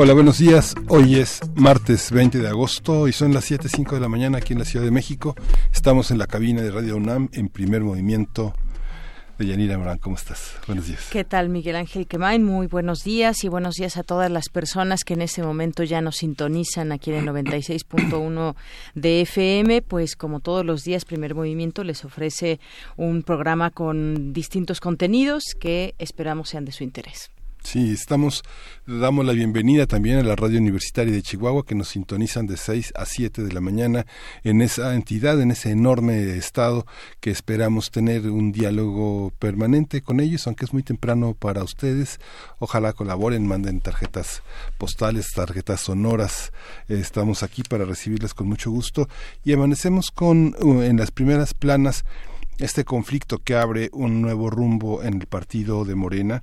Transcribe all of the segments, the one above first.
Hola, buenos días. Hoy es martes 20 de agosto y son las 7.05 de la mañana aquí en la Ciudad de México. Estamos en la cabina de Radio UNAM en primer movimiento. De Yanira Morán, ¿cómo estás? Buenos días. ¿Qué tal, Miguel Ángel Quemain? Muy buenos días y buenos días a todas las personas que en este momento ya nos sintonizan aquí en el 96.1 de FM. Pues como todos los días, Primer Movimiento les ofrece un programa con distintos contenidos que esperamos sean de su interés. Sí, estamos, damos la bienvenida también a la radio universitaria de Chihuahua que nos sintonizan de 6 a 7 de la mañana en esa entidad, en ese enorme estado que esperamos tener un diálogo permanente con ellos, aunque es muy temprano para ustedes. Ojalá colaboren, manden tarjetas postales, tarjetas sonoras. estamos aquí para recibirlas con mucho gusto y amanecemos con uh, en las primeras planas este conflicto que abre un nuevo rumbo en el partido de Morena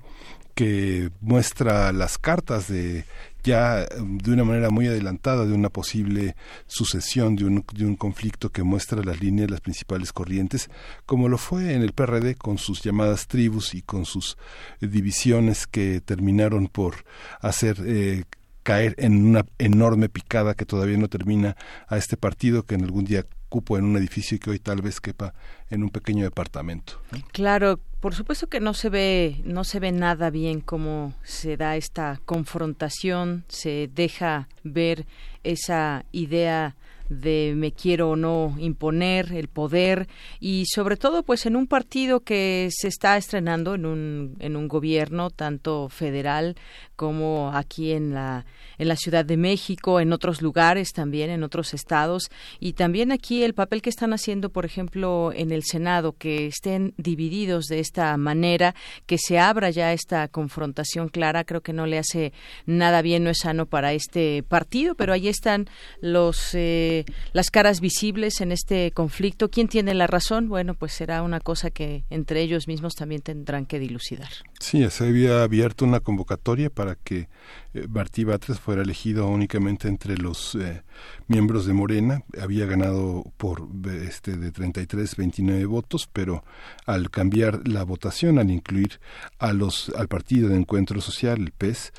que muestra las cartas de ya de una manera muy adelantada de una posible sucesión de un, de un conflicto que muestra las líneas, las principales corrientes, como lo fue en el PRD con sus llamadas tribus y con sus divisiones que terminaron por hacer eh, caer en una enorme picada que todavía no termina a este partido que en algún día cupo en un edificio y que hoy tal vez quepa en un pequeño departamento. Claro, por supuesto que no se ve no se ve nada bien cómo se da esta confrontación, se deja ver esa idea de me quiero o no imponer el poder y sobre todo pues en un partido que se está estrenando en un en un gobierno tanto federal como aquí en la en la Ciudad de México, en otros lugares también, en otros estados y también aquí el papel que están haciendo, por ejemplo, en el Senado, que estén divididos de esta manera, que se abra ya esta confrontación clara, creo que no le hace nada bien, no es sano para este partido, pero ahí están los eh, las caras visibles en este conflicto. ¿Quién tiene la razón? Bueno, pues será una cosa que entre ellos mismos también tendrán que dilucidar. Sí, se había abierto una convocatoria para que eh, Martí Batres fuera elegido únicamente entre los eh, miembros de Morena. Había ganado por este de 33, 29 votos, pero al cambiar la votación, al incluir a los al Partido de Encuentro Social, el PES,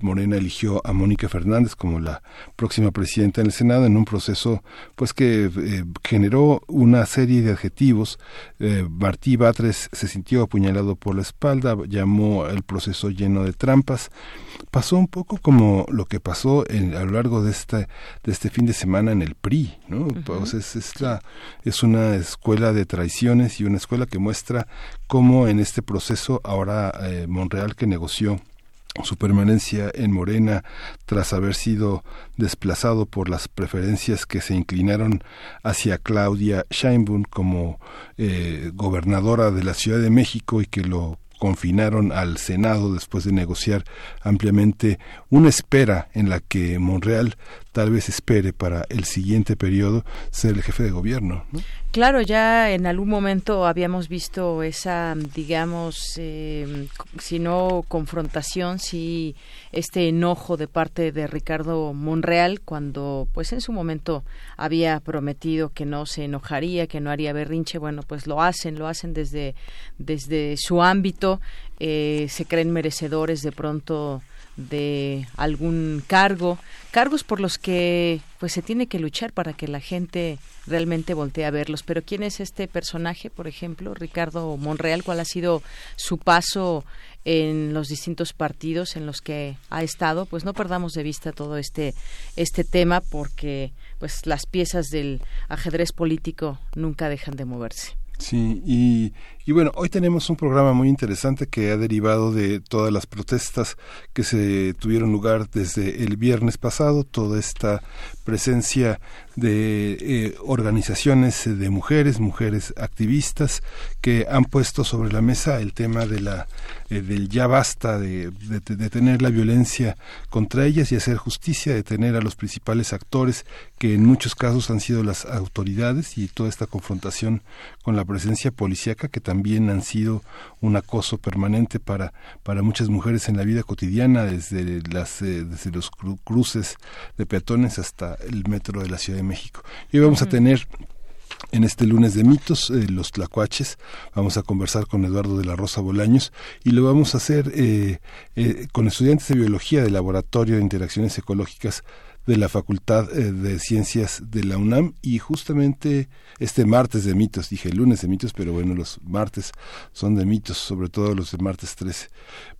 Morena eligió a Mónica Fernández como la próxima presidenta en el Senado en un proceso pues que eh, generó una serie de adjetivos. Martí Batres se sintió apuñalado por la espalda, llamó el proceso lleno de trampas pasó un poco como lo que pasó en, a lo largo de este, de este fin de semana en el PRI, ¿no? Entonces es, la, es una escuela de traiciones y una escuela que muestra cómo en este proceso ahora eh, Monreal que negoció su permanencia en Morena tras haber sido desplazado por las preferencias que se inclinaron hacia Claudia Sheinbaum como eh, gobernadora de la Ciudad de México y que lo confinaron al Senado después de negociar ampliamente una espera en la que Monreal tal vez espere para el siguiente periodo ser el jefe de gobierno. Claro, ya en algún momento habíamos visto esa, digamos, eh, si no confrontación, si este enojo de parte de Ricardo Monreal cuando, pues en su momento había prometido que no se enojaría, que no haría berrinche. Bueno, pues lo hacen, lo hacen desde desde su ámbito, eh, se creen merecedores de pronto de algún cargo, cargos por los que pues se tiene que luchar para que la gente realmente voltee a verlos. Pero ¿quién es este personaje, por ejemplo, Ricardo Monreal? ¿Cuál ha sido su paso en los distintos partidos en los que ha estado? Pues no perdamos de vista todo este este tema porque pues las piezas del ajedrez político nunca dejan de moverse. Sí, y, Y bueno, hoy tenemos un programa muy interesante que ha derivado de todas las protestas que se tuvieron lugar desde el viernes pasado, toda esta presencia de eh, organizaciones de mujeres, mujeres activistas que han puesto sobre la mesa el tema de la eh, del ya basta de, de, tener la violencia contra ellas y hacer justicia, de tener a los principales actores que en muchos casos han sido las autoridades y toda esta confrontación con la presencia policíaca que también han sido un acoso permanente para para muchas mujeres en la vida cotidiana desde las eh, desde los cruces de peatones hasta el metro de la Ciudad de México. Y hoy vamos a tener en este lunes de mitos, eh, los tlacuaches, vamos a conversar con Eduardo de la Rosa Bolaños y lo vamos a hacer eh, eh, con estudiantes de biología del Laboratorio de Interacciones Ecológicas de la Facultad de Ciencias de la UNAM y justamente este martes de mitos, dije lunes de mitos, pero bueno, los martes son de mitos, sobre todo los de martes 13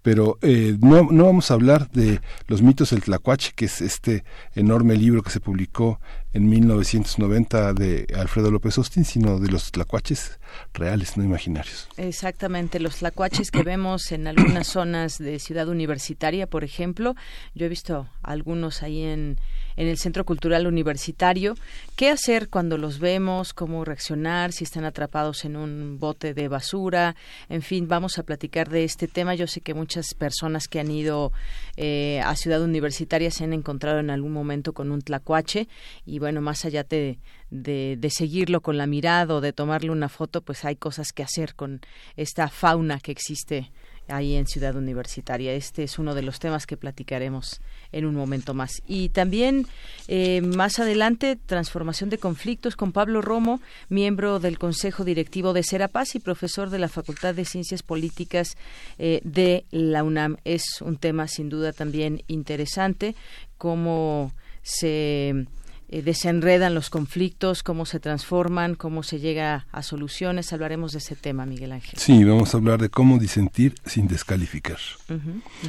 pero eh, no, no vamos a hablar de los mitos del Tlacuache, que es este enorme libro que se publicó en 1990 de Alfredo López Austin, sino de los tlacuaches reales, no imaginarios. Exactamente, los tlacuaches que vemos en algunas zonas de Ciudad Universitaria, por ejemplo. Yo he visto algunos ahí en, en el Centro Cultural Universitario. ¿Qué hacer cuando los vemos? ¿Cómo reaccionar? Si están atrapados en un bote de basura. En fin, vamos a platicar de este tema. Yo sé que muchas personas que han ido eh, a Ciudad Universitaria se han encontrado en algún momento con un tlacuache y bueno, más allá de, de, de, seguirlo con la mirada o de tomarle una foto, pues hay cosas que hacer con esta fauna que existe ahí en Ciudad Universitaria. Este es uno de los temas que platicaremos en un momento más. Y también eh, más adelante, transformación de conflictos con Pablo Romo, miembro del Consejo Directivo de Serapaz y profesor de la Facultad de Ciencias Políticas eh, de la UNAM. Es un tema sin duda también interesante, cómo se eh, desenredan los conflictos, cómo se transforman, cómo se llega a soluciones. Hablaremos de ese tema, Miguel Ángel. Sí, vamos a hablar de cómo disentir sin descalificar.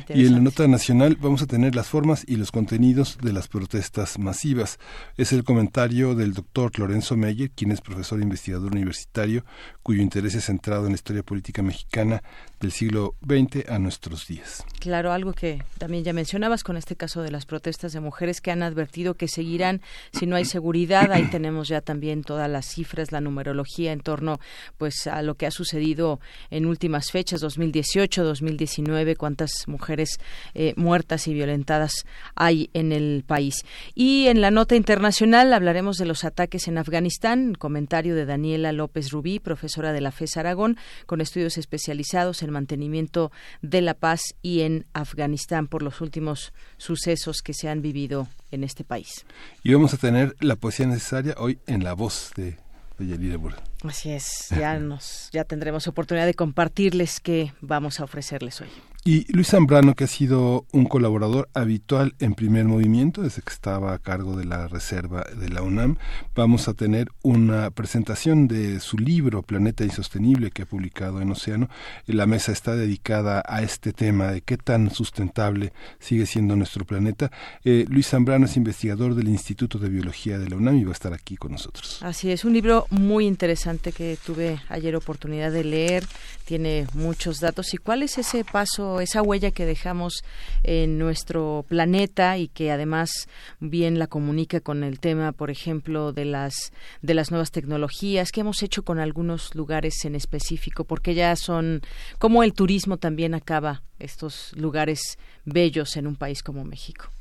y en la nota nacional vamos a tener las formas y los contenidos de las protestas masivas. Es el comentario del doctor Lorenzo Meyer, quien es profesor e investigador universitario, cuyo interés es centrado en la historia política mexicana del siglo XX a nuestros días. Claro, algo que también ya mencionabas con este caso de las protestas de mujeres que han advertido que seguirán si no hay seguridad. Ahí tenemos ya también todas las cifras, la numerología en torno pues a lo que ha sucedido en últimas fechas, 2018, 2019, cuántas mujeres eh, muertas y violentadas hay en el país. Y en la nota internacional hablaremos de los ataques en Afganistán, comentario de Daniela López Rubí, profesora de la FES Aragón, con estudios especializados en mantenimiento de la paz y en Afganistán por los últimos sucesos que se han vivido en este país. Y vamos tener la poesía necesaria hoy en la voz de, de Así es, ya nos ya tendremos oportunidad de compartirles qué vamos a ofrecerles hoy. Y Luis Zambrano, que ha sido un colaborador habitual en primer movimiento desde que estaba a cargo de la reserva de la UNAM, vamos a tener una presentación de su libro Planeta Insostenible que ha publicado en Océano. La mesa está dedicada a este tema de qué tan sustentable sigue siendo nuestro planeta. Eh, Luis Zambrano es investigador del Instituto de Biología de la UNAM y va a estar aquí con nosotros. Así es, un libro muy interesante que tuve ayer oportunidad de leer. Tiene muchos datos. ¿Y cuál es ese paso? esa huella que dejamos en nuestro planeta y que además bien la comunica con el tema, por ejemplo, de las de las nuevas tecnologías que hemos hecho con algunos lugares en específico, porque ya son como el turismo también acaba estos lugares bellos en un país como México.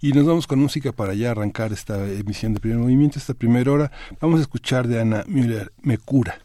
Y nos vamos con música para ya arrancar esta emisión de primer movimiento, esta primera hora. Vamos a escuchar de Ana Müller, Me cura.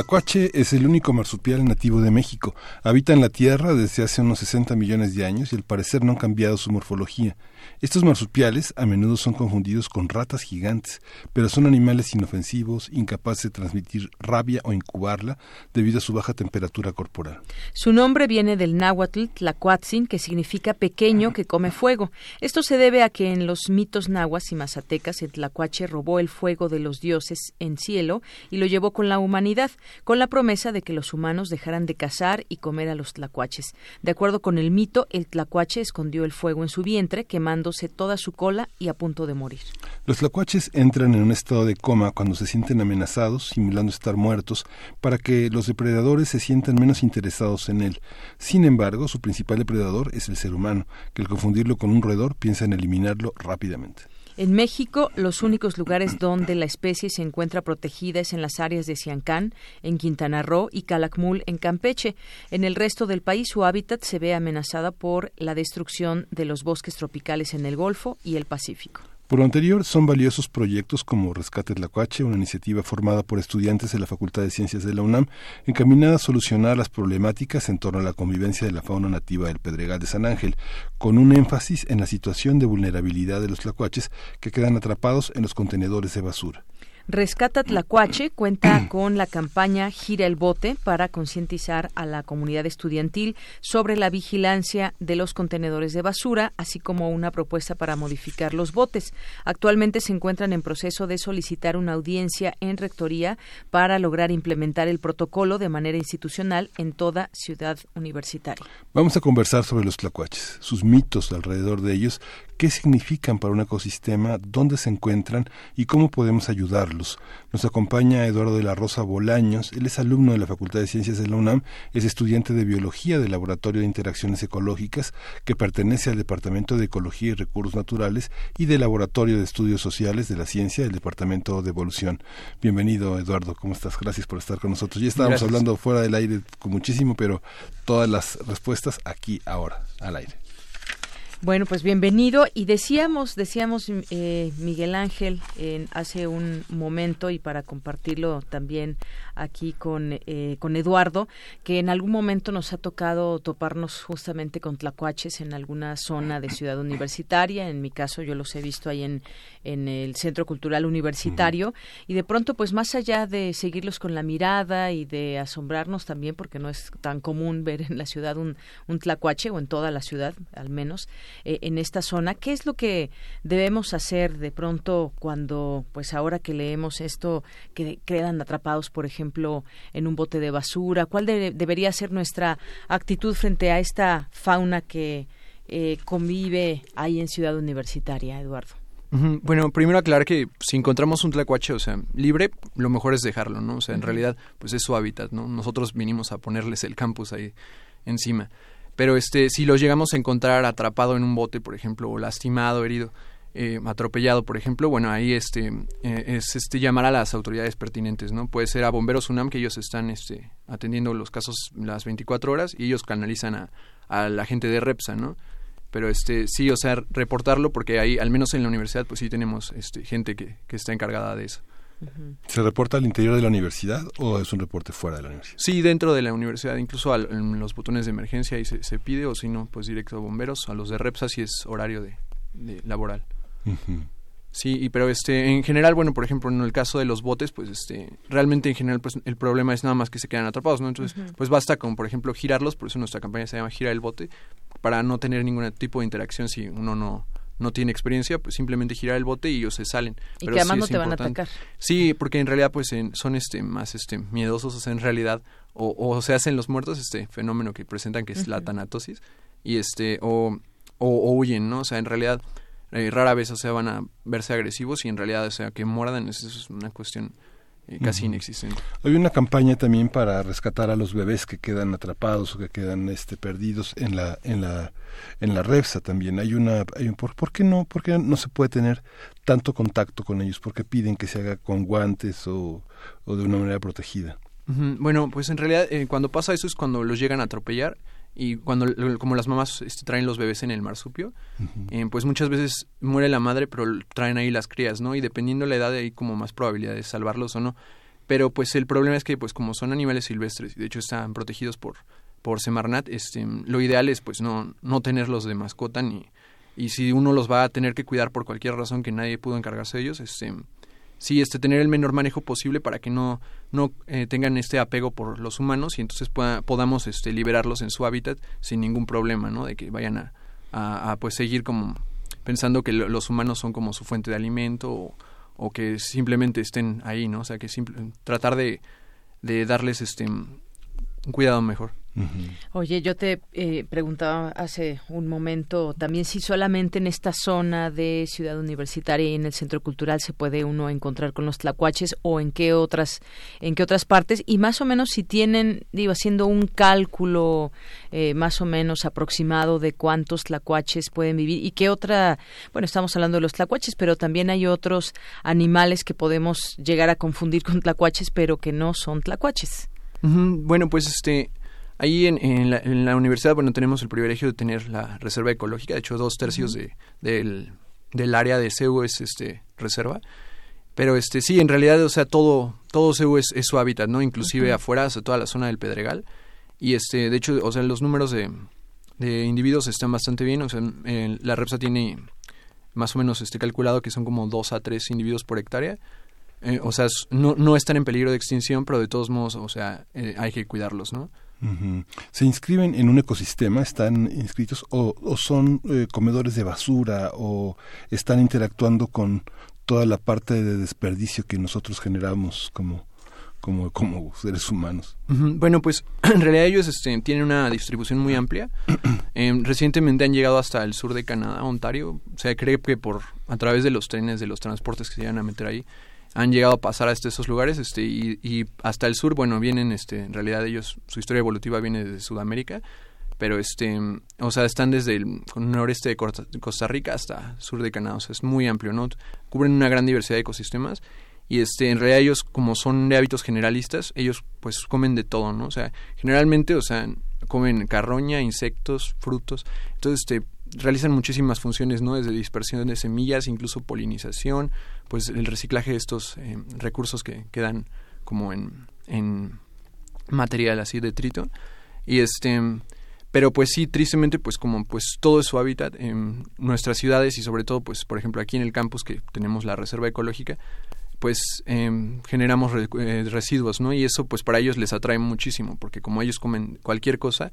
Tlacuache es el único marsupial nativo de México. Habita en la Tierra desde hace unos 60 millones de años y al parecer no han cambiado su morfología. Estos marsupiales a menudo son confundidos con ratas gigantes, pero son animales inofensivos, incapaces de transmitir rabia o incubarla debido a su baja temperatura corporal. Su nombre viene del náhuatl tlacuatzin, que significa pequeño que come fuego. Esto se debe a que en los mitos nahuas y mazatecas el tlacuache robó el fuego de los dioses en cielo y lo llevó con la humanidad, con la promesa de que los humanos dejaran de cazar y comer a los tlacuaches. De acuerdo con el mito, el tlacuache escondió el fuego en su vientre, quemándose toda su cola y a punto de morir. Los tlacuaches entran en un estado de coma cuando se sienten amenazados, simulando estar muertos, para que los depredadores se sientan menos interesados en él. Sin embargo, su principal depredador es el ser humano, que al confundirlo con un roedor piensa en eliminarlo rápidamente. En México, los únicos lugares donde la especie se encuentra protegida es en las áreas de Siancán, en Quintana Roo y Calakmul, en Campeche. En el resto del país, su hábitat se ve amenazada por la destrucción de los bosques tropicales en el Golfo y el Pacífico. Por lo anterior, son valiosos proyectos como Rescate Tlacuache, una iniciativa formada por estudiantes de la Facultad de Ciencias de la UNAM, encaminada a solucionar las problemáticas en torno a la convivencia de la fauna nativa del Pedregal de San Ángel, con un énfasis en la situación de vulnerabilidad de los tlacuaches que quedan atrapados en los contenedores de basura. Rescata Tlacuache cuenta con la campaña Gira el Bote para concientizar a la comunidad estudiantil sobre la vigilancia de los contenedores de basura, así como una propuesta para modificar los botes. Actualmente se encuentran en proceso de solicitar una audiencia en Rectoría para lograr implementar el protocolo de manera institucional en toda ciudad universitaria. Vamos a conversar sobre los tlacuaches, sus mitos alrededor de ellos, qué significan para un ecosistema, dónde se encuentran y cómo podemos ayudarlos. Nos acompaña Eduardo de la Rosa Bolaños, él es alumno de la Facultad de Ciencias de la UNAM, es estudiante de Biología del Laboratorio de Interacciones Ecológicas, que pertenece al Departamento de Ecología y Recursos Naturales y del Laboratorio de Estudios Sociales de la Ciencia del Departamento de Evolución. Bienvenido, Eduardo, ¿cómo estás? Gracias por estar con nosotros. Ya estábamos hablando fuera del aire con muchísimo, pero todas las respuestas aquí ahora, al aire. Bueno, pues bienvenido. Y decíamos, decíamos eh, Miguel Ángel hace un momento y para compartirlo también aquí con, eh, con Eduardo, que en algún momento nos ha tocado toparnos justamente con tlacuaches en alguna zona de ciudad universitaria. En mi caso, yo los he visto ahí en, en el Centro Cultural Universitario. Y de pronto, pues más allá de seguirlos con la mirada y de asombrarnos también, porque no es tan común ver en la ciudad un, un tlacuache, o en toda la ciudad al menos, eh, en esta zona. ¿Qué es lo que debemos hacer de pronto cuando, pues ahora que leemos esto, que quedan atrapados, por ejemplo, en un bote de basura? ¿Cuál de- debería ser nuestra actitud frente a esta fauna que eh, convive ahí en Ciudad Universitaria, Eduardo? Bueno, primero aclarar que si encontramos un tlacuache, o sea, libre, lo mejor es dejarlo, ¿no? O sea, en realidad, pues es su hábitat, ¿no? Nosotros vinimos a ponerles el campus ahí encima. Pero este, si lo llegamos a encontrar atrapado en un bote, por ejemplo, o lastimado, herido, eh, atropellado, por ejemplo, bueno, ahí este eh, es este llamar a las autoridades pertinentes, ¿no? Puede ser a Bomberos UNAM que ellos están este atendiendo los casos las 24 horas y ellos canalizan a, a la gente de Repsa, ¿no? Pero este sí, o sea, reportarlo porque ahí al menos en la universidad pues sí tenemos este gente que, que está encargada de eso. ¿Se reporta al interior de la universidad o es un reporte fuera de la universidad? Sí, dentro de la universidad, incluso al- en los botones de emergencia ahí se, se pide o si no, pues directo a bomberos, a los de Repsa si es horario de, de laboral. Sí, y pero este en general, bueno, por ejemplo, en el caso de los botes, pues este realmente en general pues el problema es nada más que se quedan atrapados, ¿no? Entonces, pues basta con por ejemplo girarlos, por eso nuestra campaña se llama Gira el bote, para no tener ningún tipo de interacción si uno no no tiene experiencia, pues simplemente girar el bote y ellos se salen. Y Pero que además sí no te van a atacar. Sí, porque en realidad pues en- son este más este miedosos, o sea, en realidad o, o se hacen los muertos este fenómeno que presentan que es la tanatosis y este o, o, o huyen, ¿no? O sea, en realidad eh, rara vez o sea van a verse agresivos y en realidad o sea que muerdan eso es una cuestión eh, casi inexistente. Hay una campaña también para rescatar a los bebés que quedan atrapados o que quedan este perdidos en la en la en la también. Hay una hay un por, ¿por qué no por qué no se puede tener tanto contacto con ellos? ¿Por qué piden que se haga con guantes o, o de una manera protegida? Bueno, pues en realidad eh, cuando pasa eso es cuando los llegan a atropellar y cuando como las mamás este, traen los bebés en el marsupio, eh, pues muchas veces muere la madre, pero traen ahí las crías, ¿no? Y dependiendo la edad hay como más probabilidad de salvarlos o no. Pero pues el problema es que pues como son animales silvestres y de hecho están protegidos por por Semarnat, este lo ideal es pues no no tenerlos de mascota ni y si uno los va a tener que cuidar por cualquier razón que nadie pudo encargarse de ellos, este sí este tener el menor manejo posible para que no no eh, tengan este apego por los humanos y entonces pueda- podamos este liberarlos en su hábitat sin ningún problema no de que vayan a, a, pues seguir como pensando que lo- los humanos son como su fuente de alimento o, o que simplemente estén ahí no o sea que simple, tratar de, de darles este un cuidado mejor Oye, yo te eh, preguntaba hace un momento también si solamente en esta zona de Ciudad Universitaria y en el Centro Cultural se puede uno encontrar con los tlacuaches o en qué otras en qué otras partes y más o menos si tienen, digo, haciendo un cálculo eh, más o menos aproximado de cuántos tlacuaches pueden vivir y qué otra, bueno, estamos hablando de los tlacuaches, pero también hay otros animales que podemos llegar a confundir con tlacuaches, pero que no son tlacuaches. Bueno, pues este ahí en, en, la, en la universidad bueno tenemos el privilegio de tener la reserva ecológica, de hecho dos tercios de, del, del área de CEU es este reserva, pero este sí en realidad o sea todo todo CEU es, es su hábitat, no inclusive afuera, o sea, toda la zona del Pedregal. Y este de hecho o sea los números de, de individuos están bastante bien, o sea la Repsa tiene más o menos este calculado que son como dos a tres individuos por hectárea. Eh, o sea, no, no están en peligro de extinción, pero de todos modos, o sea, eh, hay que cuidarlos, ¿no? ¿Se inscriben en un ecosistema? ¿Están inscritos o, o son eh, comedores de basura o están interactuando con toda la parte de desperdicio que nosotros generamos como, como, como seres humanos. Bueno, pues en realidad ellos este, tienen una distribución muy amplia. Em, recientemente han llegado hasta el sur de Canadá, Ontario. Se cree que por a través de los trenes, de los transportes que se llegan a meter ahí, han llegado a pasar hasta esos lugares este, y, y hasta el sur, bueno, vienen, este, en realidad ellos, su historia evolutiva viene desde Sudamérica, pero este, o sea, están desde el noreste de Costa Rica hasta sur de Canadá, o sea, es muy amplio, ¿no? Cubren una gran diversidad de ecosistemas y este en realidad ellos como son de hábitos generalistas ellos pues comen de todo no o sea generalmente o sea comen carroña insectos frutos entonces este realizan muchísimas funciones no desde dispersión de semillas incluso polinización pues el reciclaje de estos eh, recursos que quedan como en en material así detrito y este pero pues sí tristemente pues como pues todo es su hábitat en nuestras ciudades y sobre todo pues por ejemplo aquí en el campus que tenemos la reserva ecológica pues em, generamos re- eh, residuos, ¿no? Y eso pues para ellos les atrae muchísimo, porque como ellos comen cualquier cosa,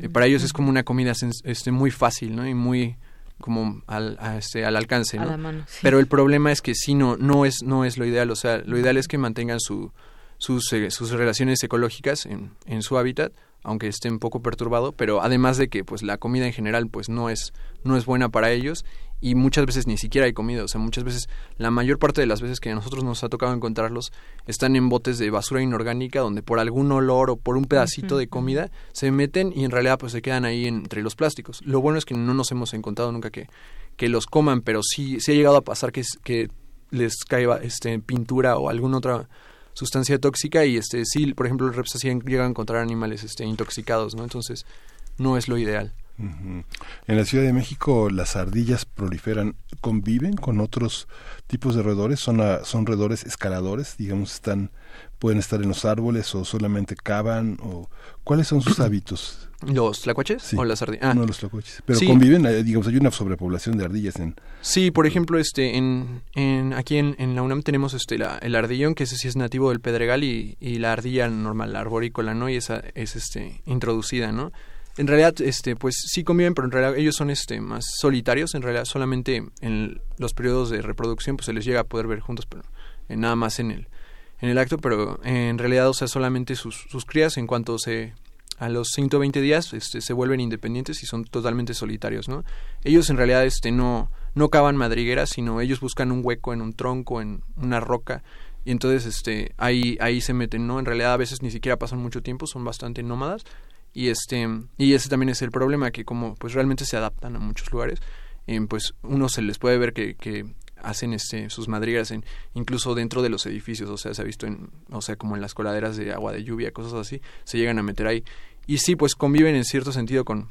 eh, para ellos es como una comida este, muy fácil, ¿no? Y muy como al, a este, al alcance, A ¿no? la mano, sí. Pero el problema es que sí, no, no, es, no es lo ideal, o sea, lo ideal es que mantengan su, sus, eh, sus relaciones ecológicas en, en su hábitat, aunque esté un poco perturbado, pero además de que pues la comida en general pues no es, no es buena para ellos y muchas veces ni siquiera hay comida, o sea, muchas veces, la mayor parte de las veces que a nosotros nos ha tocado encontrarlos están en botes de basura inorgánica donde por algún olor o por un pedacito de comida se meten y en realidad pues se quedan ahí entre los plásticos. Lo bueno es que no nos hemos encontrado nunca que, que los coman, pero sí, sí ha llegado a pasar que, que les caiga este, pintura o alguna otra sustancia tóxica y este sí, por ejemplo, los reps así han- llegan a encontrar animales este, intoxicados, ¿no? Entonces, no es lo ideal. Ujú. En la Ciudad de México las ardillas proliferan, conviven con otros tipos de roedores, son, a- son roedores escaladores, digamos, están, pueden estar en los árboles o solamente cavan, o ¿cuáles son sus hábitos? ¿Los tlacuaches Sí. o las ardillas? Ah, No los tlacuaches. Pero Sí. conviven, eh, digamos, hay una sobrepoblación de ardillas en... Sí, por ejemplo, este, en, en aquí en, en la UNAM tenemos este la, el ardillón, que ese sí es nativo del Pedregal, y, y la ardilla normal, la arborícola, ¿no? Y esa es este introducida, ¿no? En realidad, este, pues sí conviven, pero en realidad ellos son este más solitarios, en realidad solamente en los periodos de reproducción pues se les llega a poder ver juntos, pero eh, nada más en el, en el acto, pero en realidad, o sea, solamente sus, crías en cuanto se a los 120 días este, se vuelven independientes y son totalmente solitarios, ¿no? Ellos en realidad este, no, no cavan madrigueras, sino ellos buscan un hueco en un tronco, en una roca, y entonces este, ahí, ahí se meten, ¿no? En realidad a veces ni siquiera pasan mucho tiempo, son bastante nómadas, y este, y ese también es el problema, que como pues realmente se adaptan a muchos lugares, eh, pues uno se les puede ver que, que hacen este sus madrigueras en incluso dentro de los edificios o sea se ha visto en o sea como en las coladeras de agua de lluvia cosas así se llegan a meter ahí. Y sí pues conviven en cierto sentido con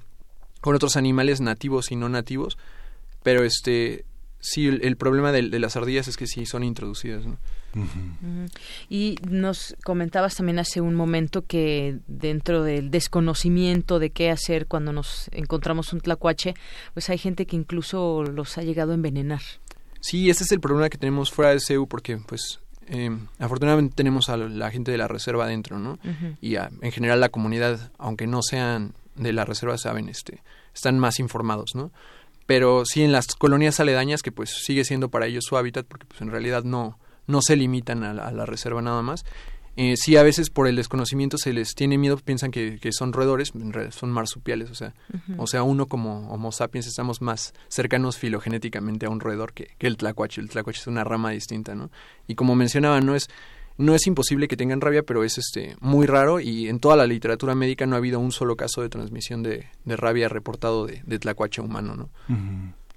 con otros animales nativos y no nativos pero este sí el, el problema de, de las ardillas es que sí son introducidas ¿no? Y nos comentabas también hace un momento que dentro del desconocimiento de qué hacer cuando nos encontramos un tlacuache, pues hay gente que incluso los ha llegado a envenenar. Sí, ese es el problema que tenemos fuera de CEU porque pues eh, afortunadamente tenemos a la gente de la reserva adentro, ¿no? Y a- en general la comunidad, aunque no sean de la reserva, saben, este, están más informados, ¿no? Pero sí en las colonias aledañas, que pues sigue siendo para ellos su hábitat, porque pues en realidad no, no se limitan a la, a la reserva nada más. Eh, sí, a veces por el desconocimiento se les tiene miedo, piensan que, que son roedores, en realidad son marsupiales, o sea, o sea, uno como Homo sapiens estamos más cercanos filogenéticamente a un roedor que, que el tlacuache. El tlacuache es una rama distinta, ¿no? Y como mencionaba, no es no es imposible que tengan rabia, pero es este muy raro y en toda la literatura médica no ha habido un solo caso de transmisión de, de rabia reportado de, de tlacuache humano, ¿no?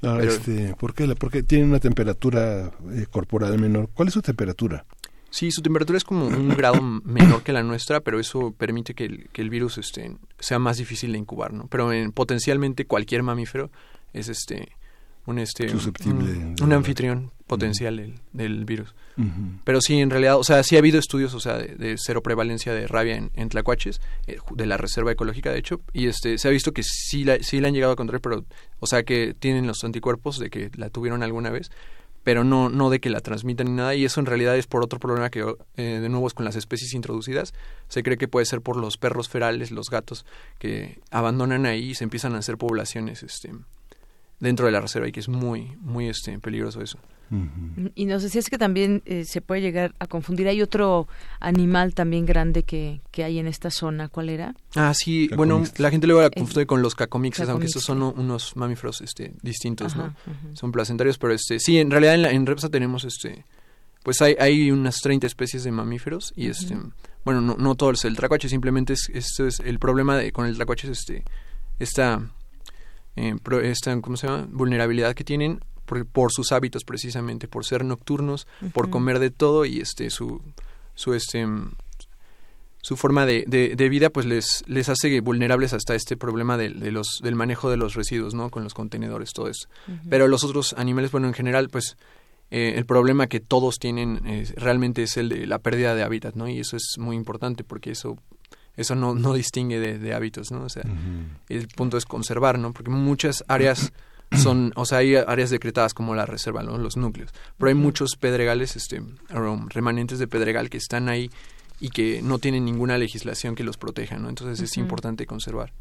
Pero- este, ¿por qué? Porque tienen una temperatura eh, corporal menor. ¿Cuál es su temperatura? Sí, su temperatura es como un grado menor que la nuestra, pero eso permite que el, que el virus este, sea más difícil de incubar, ¿no? Pero en, potencialmente cualquier mamífero es este un este Susceptible un, anfitrión potencial del, del virus. Pero sí, en realidad, o sea, sí ha habido estudios, o sea, de, de cero prevalencia de rabia en, en tlacuaches, eh, de la reserva ecológica, de hecho, y este se ha visto que sí la, sí la han llegado a encontrar, pero, o sea, que tienen los anticuerpos de que la tuvieron alguna vez, pero no, no de que la transmitan ni nada, y eso en realidad es por otro problema que, eh, de nuevo, es con las especies introducidas. Se cree que puede ser por los perros ferales, los gatos, que abandonan ahí y se empiezan a hacer poblaciones, este, dentro de la reserva, y que es muy, muy, este, peligroso eso. Y nos decías que también eh, se puede llegar a confundir. Hay otro animal también grande que, que hay en esta zona. ¿Cuál era? Ah, sí, bueno, la gente luego la Eh, confunde con los cacomixes, aunque estos son unos mamíferos este, distintos, ¿no? Ajá. Son placentarios, pero este, sí, en realidad en, la, en Repsa tenemos este, pues hay, hay unas 30 especies de mamíferos y este, bueno, no, no todo es el tlacuache, simplemente es, esto es el problema de, con el tlacuache es este, esta, eh, esta, ¿cómo se llama? Vulnerabilidad que tienen por, por sus hábitos precisamente, por ser nocturnos, por comer de todo y este, su, su este, su forma de, de, de vida pues les, les hace vulnerables hasta este problema de, de los, del manejo de los residuos, ¿no? Con los contenedores, todo eso. Pero los otros animales, bueno, en general, pues eh, el problema que todos tienen eh, realmente es el de la pérdida de hábitat, ¿no? Y eso es muy importante porque eso eso no, no distingue de, de hábitos, ¿no? O sea, el punto es conservar, ¿no? Porque muchas áreas son, o sea, hay áreas decretadas como la reserva, ¿no? Los núcleos. Pero hay muchos pedregales, este, remanentes de pedregal que están ahí y que no tienen ninguna legislación que los proteja, ¿no? Entonces es importante conservar.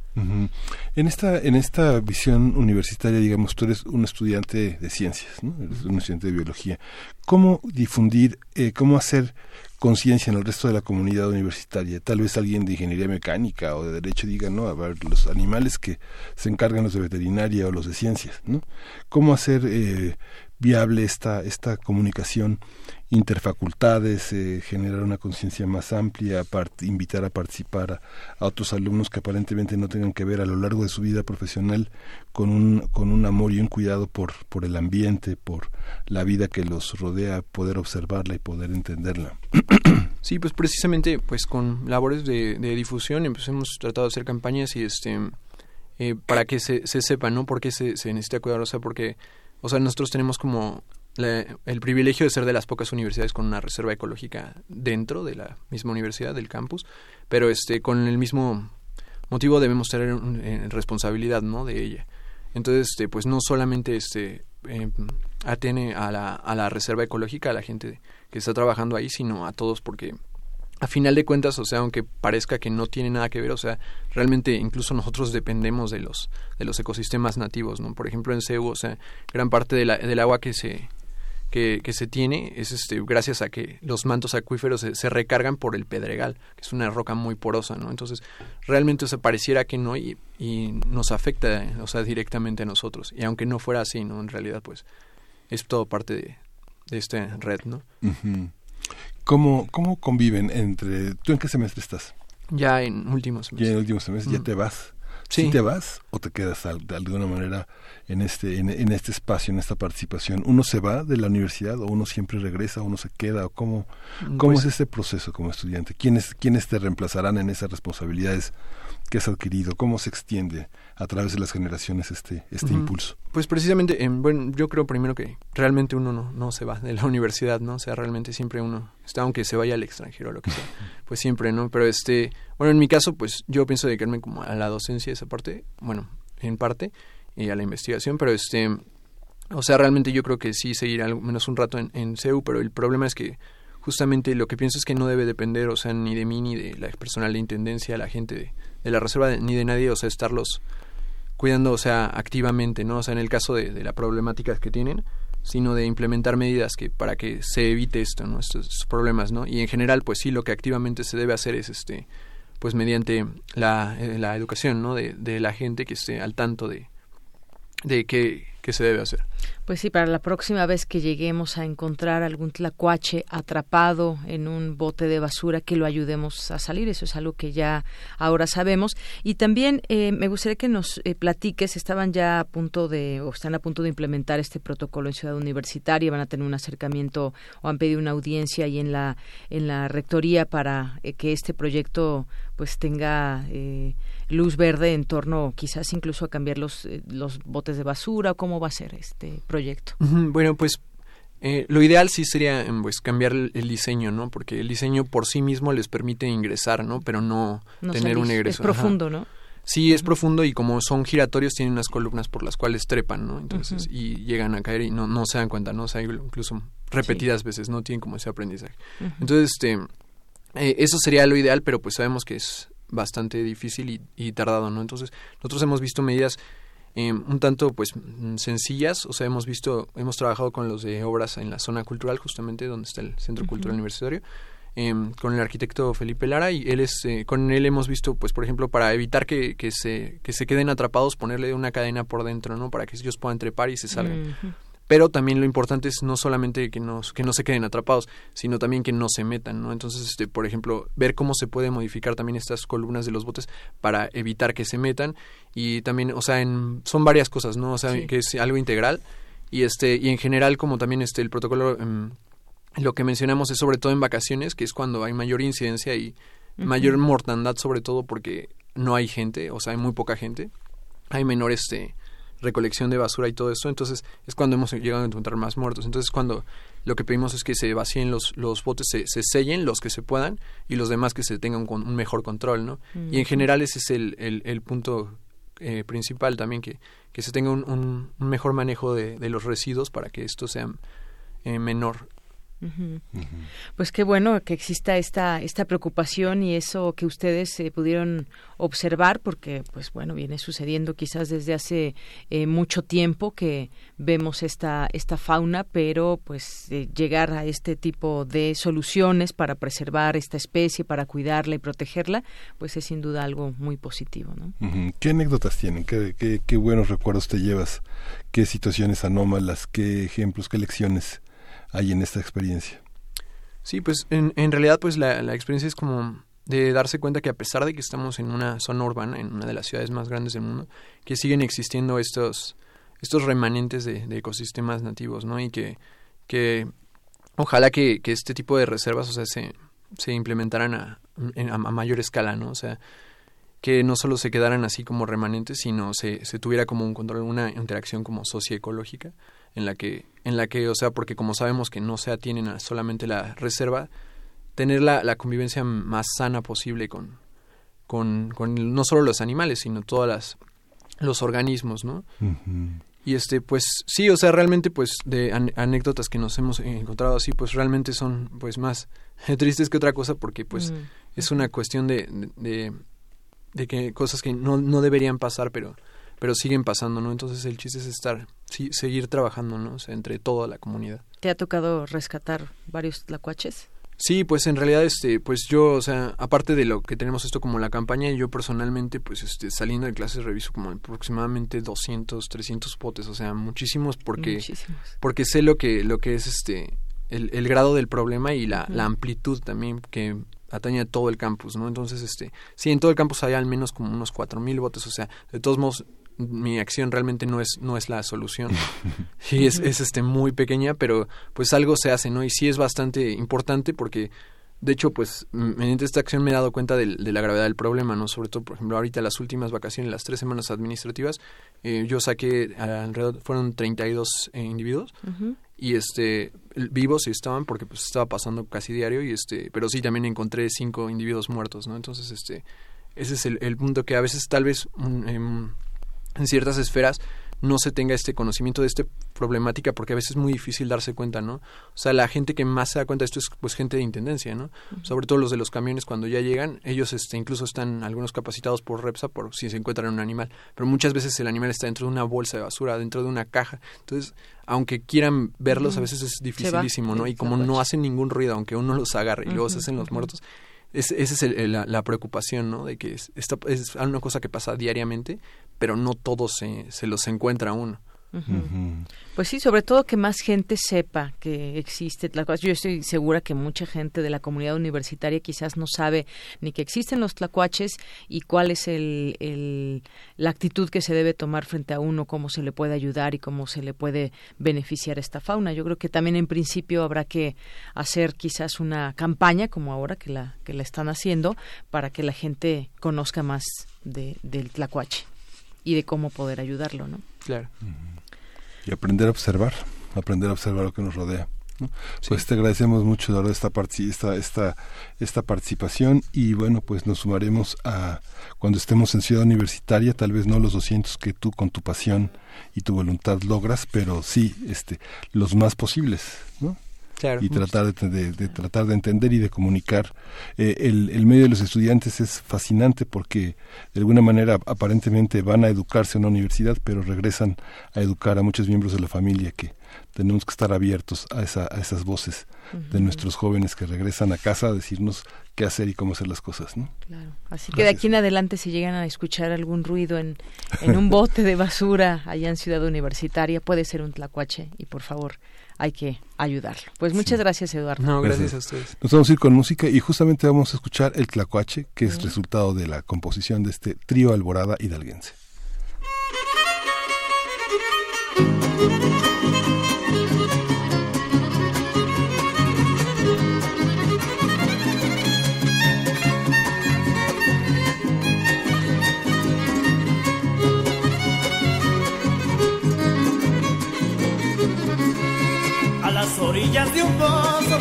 En esta en esta visión universitaria, digamos, tú eres un estudiante de ciencias, ¿no? Eres un estudiante de biología. ¿Cómo difundir, eh, cómo hacer conciencia en el resto de la comunidad universitaria? Tal vez alguien de ingeniería mecánica o de derecho diga, no, a ver, los animales que se encargan los de veterinaria o los de ciencias, ¿no? ¿Cómo hacer eh, viable esta esta comunicación interfacultades, eh, generar una conciencia más amplia, part- invitar a participar a, otros alumnos que aparentemente no tengan que ver a lo largo de su vida profesional con un, con un amor y un cuidado por, por el ambiente, por la vida que los rodea, poder observarla y poder entenderla. Sí, pues precisamente pues con labores de, de difusión pues, hemos tratado de hacer campañas y este eh, para que se, se sepa, ¿no? Por qué se, se necesita cuidar, o sea, porque, o sea, nosotros tenemos como el privilegio de ser de las pocas universidades con una reserva ecológica dentro de la misma universidad, del campus, pero este con el mismo motivo debemos tener eh, responsabilidad, ¿no? De ella. Entonces, este, pues no solamente este eh, atiene a la, a la reserva ecológica, a la gente que está trabajando ahí, sino a todos, porque a final de cuentas, o sea, aunque parezca que no tiene nada que ver, o sea, realmente incluso nosotros dependemos de los de los ecosistemas nativos, ¿no? Por ejemplo, en CEU, o sea, gran parte del agua que se que, se tiene es este gracias a que los mantos acuíferos se, se recargan por el pedregal, que es una roca muy porosa, ¿no? Entonces, realmente o sea, pareciera que no y, y nos afecta, o sea, directamente a nosotros. Y aunque no fuera así, ¿no? En realidad, pues, es todo parte de, de esta red, ¿no? ¿Cómo, ¿Cómo conviven entre... ¿Tú en qué semestre estás? Ya en últimos Ya en último semestre, ya Mm. te vas. Sí. ¿Sí te vas o te quedas de alguna manera en este en, en este espacio, en esta participación? ¿Uno se va de la universidad o uno siempre regresa o uno se queda? o ¿Cómo, cómo Pues- es este proceso como estudiante? ¿Quiénes, ¿Quiénes te reemplazarán en esas responsabilidades que has adquirido? ¿Cómo se extiende a través de las generaciones este, este impulso? Pues precisamente, em, bueno, yo creo primero que realmente uno no, no se va de la universidad, ¿no? O sea, realmente siempre uno está, aunque se vaya al extranjero o lo que sea, pues siempre, ¿no? Pero este, bueno, en mi caso, pues yo pienso dedicarme como a la docencia, esa parte, bueno, en parte, y a la investigación, pero este, o sea, realmente yo creo que sí seguir al menos un rato en, en CEU, pero el problema es que justamente lo que pienso es que no debe depender, o sea, ni de mí, ni de la personal de intendencia, la gente de, de la reserva, ni de nadie, o sea, estarlos cuidando, o sea, activamente, ¿no? O sea, en el caso de, de la problemática que tienen, sino de implementar medidas que para que se evite esto, ¿no? Estos, problemas, ¿no? Y en general, pues sí, lo que activamente se debe hacer es, este, pues mediante la, eh, la educación, ¿no? De, de la gente que esté al tanto de, de qué, qué se debe hacer. Pues sí, para la próxima vez que lleguemos a encontrar algún tlacuache atrapado en un bote de basura, que lo ayudemos a salir. Eso es algo que ya ahora sabemos. Y también eh, me gustaría que nos eh, platiques, estaban ya a punto de, o están a punto de implementar este protocolo en Ciudad Universitaria, van a tener un acercamiento o han pedido una audiencia ahí en la, en la rectoría para eh, que este proyecto pues tenga eh, luz verde en torno quizás incluso a cambiar los, los botes de basura o cómo va a ser este proyecto. Bueno, pues eh, lo ideal sí sería em, pues cambiar el, diseño, ¿no? Porque el diseño por sí mismo les permite ingresar, ¿no? Pero no, No tener un egreso. Es Ajá. profundo, ¿no? Sí, es profundo y como son giratorios tienen unas columnas por las cuales trepan, ¿no? Entonces, y llegan a caer y no, no se dan cuenta, ¿no? O sea, incluso repetidas veces, no tienen como ese aprendizaje. Entonces, este, eh, eso sería lo ideal, pero pues sabemos que es bastante difícil y, y tardado, ¿no? Entonces, nosotros hemos visto medidas eh, un tanto pues mm, sencillas, o sea, hemos visto, hemos trabajado con los de obras en la zona cultural, justamente donde está el Centro Cultural Universitario, em, con el arquitecto Felipe Lara y él es, eh, con él hemos visto, pues por ejemplo, para evitar que, que, se, que se queden atrapados, ponerle una cadena por dentro, ¿no? Para que ellos puedan trepar y se salgan. Pero también lo importante es no solamente que, nos, que no se queden atrapados, sino también que no se metan, ¿no? Entonces, este, por ejemplo, ver cómo se puede modificar también estas columnas de los botes para evitar que se metan y también, o sea, en, son varias cosas, ¿no? O sea, Sí. que es algo integral y este y en general como también este el protocolo em, lo que mencionamos es sobre todo en vacaciones, que es cuando hay mayor incidencia y mayor mortandad sobre todo porque no hay gente, o sea, hay muy poca gente. Hay menor este recolección de basura y todo eso, entonces es cuando hemos llegado a encontrar más muertos. Entonces cuando lo que pedimos es que se vacíen los, los botes, se, se sellen los que se puedan y los demás que se tengan un, un mejor control, ¿no? Y en general ese es el, el, el punto eh, principal también, que, que se tenga un, un, un mejor manejo de, de los residuos para que esto sea eh, menor. Pues qué bueno que exista esta esta preocupación y eso que ustedes eh, pudieron observar porque pues bueno viene sucediendo quizás desde hace eh, mucho tiempo que vemos esta esta fauna pero pues eh, llegar a este tipo de soluciones para preservar esta especie para cuidarla y protegerla pues es sin duda algo muy positivo ¿no? ¿Qué anécdotas tienen? ¿Qué, qué, qué buenos recuerdos te llevas? ¿Qué situaciones anómalas? ¿Qué ejemplos? ¿Qué lecciones hay en esta experiencia? Sí, pues en, en realidad pues la, la experiencia es como de darse cuenta que a pesar de que estamos en una zona urbana, en una de las ciudades más grandes del mundo, que siguen existiendo estos, estos remanentes de, ecosistemas nativos, ¿no? Y que, que ojalá que, que este tipo de reservas, o sea, se, se implementaran a, en- a, a mayor escala, ¿no? O sea, que no solo se quedaran así como remanentes, sino se, se tuviera como un control, una interacción como socioecológica, en la que, en la que, o sea, porque como sabemos que no se atienen a solamente la reserva, tener la, la convivencia más sana posible con, con, con no solo los animales, sino todas las los organismos, ¿no? Y este, pues sí, o sea, realmente, pues de an- anécdotas que nos hemos encontrado así, pues realmente son, pues más tristes que otra cosa, porque pues Mm. es una cuestión de, de, de que cosas que no, no deberían pasar, pero pero siguen pasando, ¿no? Entonces el chiste es estar, sí, seguir trabajando, ¿no? O sea, entre toda la comunidad. ¿Te ha tocado rescatar varios tlacuaches? Sí, pues en realidad, este, pues yo, o sea, aparte de lo que tenemos esto como la campaña, yo personalmente, pues, este, saliendo de clases reviso como aproximadamente 200, 300 potes, o sea, muchísimos porque, Muchísimos. porque sé lo que, lo que es este, el, el grado del problema y la, la amplitud también que atañe a todo el campus, ¿no? Entonces, este, sí, en todo el campus hay al menos como unos 4000 botes, o sea, de todos modos, mi acción realmente no es, no es la solución. y es, es este muy pequeña, pero pues algo se hace, ¿no? Y sí es bastante importante porque de hecho, pues mediante esta acción me he dado cuenta del- de, la gravedad del problema, ¿no? Sobre todo, por ejemplo, ahorita las últimas vacaciones, las tres semanas administrativas, eh, yo saqué alrededor, fueron 32 eh, individuos y este vivos sí estaban porque pues estaba pasando casi diario y este pero sí también encontré cinco individuos muertos no entonces este ese es el, el punto que a veces tal vez em, en ciertas esferas no se tenga este conocimiento de esta problemática porque a veces es muy difícil darse cuenta, ¿no? O sea, la gente que más se da cuenta de esto es pues gente de intendencia, ¿no? Sobre todo los de los camiones cuando ya llegan, ellos este incluso están algunos capacitados por Repsa por si se encuentran un animal, pero muchas veces el animal está dentro de una bolsa de basura, dentro de una caja. Entonces, aunque quieran verlos, a veces es dificilísimo, ¿no? Y como no hacen ningún ruido, aunque uno los agarre y luego se hacen los muertos, es, esa es el- el- la, la preocupación, ¿no? De que es, esta, es una cosa que pasa diariamente, pero no todos se, se los encuentra uno. Pues sí, sobre todo que más gente sepa que existe tlacuaches. Yo estoy segura que mucha gente de la comunidad universitaria quizás no sabe ni que existen los tlacuaches y cuál es el, el- la actitud que se debe tomar frente a uno, cómo se le puede ayudar y cómo se le puede beneficiar esta fauna. Yo creo que también en principio habrá que hacer quizás una campaña como ahora que la que la están haciendo para que la gente conozca más de, del tlacuache y de cómo poder ayudarlo, ¿no? Claro. y aprender a observar, aprender a observar lo que nos rodea. ¿no? Sí. Pues te agradecemos mucho, Eduardo, esta, esta, esta participación y bueno, pues nos sumaremos a cuando estemos en Ciudad Universitaria, tal vez no los 200 que tú con tu pasión y tu voluntad logras, pero sí este, los más posibles, ¿no? Y tratar de, de, tratar de entender y de comunicar. Eh, el, el, medio de los estudiantes es fascinante porque de alguna manera aparentemente van a educarse en una universidad, pero regresan a educar a muchos miembros de la familia que tenemos que estar abiertos a, esa, a esas voces de nuestros jóvenes que regresan a casa a decirnos qué hacer y cómo hacer las cosas, ¿no? Claro. Así que de aquí en adelante si llegan a escuchar algún ruido en, en un bote de basura allá en Ciudad Universitaria, puede ser un tlacuache y por favor hay que ayudarlo. Pues muchas gracias, Eduardo. No, gracias, a ustedes. Nos vamos a ir con música y justamente vamos a escuchar el tlacuache, que es resultado de la composición de este trío Alborada hidalguense. Orillas de un pozo,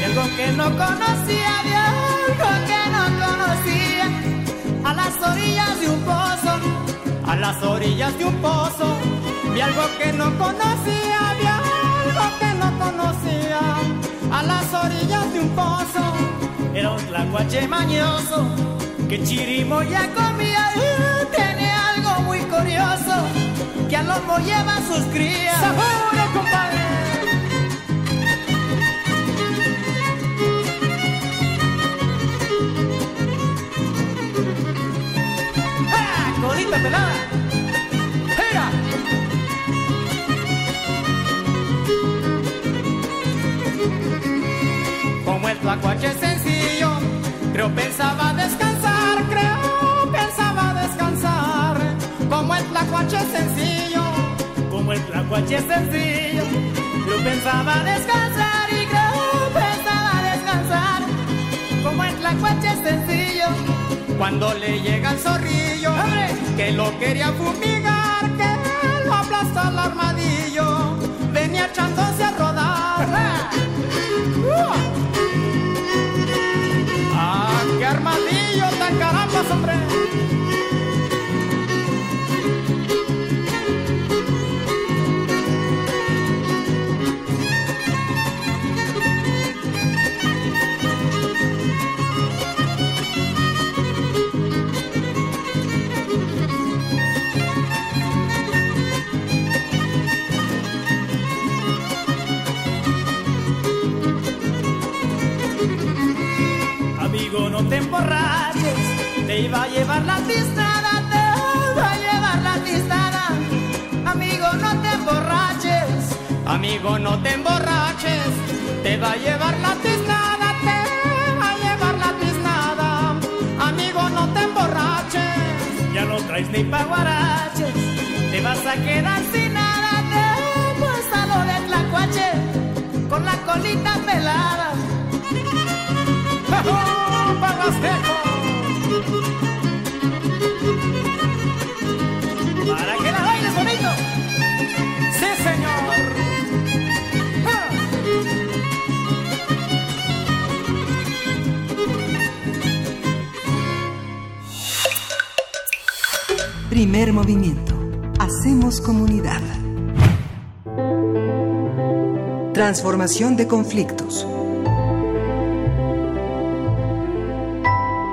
de algo que no conocía, de algo que no conocía. A las orillas de un pozo, a las orillas de un pozo, de algo que no conocía, de algo que no conocía. A las orillas de un pozo, era un tlacuache mañoso, que chirimo ya comía y tiene algo muy curioso, que a lomo lleva sus crías. ¡Seguro, compadre! Tlacuache sencillo, creo pensaba descansar, creo pensaba descansar. Como el tlacuache sencillo, como el tlacuache sencillo, creo pensaba descansar y creo pensaba descansar. Como el tlacuache sencillo cuando le llega el zorrillo, que lo quería fumigar, que lo aplasta el armadillo, venía echándose a rodar. ¡Ah, te emborraches, te iba a llevar la tiznada, te iba a llevar la tiznada. Amigo, no te emborraches, amigo, no te emborraches, te va a llevar la tiznada, te va a llevar la tiznada. Amigo, no te emborraches, ya no traes ni paguaraches, te vas a quedar sin nada, te pues a lo de tlacuache, con la colita pelada. Para que la bailes bonito. Sí, señor. Primer movimiento. Hacemos comunidad. Transformación de conflictos.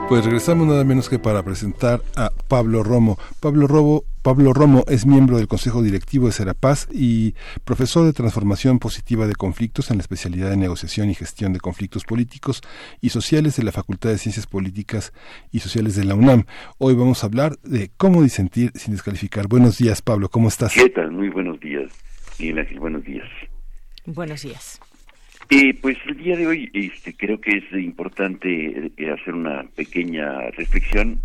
Pues regresamos nada menos que para presentar a Pablo Romo. Pablo Romo, Pablo Romo es miembro del Consejo Directivo de Serapaz y profesor de Transformación Positiva de Conflictos en la especialidad de Negociación y Gestión de Conflictos Políticos y Sociales de la Facultad de Ciencias Políticas y Sociales de la UNAM. Hoy vamos a hablar de cómo disentir sin descalificar. Buenos días, Pablo, ¿cómo estás? ¿Qué tal? Muy buenos días, Miguel Ángel, buenos días. Buenos días. Eh, pues el día de hoy este, creo que es importante eh, hacer una pequeña reflexión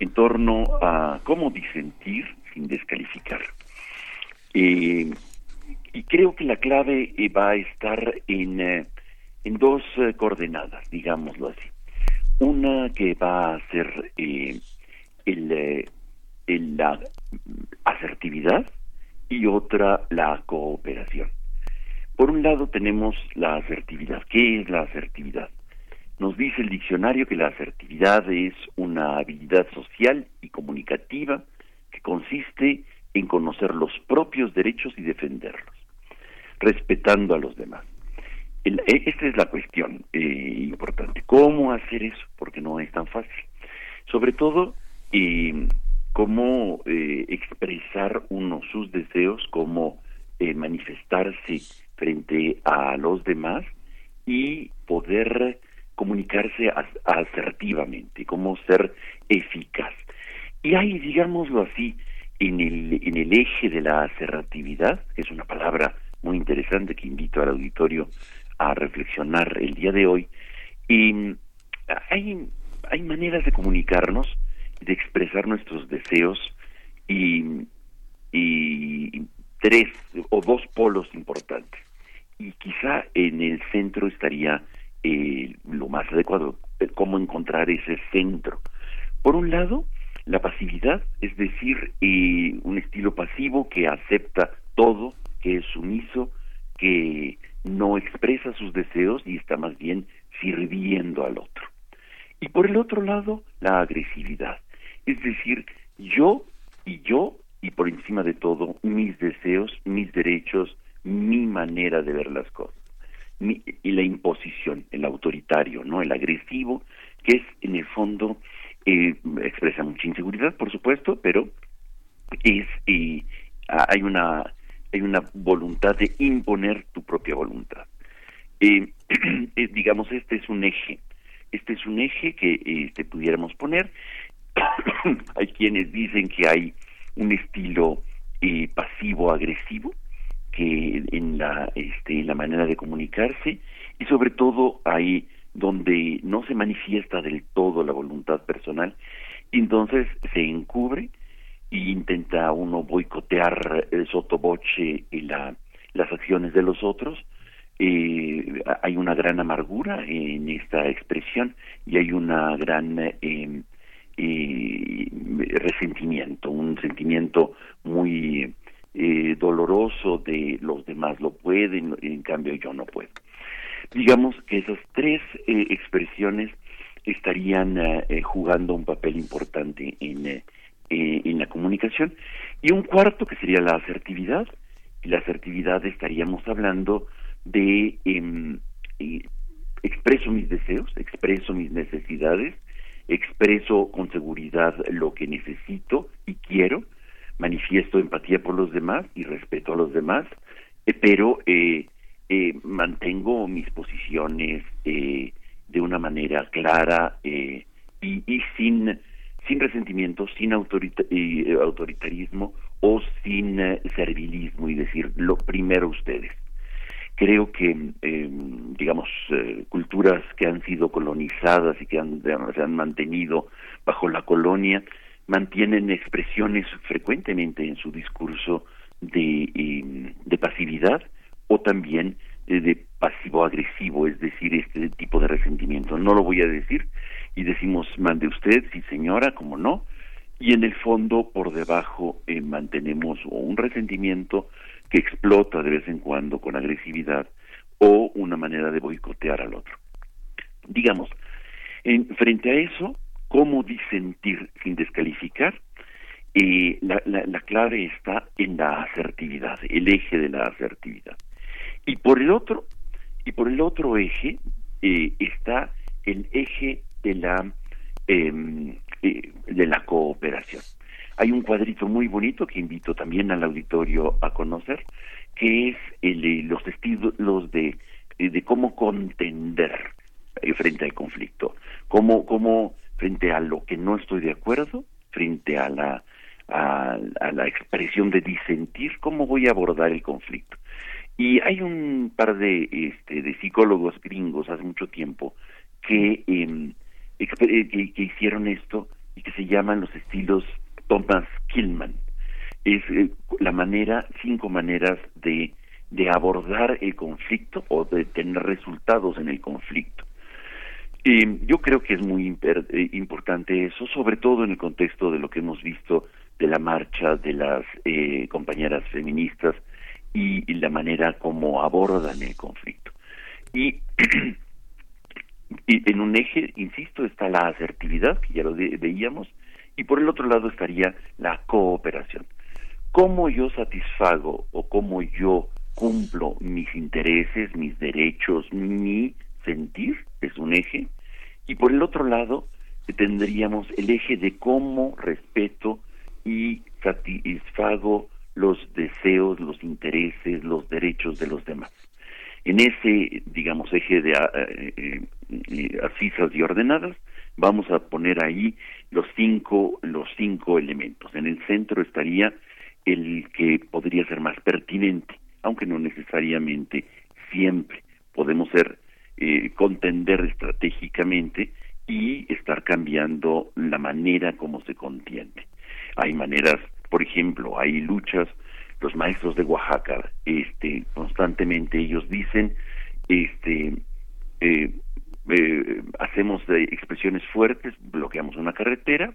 en torno a cómo disentir sin descalificar. Eh, y creo que la clave eh, va a estar en, en dos coordenadas, digámoslo así. Una que va a ser el, el, la asertividad y otra la cooperación. Por un lado tenemos la asertividad. ¿Qué es la asertividad? Nos dice el diccionario que la asertividad es una habilidad social y comunicativa que consiste en conocer los propios derechos y defenderlos, respetando a los demás. el- e- esta es la cuestión eh, importante. ¿Cómo hacer eso? Porque no es tan fácil. Sobre todo, eh, cómo eh, expresar uno sus deseos, cómo eh, manifestarse frente a los demás y poder comunicarse as- asertivamente, cómo ser eficaz. Y hay, digámoslo así, en el, en el eje de la asertividad, es una palabra muy interesante que invito al auditorio a reflexionar el día de hoy, y hay, hay maneras de comunicarnos, de expresar nuestros deseos y tres o dos polos importantes. Y quizá en el centro estaría eh, lo más adecuado, eh, cómo encontrar ese centro. Por un lado, la pasividad, es decir, eh, un estilo pasivo que acepta todo, que es sumiso, que no expresa sus deseos y está más bien sirviendo al otro. Y por el otro lado, la agresividad, es decir, yo y yo y por encima de todo mis deseos, mis derechos, mi manera de ver las cosas. Mi- y la imposición, el autoritario, ¿no? El agresivo, que es en el fondo eh, expresa mucha inseguridad, por supuesto, pero es eh, ah, hay una hay una voluntad de imponer tu propia voluntad. Eh, eh, digamos, este es un eje, este es un eje que este, pudiéramos poner. hay quienes dicen que hay un estilo eh, pasivo-agresivo que en la este, la manera de comunicarse y sobre todo hay donde no se manifiesta del todo la voluntad personal y entonces se encubre e intenta uno boicotear el sotoboche y la, las acciones de los otros. Eh, hay una gran amargura en esta expresión y hay una gran eh, eh, resentimiento, un sentimiento muy eh, doloroso de los demás lo pueden, en cambio yo no puedo. Digamos que esas tres eh, expresiones estarían eh, eh, jugando un papel importante en, en la comunicación. Y un cuarto que sería la asertividad. La asertividad estaríamos hablando de em, expreso mis deseos, expreso mis necesidades, expreso con seguridad lo que necesito y quiero, manifiesto empatía por los demás y respeto a los demás, eh, pero eh, eh, mantengo mis posiciones eh, de una manera clara eh, y, y sin sin resentimiento, sin autorita- autoritarismo o sin servilismo y decir lo primero ustedes. Creo que, eh, digamos, culturas que han sido colonizadas y que han, se han mantenido bajo la colonia mantienen expresiones frecuentemente en su discurso de, eh, de pasividad o también eh, de pasivo-agresivo, es decir, este tipo de resentimiento. No lo voy a decir y decimos, mande usted, sí señora, como no, y en el fondo, por debajo, eh, mantenemos un resentimiento que explota de vez en cuando con agresividad o una manera de boicotear al otro. Digamos, en, frente a eso, ¿cómo disentir sin descalificar? Eh, la, la, la clave está en la asertividad, el eje de la asertividad. Y por el otro, y por el otro eje eh, está el eje de la em, eh, de la cooperación. Hay un cuadrito muy bonito que invito también al auditorio a conocer, que es el, los estilos de, de cómo contender eh, frente al conflicto, cómo, cómo frente a lo que no estoy de acuerdo, frente a la, a, la expresión de disentir, cómo voy a abordar el conflicto. Y hay un par de, este, de psicólogos gringos hace mucho tiempo que, eh, exper- que, que hicieron esto y que se llaman los estilos Thomas Killman. Es eh, la manera, cinco maneras de, de abordar el conflicto o de tener resultados en el conflicto. Eh, yo creo que es muy eh, importante eso, sobre todo en el contexto de lo que hemos visto de la marcha de las eh, compañeras feministas y, la manera como abordan el conflicto. Y, en un eje, insisto, está la asertividad, que ya lo veíamos, y por el otro lado estaría la cooperación. ¿Cómo yo satisfago o cómo yo cumplo mis intereses, mis derechos, mi sentir, es un eje, y por el otro lado tendríamos el eje de cómo respeto y satisfago los deseos, los intereses, los derechos de los demás. En ese, digamos, eje de eh, eh, eh, asisas y ordenadas, vamos a poner ahí los cinco, los cinco elementos. En el centro estaría el que podría ser más pertinente, aunque no necesariamente siempre. Podemos ser eh, contender estratégicamente y estar cambiando la manera como se contiende. Hay maneras, por ejemplo, hay luchas, los maestros de Oaxaca, este, constantemente ellos dicen, este, eh, eh, hacemos expresiones fuertes, bloqueamos una carretera,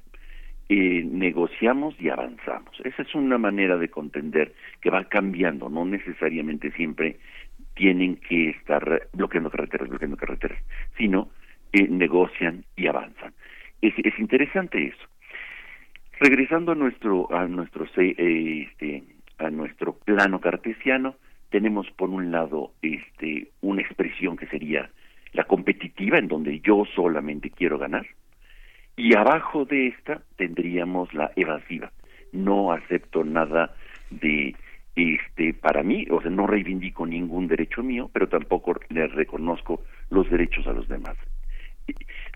eh, negociamos y avanzamos. Esa es una manera de contender que va cambiando, no necesariamente siempre tienen que estar bloqueando carreteras, bloqueando carreteras, sino eh, negocian y avanzan. Es, es interesante eso. Regresando a nuestro a nuestro eh, este, a nuestro plano cartesiano, tenemos por un lado este una expresión que sería la competitiva en donde yo solamente quiero ganar y abajo de esta tendríamos la evasiva. No acepto nada de este para mí, o sea, no reivindico ningún derecho mío, pero tampoco le reconozco los derechos a los demás.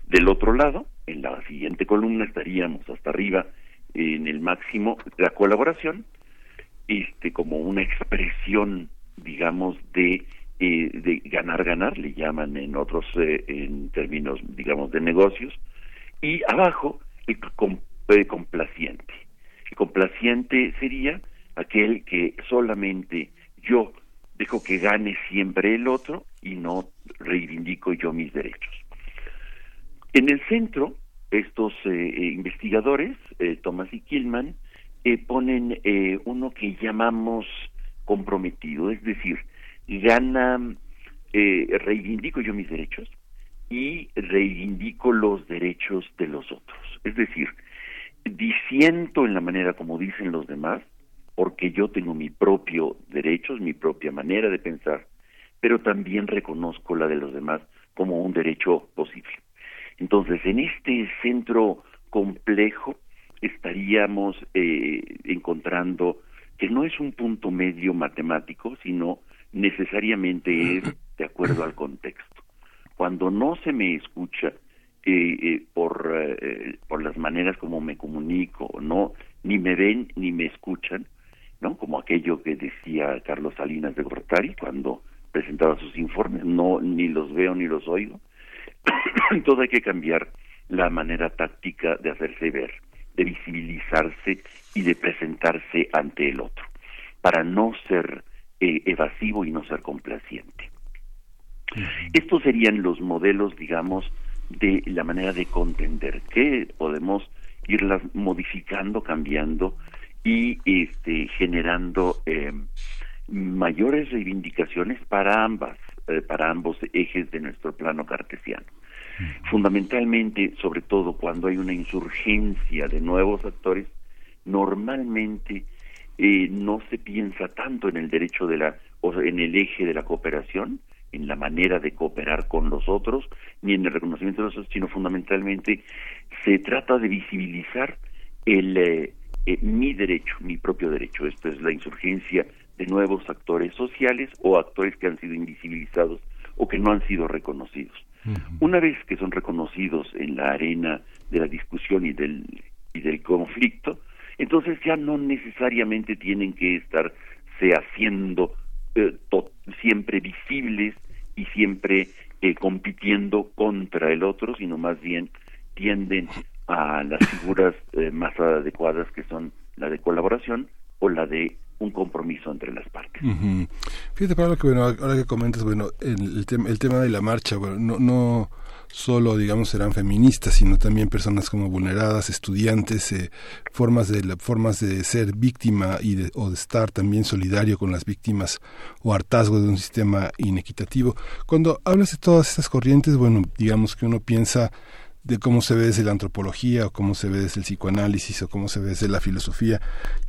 Del otro lado, en la siguiente columna estaríamos hasta arriba en el máximo la colaboración, este como una expresión, digamos, de eh, de ganar ganar, le llaman en otros eh, en términos, digamos, de negocios, y abajo el complaciente. El complaciente sería aquel que solamente yo dejo que gane siempre el otro y no reivindico yo mis derechos. En el centro, estos eh, eh, investigadores, eh, Thomas y Killman, ponen uno que llamamos comprometido, es decir, gana, reivindico yo mis derechos y reivindico los derechos de los otros. Es decir, disiento en la manera como dicen los demás, porque yo tengo mi propio derechos, mi propia manera de pensar, pero también reconozco la de los demás como un derecho posible. Entonces, en este centro complejo estaríamos eh, encontrando que no es un punto medio matemático, sino necesariamente es de acuerdo al contexto. Cuando no se me escucha eh, eh, por, eh, por las maneras como me comunico, no ni me ven ni me escuchan, ¿no? Como aquello que decía Carlos Salinas de Gortari cuando presentaba sus informes, no ni los veo ni los oigo. Entonces hay que cambiar la manera táctica de hacerse ver, de visibilizarse y de presentarse ante el otro, para no ser eh, evasivo y no ser complaciente. Estos serían los modelos, digamos, de la manera de contender, que podemos irlas modificando, cambiando y este, generando eh, mayores reivindicaciones para ambas, eh, para ambos ejes de nuestro plano cartesiano. Fundamentalmente, sobre todo cuando hay una insurgencia de nuevos actores, normalmente eh, no se piensa tanto en el derecho de la, o en el eje de la cooperación, en la manera de cooperar con los otros, ni en el reconocimiento de los otros, sino fundamentalmente se trata de visibilizar el, eh, eh, mi derecho, mi propio derecho. Esto es la insurgencia de nuevos actores sociales o actores que han sido invisibilizados o que no han sido reconocidos. Una vez que son reconocidos en la arena de la discusión y del, y del conflicto, entonces ya no necesariamente tienen que estarse haciendo eh, siempre visibles y siempre eh, compitiendo contra el otro, sino más bien tienden a las figuras eh, más adecuadas que son la de colaboración o la de un compromiso entre las partes. Fíjate, Pablo, que bueno, ahora que comentas, bueno, el, tema, el tema de la marcha, bueno, no, no solo, digamos, serán feministas, sino también personas como vulneradas, estudiantes, eh, formas de formas de ser víctima y de, o de estar también solidario con las víctimas o hartazgo de un sistema inequitativo. Cuando hablas de todas estas corrientes, bueno, digamos que uno piensa de cómo se ve desde la antropología o cómo se ve desde el psicoanálisis o cómo se ve desde la filosofía.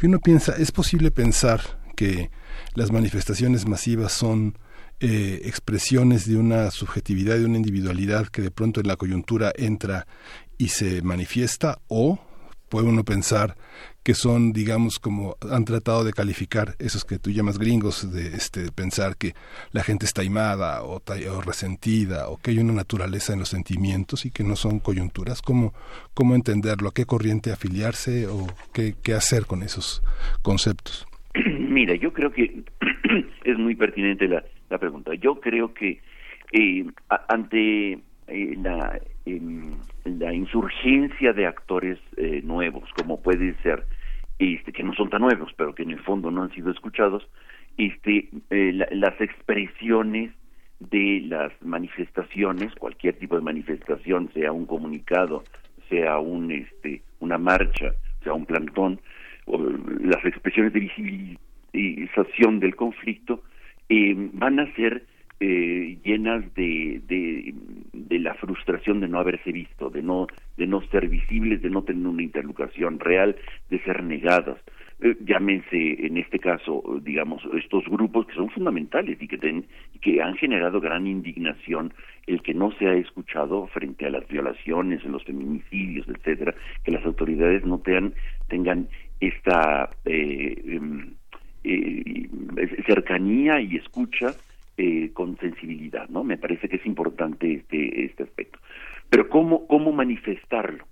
Uno piensa, ¿es posible pensar que las manifestaciones masivas son eh, expresiones de una subjetividad, de una individualidad que de pronto en la coyuntura entra y se manifiesta o puede uno pensar que son, digamos, como han tratado de calificar esos que tú llamas gringos, de este, pensar que la gente está imada o, resentida o que hay una naturaleza en los sentimientos y que no son coyunturas. ¿Cómo, cómo entenderlo? ¿A qué corriente afiliarse o qué, qué hacer con esos conceptos? Mira, yo creo que es muy pertinente la, la pregunta. Yo creo que eh, ante eh, la, eh, la insurgencia de actores eh, nuevos, como puede ser, este, que no son tan nuevos, pero que en el fondo no han sido escuchados, este, eh, la, las expresiones de las manifestaciones, cualquier tipo de manifestación, sea un comunicado, sea un, este, una marcha, sea un plantón, o las expresiones de visibilización del conflicto, eh, van a ser eh, llenas de, de, la frustración de no haberse visto, de no, de no ser visibles, de no tener una interlocución real, de ser negadas. Eh, llámense en este caso, digamos, estos grupos que son fundamentales y que, ten, que han generado gran indignación el que no se ha escuchado frente a las violaciones, los feminicidios, etcétera, que las autoridades no tengan, tengan esta eh, eh, cercanía y escucha eh, con sensibilidad, ¿no? Me parece que es importante este, este aspecto. Pero ¿cómo, cómo manifestarlo?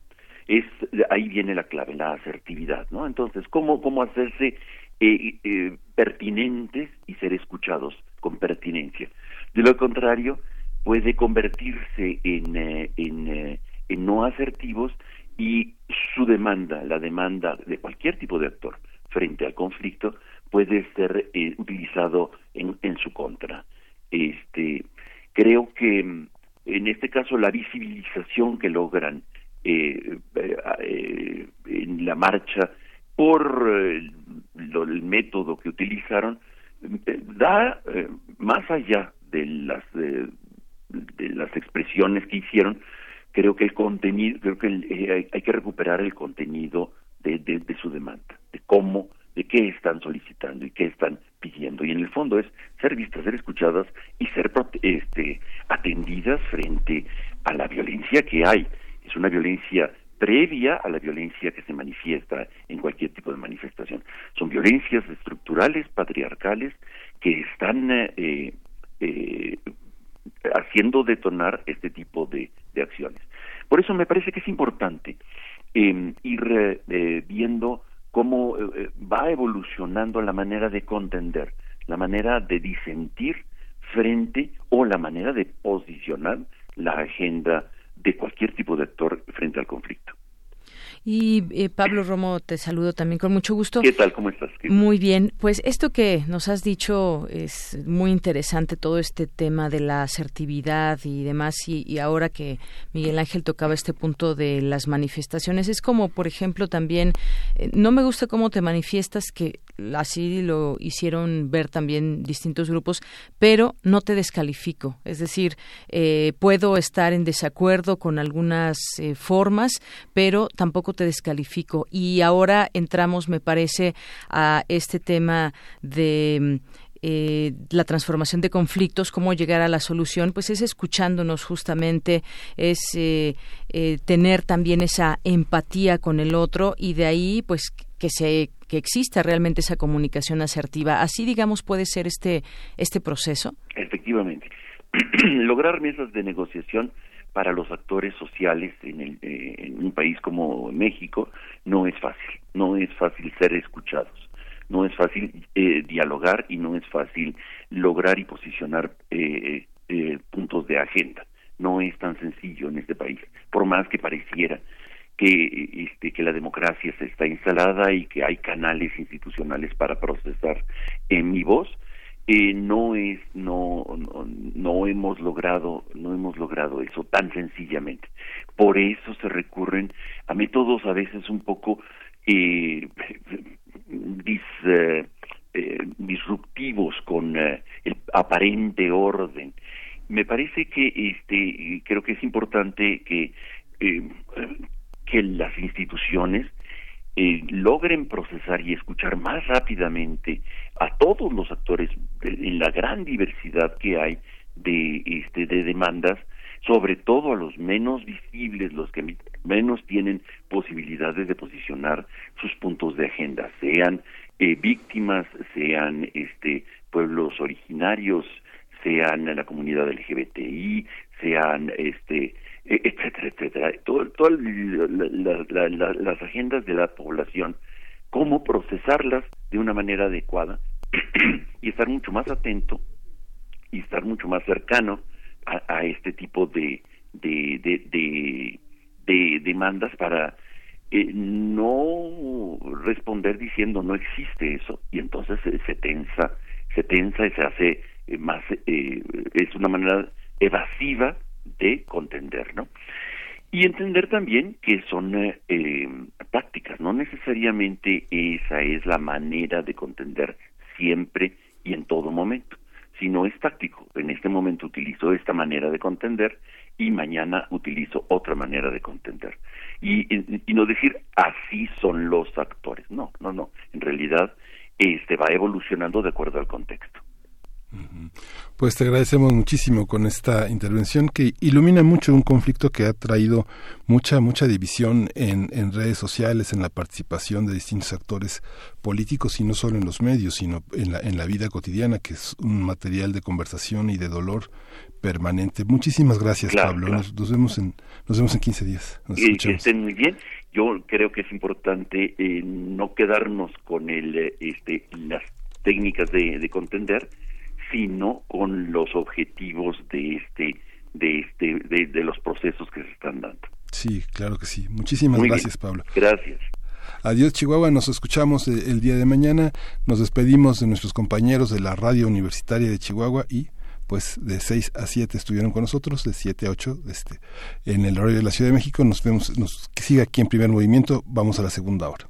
Es, ahí viene la clave, la asertividad, ¿no? Entonces, ¿cómo, cómo hacerse eh, eh, pertinentes y ser escuchados con pertinencia? De lo contrario, puede convertirse en, eh, en, eh, en no asertivos y su demanda, la demanda de cualquier tipo de actor frente al conflicto, puede ser eh, utilizado en, en su contra este creo que mm, en este caso la visibilización que logran eh, eh, en la marcha por eh, el método que utilizaron eh, da eh, más allá de las de las expresiones que hicieron creo que el contenido creo que el, hay, hay, que recuperar el contenido de, de su demanda de cómo de qué están solicitando y qué están pidiendo y en el fondo es ser vistas, ser escuchadas y ser este, atendidas frente a la violencia que hay. Es una violencia previa a la violencia que se manifiesta en cualquier tipo de manifestación. Son violencias estructurales, patriarcales, que están eh, eh, haciendo detonar este tipo de, acciones. Por eso me parece que es importante eh, ir eh, viendo cómo eh, va evolucionando la manera de contender, la manera de disentir frente o la manera de posicionar la agenda de cualquier tipo de actor frente al conflicto. Y eh, Pablo Romo, te saludo también con mucho gusto. ¿Qué tal? ¿Cómo estás? Muy bien. Pues esto que nos has dicho es muy interesante, todo este tema de la asertividad y demás. Y, y, ahora que Miguel Ángel tocaba este punto de las manifestaciones, es como, por ejemplo, también, eh, no me gusta cómo te manifiestas, que así lo hicieron ver también distintos grupos, pero no te descalifico. Es decir, eh, puedo estar en desacuerdo con algunas eh, formas, pero tampoco te descalifico. Y ahora entramos, me parece, a este tema de eh, la transformación de conflictos, cómo llegar a la solución, pues es escuchándonos justamente, es tener también esa empatía con el otro y de ahí pues que se que exista realmente esa comunicación asertiva. Así digamos puede ser este este proceso. Efectivamente, lograr mesas de negociación para los actores sociales en, el, eh, en un país como México no es fácil, no es fácil ser escuchados, no es fácil eh, dialogar y no es fácil lograr y posicionar eh, eh, puntos de agenda. No es tan sencillo en este país, por más que pareciera que, este, que la democracia se está instalada y que hay canales institucionales para procesar en mi voz, eh, no es no, no, no hemos logrado no hemos logrado eso tan sencillamente. Por eso se recurren a métodos a veces un poco eh, dis, eh, eh, disruptivos con el aparente orden. Me parece que este creo que es importante que que las instituciones eh, logren procesar y escuchar más rápidamente a todos los actores en la gran diversidad que hay de este de demandas sobre todo a los menos visibles los que menos tienen posibilidades de posicionar sus puntos de agenda sean eh, víctimas sean este pueblos originarios sean la comunidad LGBTI sean este etcétera, etcétera. Todas las agendas de la población, cómo procesarlas de una manera adecuada y estar mucho más atento y estar mucho más cercano a, este tipo de, de, de, de, demandas para eh, no responder diciendo no existe eso y entonces se, tensa se tensa y se hace eh, más eh, es una manera evasiva de contender, ¿no? Y entender también que son eh, eh, tácticas, no necesariamente esa es la manera de contender siempre y en todo momento, sino es táctico. En este momento utilizo esta manera de contender y mañana utilizo otra manera de contender. Y, y, no decir así son los actores, no, no, no. En realidad este va evolucionando de acuerdo al contexto. Pues te agradecemos muchísimo con esta intervención que ilumina mucho un conflicto que ha traído mucha, mucha división en, en redes sociales, en la participación de distintos actores políticos y no solo en los medios, sino en la, en la vida cotidiana, que es un material de conversación y de dolor permanente. Muchísimas gracias, Pablo. Nos, vemos en, nos vemos en 15 días. y que estén muy bien. Yo creo que es importante eh, no quedarnos con el, eh, este, las técnicas de, de contender, sino con los objetivos de este de este de, los procesos que se están dando. Sí, claro que sí. Muchísimas gracias, Pablo. Gracias. Adiós Chihuahua, nos escuchamos eh, el día de mañana. Nos despedimos de nuestros compañeros de la Radio Universitaria de Chihuahua y pues de 6 a 7 estuvieron con nosotros, de 7 a 8 este, en el horario de la Ciudad de México. Nos vemos, nos sigue aquí en primer movimiento. Vamos a la segunda hora.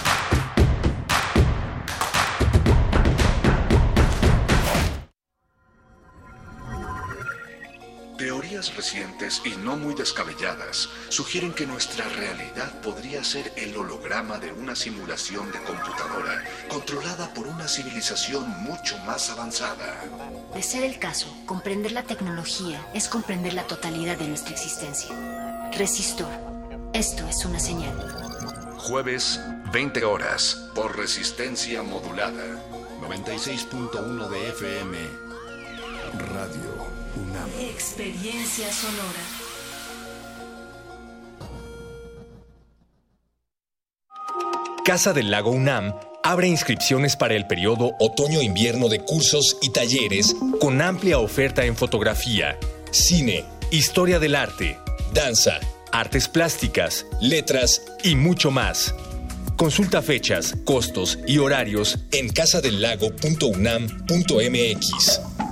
Teorías recientes y no muy descabelladas sugieren que nuestra realidad podría ser el holograma de una simulación de computadora controlada por una civilización mucho más avanzada. De ser el caso, comprender la tecnología es comprender la totalidad de nuestra existencia. Resistor. Esto es una señal. Jueves, 20 horas, por resistencia modulada. 96.1 de FM. Radio UNAM. Experiencia sonora. Casa del Lago UNAM abre inscripciones para el periodo otoño-invierno de cursos y talleres con amplia oferta en fotografía, cine, historia del arte, danza, artes plásticas, letras y mucho más. Consulta fechas, costos y horarios en casadelago.unam.mx.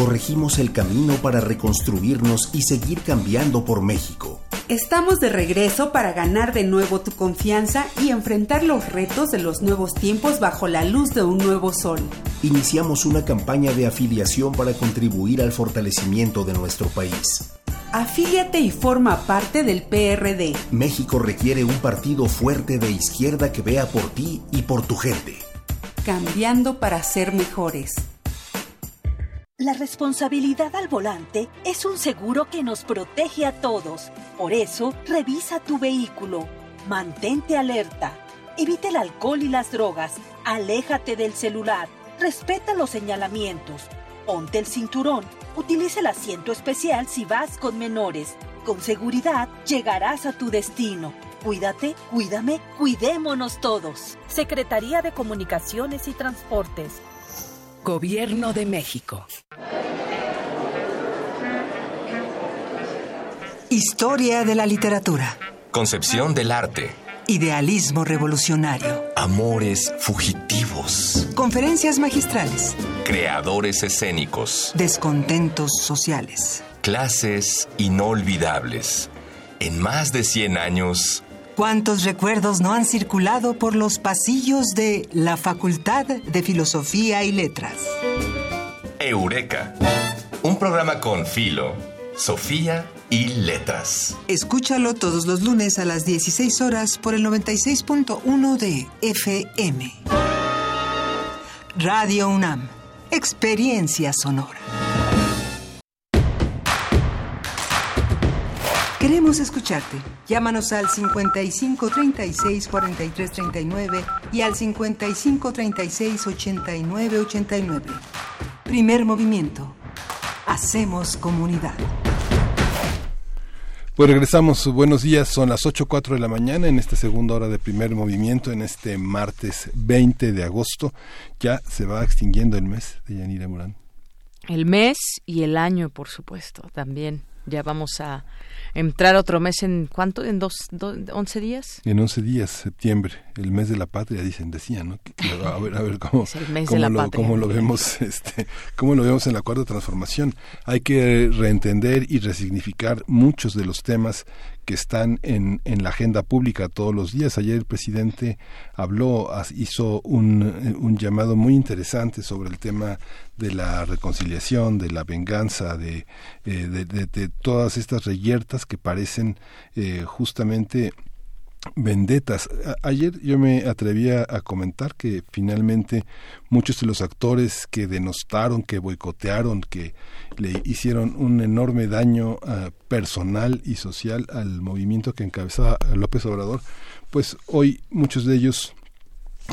Corregimos el camino para reconstruirnos y seguir cambiando por México. Estamos de regreso para ganar de nuevo tu confianza y enfrentar los retos de los nuevos tiempos bajo la luz de un nuevo sol. Iniciamos una campaña de afiliación para contribuir al fortalecimiento de nuestro país. Afíliate y forma parte del PRD. México requiere un partido fuerte de izquierda que vea por ti y por tu gente. Cambiando para ser mejores. La responsabilidad al volante es un seguro que nos protege a todos. Por eso, revisa tu vehículo. Mantente alerta. Evita el alcohol y las drogas. Aléjate del celular. Respeta los señalamientos. Ponte el cinturón. Utiliza el asiento especial si vas con menores. Con seguridad llegarás a tu destino. Cuídate, cuídame, cuidémonos todos. Secretaría de Comunicaciones y Transportes. Gobierno de México. Historia de la literatura. Concepción del arte. Idealismo revolucionario. Amores fugitivos. Conferencias magistrales. Creadores escénicos. Descontentos sociales. Clases inolvidables. En más de 100 años ¿Cuántos recuerdos no han circulado por los pasillos de la Facultad de Filosofía y Letras? Eureka, un programa con Filo, Sofía y Letras. Escúchalo todos los lunes a las 16 horas por el 96.1 de FM. Radio UNAM, experiencia sonora. Queremos escucharte. Llámanos al 55 36 43 39 y al 55 36 89 89. Primer movimiento. Hacemos comunidad. Pues regresamos, buenos días, son las 8.04 de la mañana en esta segunda hora de primer movimiento, en este martes 20 de agosto. Ya se va extinguiendo el mes de Yanira Morán. El mes y el año, por supuesto, también. Ya vamos a entrar otro mes en cuánto en dos, dos once días. En once días septiembre el mes de la patria dicen decían no a ver a ver cómo Es el mes de cómo la lo, patria. cómo lo vemos este cómo lo vemos en la cuarta transformación. Hay que reentender y resignificar muchos de los temas que están en, en la agenda pública todos los días. Ayer el presidente habló, hizo un, eh, un llamado muy interesante sobre el tema de la reconciliación, de la venganza, de, eh, de- de todas estas reyertas que parecen eh, justamente vendetas. Ayer yo me atrevía a comentar que finalmente muchos de los actores que denostaron, que boicotearon, que le hicieron un enorme daño ah, personal y social al movimiento que encabezaba López Obrador, pues hoy muchos de ellos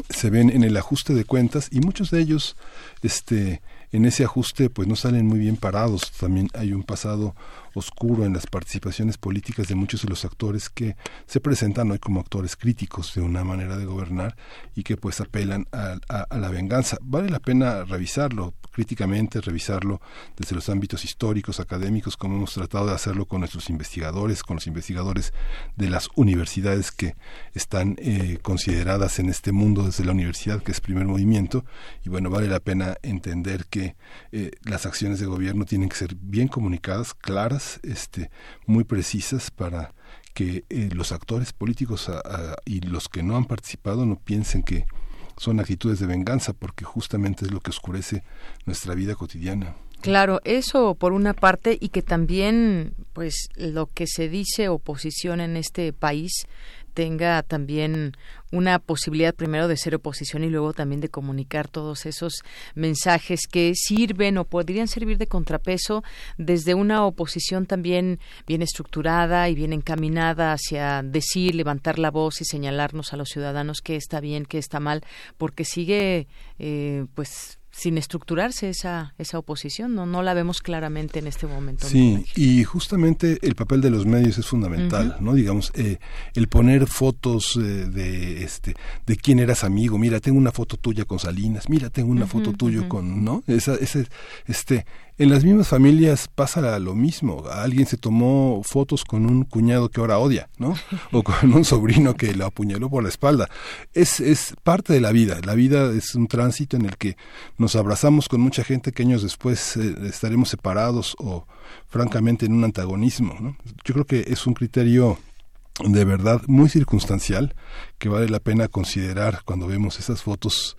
se ven en el ajuste de cuentas y muchos de ellos este en ese ajuste pues no salen muy bien parados también hay un pasado oscuro en las participaciones políticas de muchos de los actores que se presentan hoy como actores críticos de una manera de gobernar y que pues apelan a, la venganza. Vale la pena revisarlo críticamente revisarlo desde los ámbitos históricos académicos como hemos tratado de hacerlo con nuestros investigadores con los investigadores de las universidades que están eh, consideradas en este mundo desde la universidad, que es primer movimiento, y bueno, vale la pena entender que eh, las acciones de gobierno tienen que ser bien comunicadas, claras, este, muy precisas para que eh, los actores políticos y los que no han participado no piensen que son actitudes de venganza, porque justamente es lo que oscurece nuestra vida cotidiana. Claro, eso por una parte y que también, pues, lo que se dice oposición en este país tenga también una posibilidad primero de ser oposición y luego también de comunicar todos esos mensajes que sirven o podrían servir de contrapeso desde una oposición también bien estructurada y bien encaminada hacia decir, levantar la voz y señalarnos a los ciudadanos que está bien, que está mal, porque sigue, eh, pues, sin estructurarse esa esa oposición no no la vemos claramente en este momento Sí, y justamente el papel de los medios es fundamental. ¿no? Digamos, eh, el poner fotos eh, de este de quién eras amigo, mira, tengo una foto tuya con Salinas, mira, tengo una foto tuya con, ¿no? Esa, ese, este, en las mismas familias pasa lo mismo. Alguien se tomó fotos con un cuñado que ahora odia, ¿no? O con un sobrino que lo apuñaló por la espalda. Es, es parte de la vida. La vida es un tránsito en el que nos abrazamos con mucha gente que años después eh, estaremos separados o francamente en un antagonismo, ¿no? Yo creo que es un criterio de verdad muy circunstancial que vale la pena considerar cuando vemos esas fotos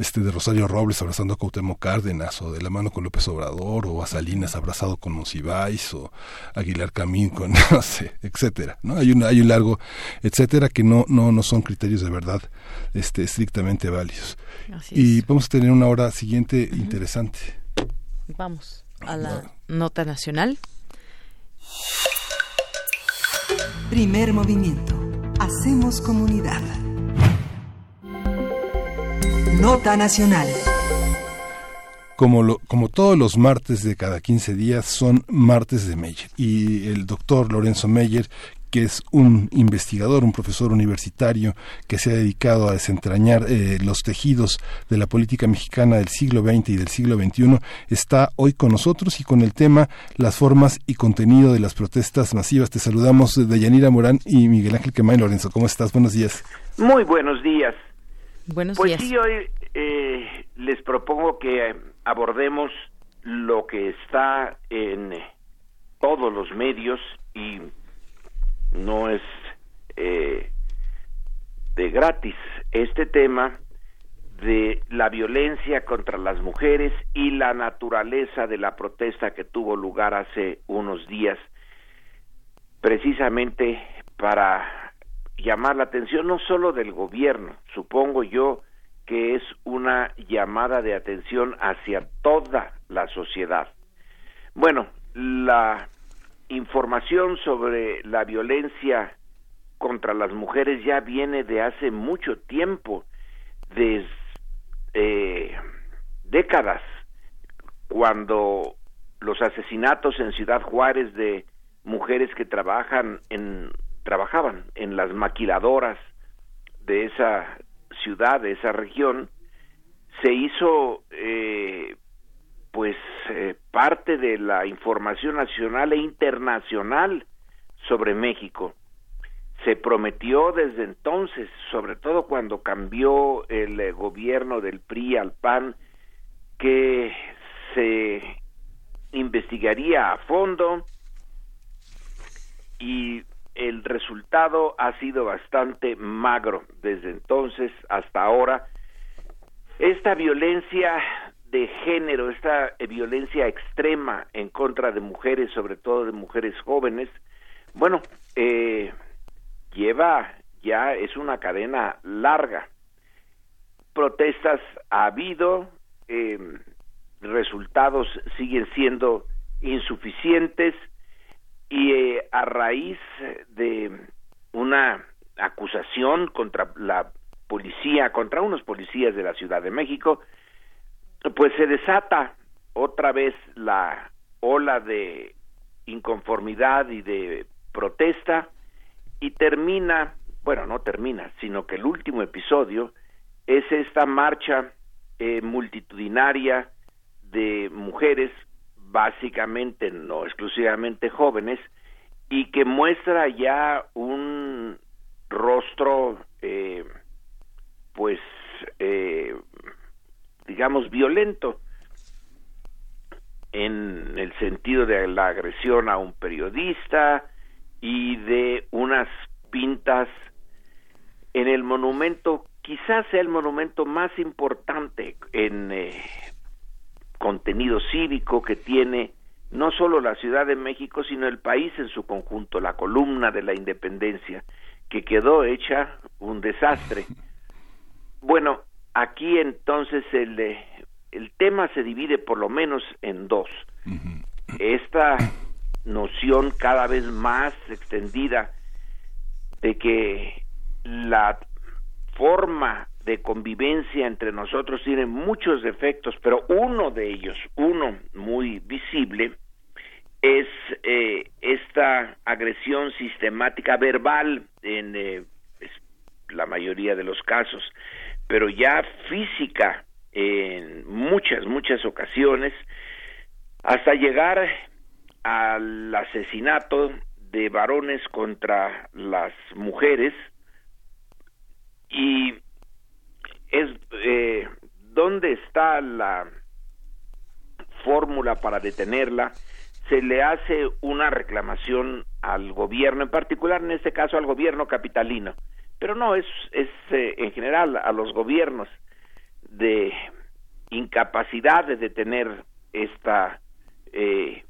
este de Rosario Robles abrazando a Cuauhtémoc Cárdenas o de la mano con López Obrador o a Salinas abrazado con Monsiváis o Aguilar Camín con no sé, etcétera, ¿no? Hay un hay un largo etcétera que no no no son criterios de verdad este estrictamente válidos. Así Y vamos a tener una hora siguiente interesante. vamos a la nota nacional Primer movimiento. Hacemos comunidad. Nota nacional. Como, lo, como todos los martes de cada 15 días son martes de Meyer. Y el doctor Lorenzo Meyer, que es un investigador, un profesor universitario que se ha dedicado a desentrañar eh, los tejidos de la política mexicana del siglo XX y del siglo XXI, está hoy con nosotros y con el tema las formas y contenido de las protestas masivas. Te saludamos de Yanira Morán y Miguel Ángel Quemay Lorenzo. ¿Cómo estás? Buenos días. Muy buenos días. Buenos pues días. sí, hoy eh, les propongo que eh, abordemos lo que está en todos los medios y no es eh, de gratis este tema de la violencia contra las mujeres y la naturaleza de la protesta que tuvo lugar hace unos días, precisamente para llamar la atención no solo del gobierno, supongo yo que es una llamada de atención hacia toda la sociedad. Bueno, la información sobre la violencia contra las mujeres ya viene de hace mucho tiempo, desde eh, décadas, cuando los asesinatos en Ciudad Juárez de mujeres que trabajan en trabajaban en las maquiladoras de esa ciudad, de esa región, se hizo eh, pues eh, parte de la información nacional e internacional sobre México. Se prometió desde entonces, sobre todo cuando cambió el eh, gobierno del PRI al PAN, que se investigaría a fondo y el resultado ha sido bastante magro desde entonces hasta ahora. Esta violencia de género, esta violencia extrema en contra de mujeres, sobre todo de mujeres jóvenes, bueno, eh, lleva ya, es una cadena larga. Protestas ha habido, eh, resultados siguen siendo insuficientes y eh, a raíz de una acusación contra la policía, contra unos policías de la Ciudad de México, pues se desata otra vez la ola de inconformidad y de protesta y termina, bueno, no termina, sino que el último episodio es esta marcha eh, multitudinaria de mujeres, básicamente, no exclusivamente jóvenes, y que muestra ya un rostro, eh, pues, eh, digamos, violento en el sentido de la agresión a un periodista y de unas pintas en el monumento, quizás sea el monumento más importante en eh, contenido cívico que tiene no solo la Ciudad de México, sino el país en su conjunto, la columna de la independencia, que quedó hecha un desastre. Bueno, aquí entonces el, eh, el tema se divide por lo menos en dos. Esta noción cada vez más extendida de que la forma de convivencia entre nosotros tiene muchos defectos, pero uno de ellos, uno muy visible, es eh, esta agresión sistemática verbal en eh, la mayoría de los casos, pero ya física en muchas, muchas ocasiones, hasta llegar al asesinato de varones contra las mujeres y es eh, dónde está la fórmula para detenerla se le hace una reclamación al gobierno en particular en este caso al gobierno capitalino pero no es es eh, en general a los gobiernos de incapacidad de detener esta eh,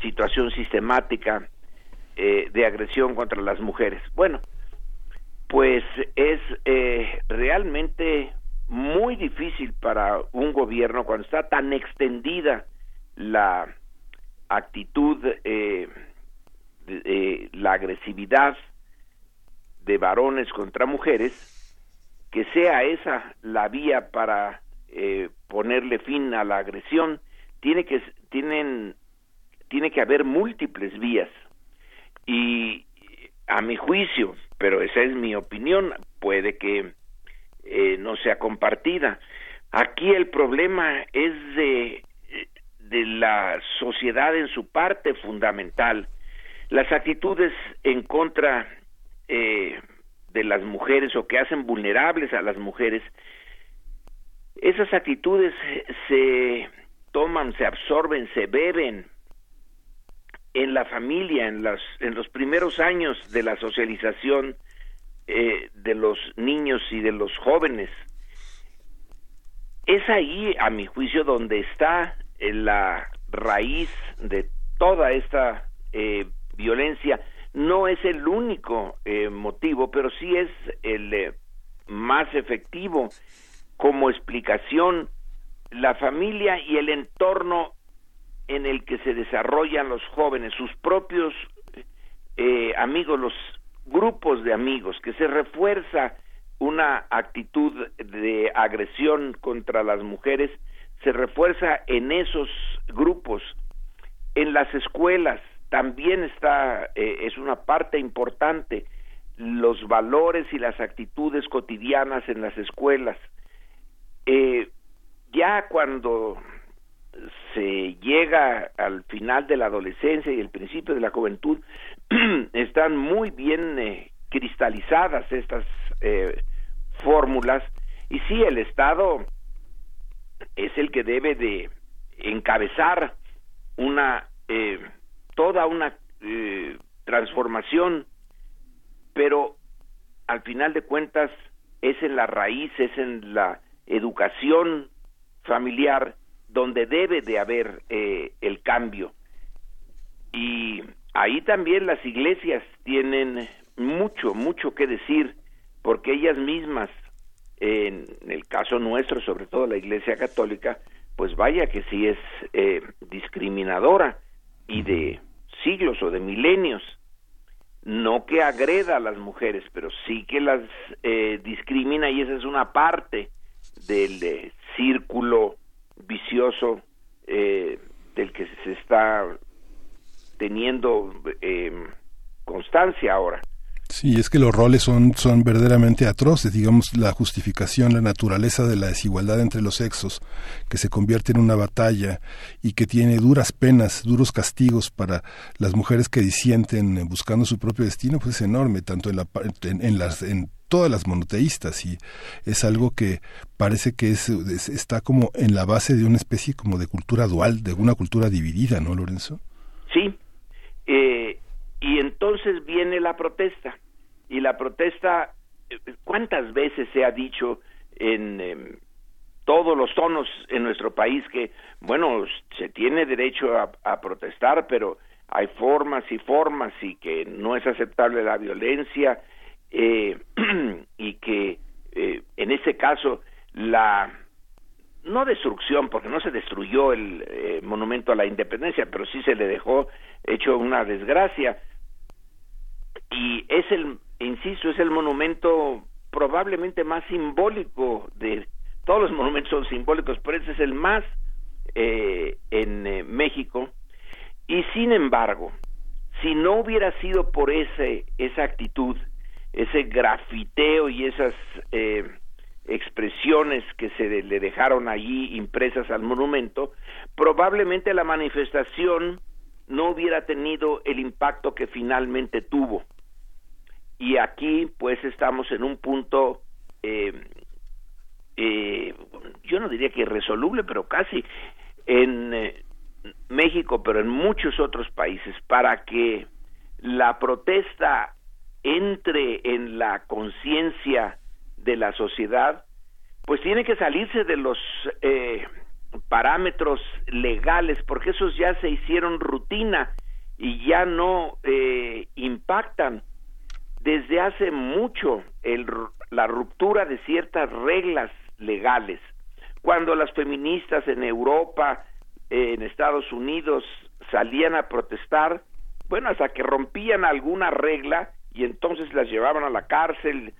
situación sistemática eh, de agresión contra las mujeres. Bueno, pues es eh, realmente muy difícil para un gobierno cuando está tan extendida la actitud, eh, la agresividad de varones contra mujeres, que sea esa la vía para ponerle fin a la agresión, tiene que tienen tiene que haber múltiples vías. Y a mi juicio, pero esa es mi opinión, puede que eh, no sea compartida. Aquí el problema es de, de la sociedad en su parte fundamental. Las actitudes en contra eh, de las mujeres o que hacen vulnerables a las mujeres, esas actitudes se toman, se absorben, se beben en la familia, en, las, en los primeros años de la socialización eh, de los niños y de los jóvenes. Es ahí, a mi juicio, donde está eh, la raíz de toda esta eh, violencia. No es el único eh, motivo, pero sí es el eh, más efectivo como explicación. La familia y el entorno en el que se desarrollan los jóvenes, sus propios eh, amigos, los grupos de amigos, que se refuerza una actitud de agresión contra las mujeres, se refuerza en esos grupos. En las escuelas también está, eh, es una parte importante, los valores y las actitudes cotidianas en las escuelas. Eh, ya cuando se llega al final de la adolescencia y el principio de la juventud, están muy bien eh, cristalizadas estas eh, fórmulas. Y sí, el Estado es el que debe de encabezar una eh, toda una eh, transformación, pero al final de cuentas es en la raíz, es en la educación familiar donde debe de haber eh, el cambio. Y ahí también las iglesias tienen mucho, mucho que decir, porque ellas mismas, en el caso nuestro, sobre todo la Iglesia Católica, pues vaya que sí es eh, discriminadora y de siglos o de milenios. No que agreda a las mujeres, pero sí que las eh, discrimina y esa es una parte del círculo vicioso eh, del que se está teniendo eh, constancia ahora. Sí, es que los roles son, son verdaderamente atroces, digamos, la justificación, la naturaleza de la desigualdad entre los sexos, que se convierte en una batalla y que tiene duras penas, duros castigos para las mujeres que disienten buscando su propio destino, pues es enorme, tanto en, la, en las, en todas las monoteístas, y es algo que parece que es, es- está como en la base de una especie como de cultura dual, de una cultura dividida, ¿no, Lorenzo? Sí, eh, y entonces viene la protesta. Y la protesta, eh, ¿cuántas veces se ha dicho en em, todos los tonos en nuestro país que, bueno, se tiene derecho a protestar, pero hay formas y formas y que no es aceptable la violencia eh, y que eh, en ese caso la no destrucción, porque no se destruyó el eh, monumento a la independencia, pero sí se le dejó hecho una desgracia. Y es el, insisto, es el monumento probablemente más simbólico de todos los monumentos son simbólicos, pero ese es el más eh, en eh, México. Y sin embargo, si no hubiera sido por ese esa actitud, ese grafiteo y esas eh, expresiones que se le- dejaron allí impresas al monumento, probablemente la manifestación no hubiera tenido el impacto que finalmente tuvo. Y aquí, pues, estamos en un punto, eh, eh, yo no diría que irresoluble, pero casi en eh, México, pero en muchos otros países, para que la protesta entre en la conciencia de la sociedad, pues tiene que salirse de los eh, parámetros legales, porque esos ya se hicieron rutina y ya no eh, impactan. Desde hace mucho la ruptura de ciertas reglas legales. Cuando las feministas en Europa, en Estados Unidos, salían a protestar, bueno, hasta que rompían alguna regla y entonces las llevaban a la cárcel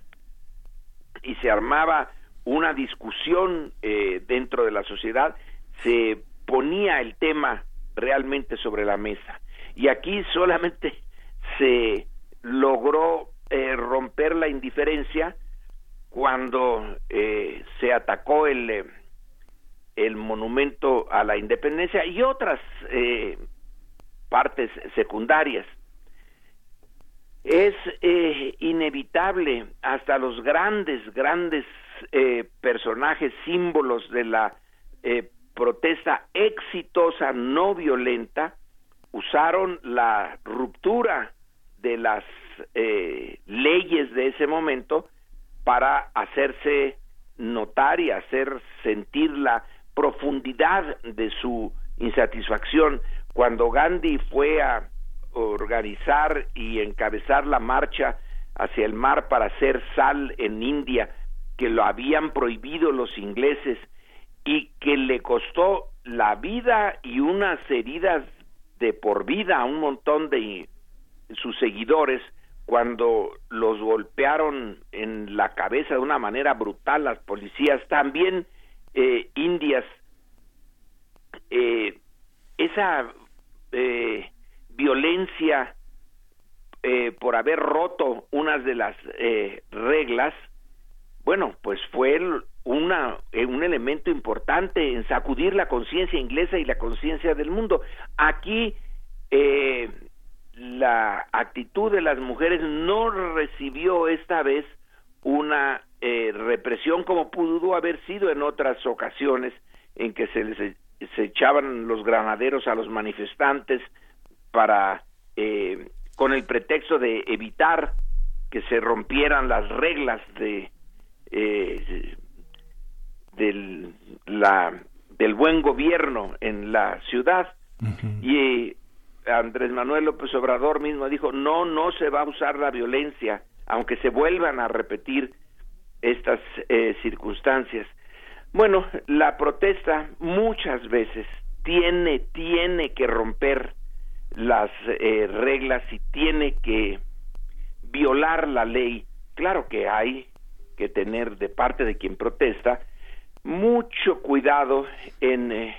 y se armaba una discusión eh, dentro de la sociedad, se ponía el tema realmente sobre la mesa. Y aquí solamente se logró eh, romper la indiferencia cuando eh, se atacó el, eh, el monumento a la independencia y otras eh, partes secundarias. Es eh, inevitable hasta los grandes, grandes eh, personajes, símbolos de la eh, protesta exitosa, no violenta, usaron la ruptura de las eh, leyes de ese momento para hacerse notar y hacer sentir la profundidad de su insatisfacción. Cuando Gandhi fue a organizar y encabezar la marcha hacia el mar para hacer sal en India, que lo habían prohibido los ingleses y que le costó la vida y unas heridas de por vida a un montón de sus seguidores cuando los golpearon en la cabeza de una manera brutal las policías, también eh, indias, eh, esa eh, violencia eh, por haber roto unas de las eh, reglas, bueno, pues fue una, eh, un elemento importante en sacudir la conciencia inglesa y la conciencia del mundo. Aquí la actitud de las mujeres no recibió esta vez una represión como pudo haber sido en otras ocasiones en que se les e- se echaban los granaderos a los manifestantes para eh, con el pretexto de evitar que se rompieran las reglas de eh, del la del buen gobierno en la ciudad. Y eh, Andrés Manuel López Obrador mismo dijo no no se va a usar la violencia aunque se vuelvan a repetir estas eh, circunstancias bueno la protesta muchas veces tiene tiene que romper las eh, reglas y tiene que violar la ley claro que hay que tener de parte de quien protesta mucho cuidado en eh,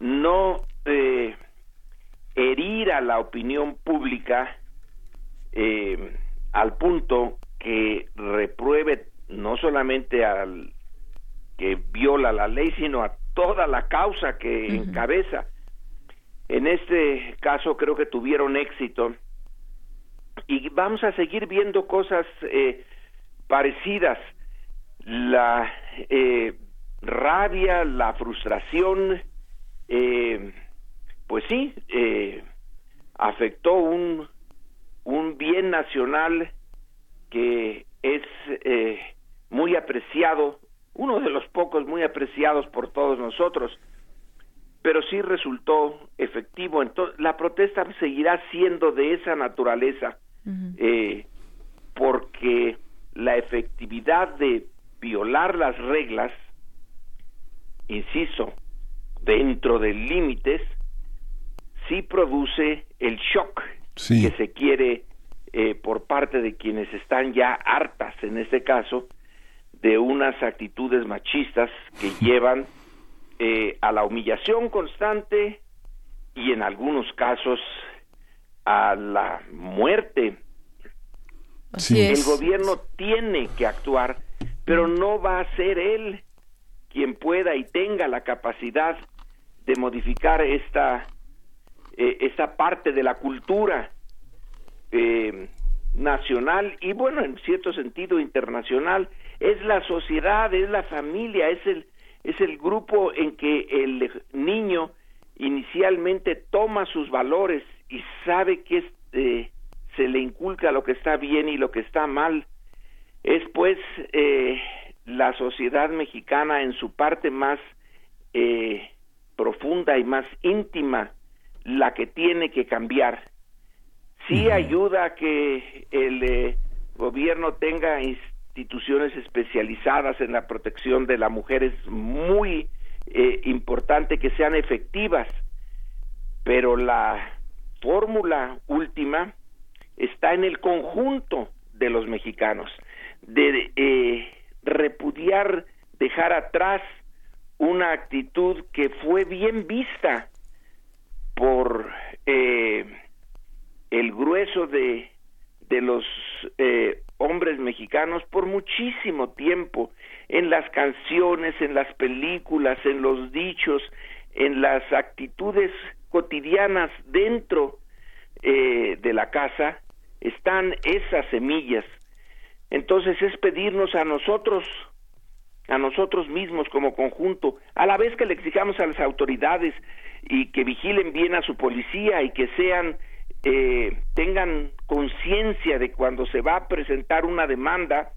no eh, herir a la opinión pública eh, al punto que repruebe no solamente al que viola la ley, sino a toda la causa que encabeza. En este caso creo que tuvieron éxito y vamos a seguir viendo cosas eh, parecidas. La eh, rabia, la frustración, eh, pues sí, eh, afectó un, un bien nacional que es eh, muy apreciado, uno de los pocos muy apreciados por todos nosotros, pero sí resultó efectivo. Entonces, la protesta seguirá siendo de esa naturaleza, eh, porque la efectividad de violar las reglas, insisto, dentro de límites, sí produce el shock Sí. que se quiere eh, por parte de quienes están ya hartas, en este caso, de unas actitudes machistas que llevan eh, a la humillación constante y en algunos casos a la muerte. Así El es. gobierno tiene que actuar, pero no va a ser él quien pueda y tenga la capacidad de modificar esta eh, esta parte de la cultura eh, nacional y bueno en cierto sentido internacional es la sociedad es la familia es el es el grupo en que el niño inicialmente toma sus valores y sabe que este, se le inculca lo que está bien y lo que está mal. Es pues eh, la sociedad mexicana en su parte más eh, profunda y más íntima la que tiene que cambiar. Sí ayuda a que el eh, gobierno tenga instituciones especializadas en la protección de la mujer es muy eh, importante que sean efectivas pero la fórmula última está en el conjunto de los mexicanos de eh, repudiar dejar atrás una actitud que fue bien vista por eh, el grueso de, de los hombres mexicanos por muchísimo tiempo en las canciones, en las películas, en los dichos, en las actitudes cotidianas dentro eh, de la casa están esas semillas. Entonces es pedirnos a nosotros, a nosotros mismos como conjunto, a la vez que le exijamos a las autoridades y que vigilen bien a su policía y que sean eh, tengan conciencia de cuando se va a presentar una demanda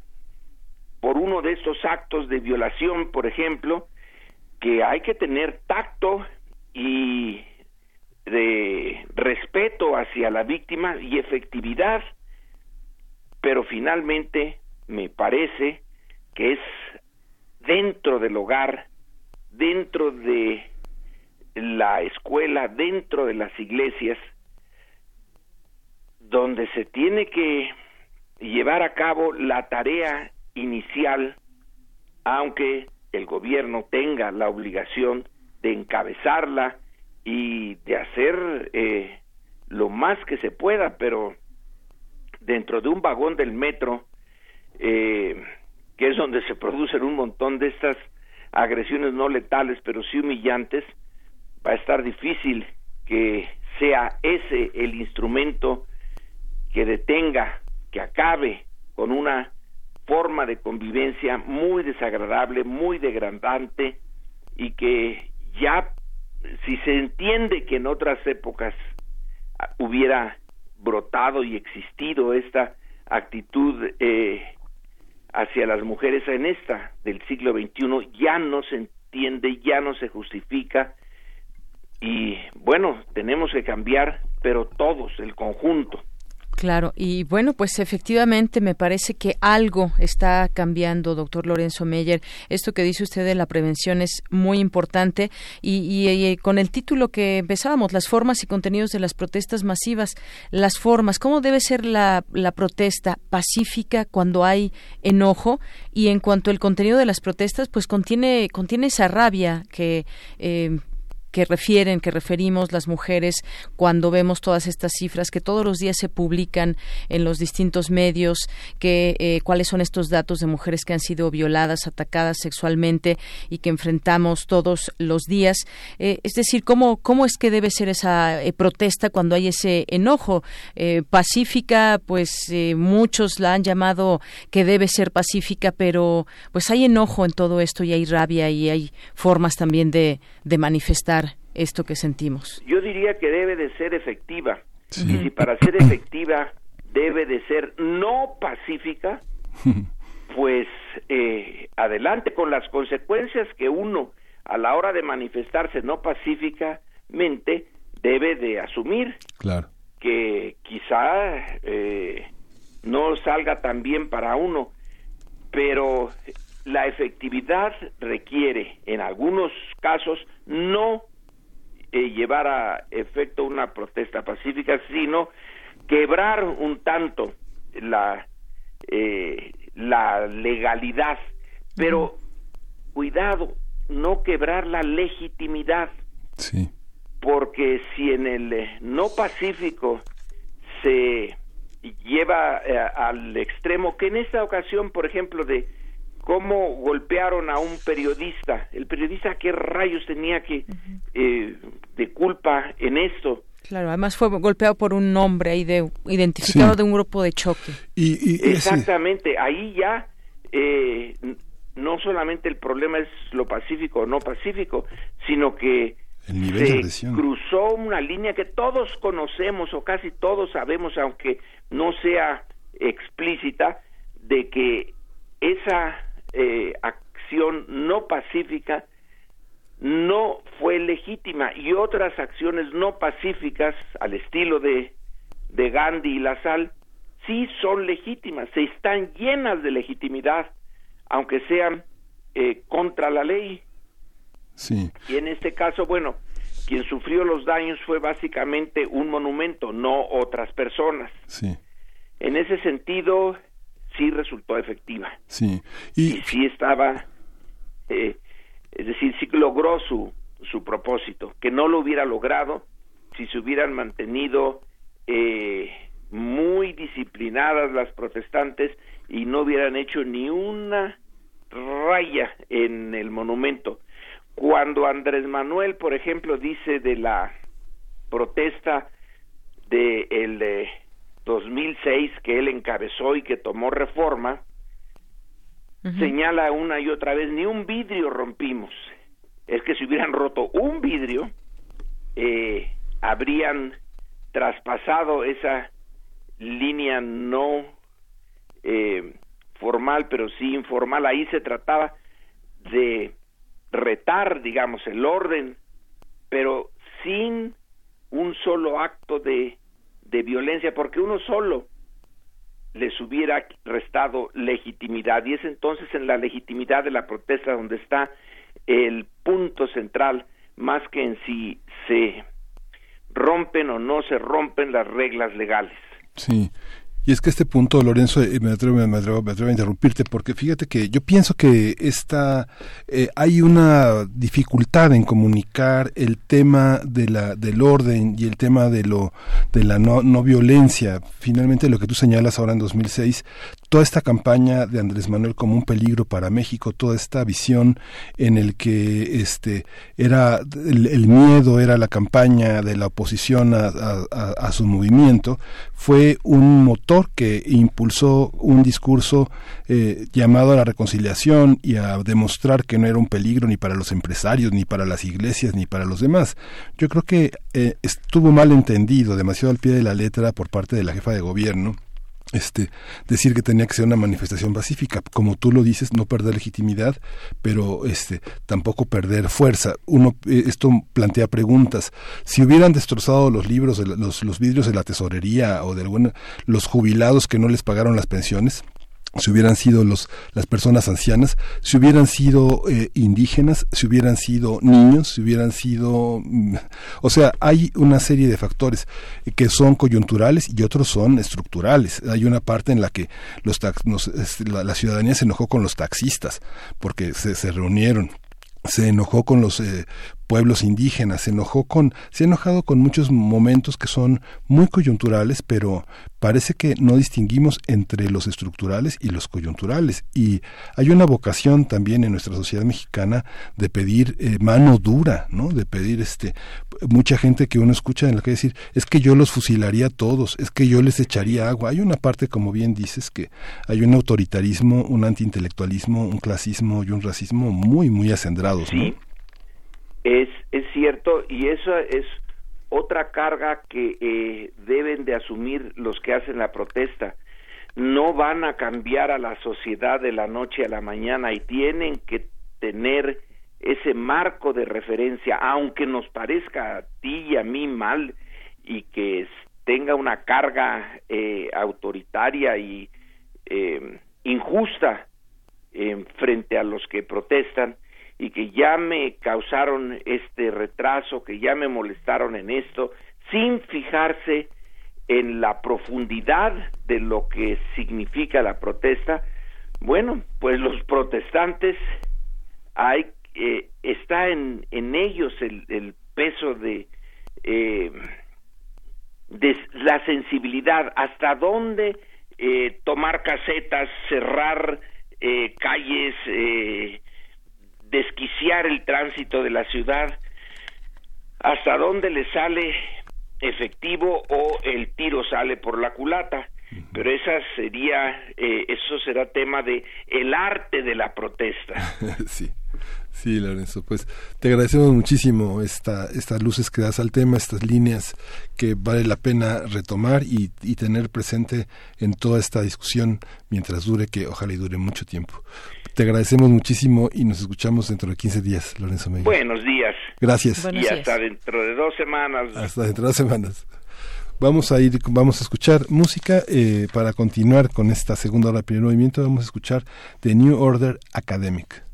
por uno de estos actos de violación, por ejemplo, que hay que tener tacto y de respeto hacia la víctima y efectividad, pero finalmente me parece que es dentro del hogar, dentro de la escuela, dentro de las iglesias, donde se tiene que llevar a cabo la tarea inicial, aunque el gobierno tenga la obligación de encabezarla y de hacer eh, lo más que se pueda, pero dentro de un vagón del metro, eh, que es donde se producen un montón de estas agresiones no letales, pero sí humillantes, va a estar difícil que sea ese el instrumento que detenga, que acabe con una forma de convivencia muy desagradable, muy degradante y que ya si se entiende que en otras épocas hubiera brotado y existido esta actitud eh, hacia las mujeres en esta del siglo XXI ya no se entiende, ya no se justifica y bueno, tenemos que cambiar, pero todos, el conjunto. Claro, y bueno, pues efectivamente me parece que algo está cambiando, doctor Lorenzo Meyer. Esto que dice usted de la prevención es muy importante y, y, con el título que empezábamos, las formas y contenidos de las protestas masivas, las formas, ¿cómo debe ser la, protesta pacífica cuando hay enojo? Y en cuanto al contenido de las protestas, pues contiene, contiene esa rabia que... Eh, que refieren, que referimos las mujeres cuando vemos todas estas cifras que todos los días se publican en los distintos medios, que eh, cuáles son estos datos de mujeres que han sido violadas, atacadas sexualmente y que enfrentamos todos los días. Eh, es decir, cómo cómo es que debe ser esa eh, protesta cuando hay ese enojo pacífica, pues muchos la han llamado que debe ser pacífica, pero pues hay enojo en todo esto y hay rabia y hay formas también de, de manifestar esto que sentimos? Yo diría que debe de ser efectiva. Y si para ser efectiva debe de ser no pacífica, pues eh, adelante con las consecuencias que uno a la hora de manifestarse no pacíficamente debe de asumir. Claro. Que quizá eh, no salga tan bien para uno, pero la efectividad requiere en algunos casos no eh, llevar a efecto una protesta pacífica, sino quebrar un tanto la, eh, la legalidad. Pero cuidado, no quebrar la legitimidad. Sí. Porque si en el eh, no pacífico se lleva al extremo, que en esta ocasión, por ejemplo, de cómo golpearon a un periodista. El periodista, ¿qué rayos tenía que eh, de culpa en esto? Claro, además fue golpeado por un hombre ahí de identificado de un grupo de choque. Y, Exactamente, ahí ya eh, no solamente el problema es lo pacífico o no pacífico, sino que se cruzó una línea que todos conocemos o casi todos sabemos, aunque no sea explícita, de que esa eh, acción no pacífica no fue legítima y otras acciones no pacíficas al estilo de, de Gandhi y la sal sí son legítimas, se están llenas de legitimidad, aunque sean eh, contra la ley. Sí. Y en este caso, bueno, quien sufrió los daños fue básicamente un monumento, no otras personas. Sí. En ese sentido, sí resultó efectiva. Sí. Y, sí estaba, eh, es decir, sí logró su, su propósito, que no lo hubiera logrado si se hubieran mantenido eh, muy disciplinadas las protestantes y no hubieran hecho ni una raya en el monumento. Cuando Andrés Manuel, por ejemplo, dice de la protesta de el 2006 que él encabezó y que tomó reforma, señala una y otra vez, ni un vidrio rompimos. Es que si hubieran roto un vidrio, eh, habrían traspasado esa línea no eh, formal, pero sí informal. Ahí se trataba de retar, digamos, el orden, pero sin un solo acto de, de violencia, porque uno solo les hubiera restado legitimidad. Y es entonces en la legitimidad de la protesta donde está el punto central, más que en si se rompen o no se rompen las reglas legales. Sí, y es que este punto, Lorenzo, eh, me atrevo, me, atrevo, me atrevo, a interrumpirte, porque fíjate que yo pienso que esta, eh, hay una dificultad en comunicar el tema de la, del orden y el tema de, lo, de la no, no violencia. Finalmente, lo que tú señalas ahora en 2006, toda esta campaña de Andrés Manuel como un peligro para México, toda esta visión en el que este era el, miedo era la campaña de la oposición a, a, a su movimiento, fue un motor que impulsó un discurso eh, llamado a la reconciliación y a demostrar que no era un peligro ni para los empresarios, ni para las iglesias, ni para los demás. Yo creo que eh, estuvo mal entendido, demasiado al pie de la letra por parte de la jefa de gobierno este decir que tenía que ser una manifestación pacífica. Como tú lo dices no perder legitimidad pero este tampoco perder fuerza. Uno eh, esto plantea preguntas. Si hubieran destrozado los libros los, los vidrios de la tesorería o de alguna los jubilados que no les pagaron las pensiones si hubieran sido los, las personas ancianas, si hubieran sido eh, indígenas, si hubieran sido niños, si hubieran sido... Mm, o sea, hay una serie de factores que son coyunturales y otros son estructurales. Hay una parte en la que los, nos, la, la, ciudadanía se enojó con los taxistas porque se, se reunieron se enojó con los eh, pueblos indígenas, se enojó con, se ha enojado con muchos momentos que son muy coyunturales, pero parece que no distinguimos entre los estructurales y los coyunturales. Y hay una vocación también en nuestra sociedad mexicana de pedir eh, mano dura, ¿no? De pedir este, mucha gente que uno escucha en la que decir, es que yo los fusilaría a todos, es que yo les echaría agua. Hay una parte, como bien dices, que hay un autoritarismo, un antiintelectualismo, un clasismo y un racismo muy, muy acendrados. Sí es, es cierto y eso es otra carga que eh, deben de asumir los que hacen la protesta. No van a cambiar a la sociedad de la noche a la mañana y tienen que tener ese marco de referencia, aunque nos parezca a ti y a mí mal y que tenga una carga eh, autoritaria y eh, injusta frente a los que protestan, y que ya me causaron este retraso, que ya me molestaron en esto, sin fijarse en la profundidad de lo que significa la protesta, bueno, pues los protestantes hay eh, está en, en ellos el, el peso de eh, de la sensibilidad, hasta dónde eh, tomar casetas, cerrar eh, calles, eh, desquiciar el tránsito de la ciudad, hasta dónde le sale efectivo o el tiro sale por la culata. Pero esa sería, eh, eso será tema de el arte de la protesta. sí. Sí, Lorenzo, pues te agradecemos muchísimo esta, estas luces que das al tema, estas líneas que vale la pena retomar y, y tener presente en toda esta discusión mientras dure, que ojalá y dure mucho tiempo. Te agradecemos muchísimo y nos escuchamos dentro de 15 días, Lorenzo Mejía. Buenos días. Gracias. y hasta dentro de dos semanas. Hasta dentro de dos semanas. Vamos a ir, vamos a escuchar música eh, para continuar con esta segunda hora del primer movimiento. Vamos a escuchar The New Order Academic.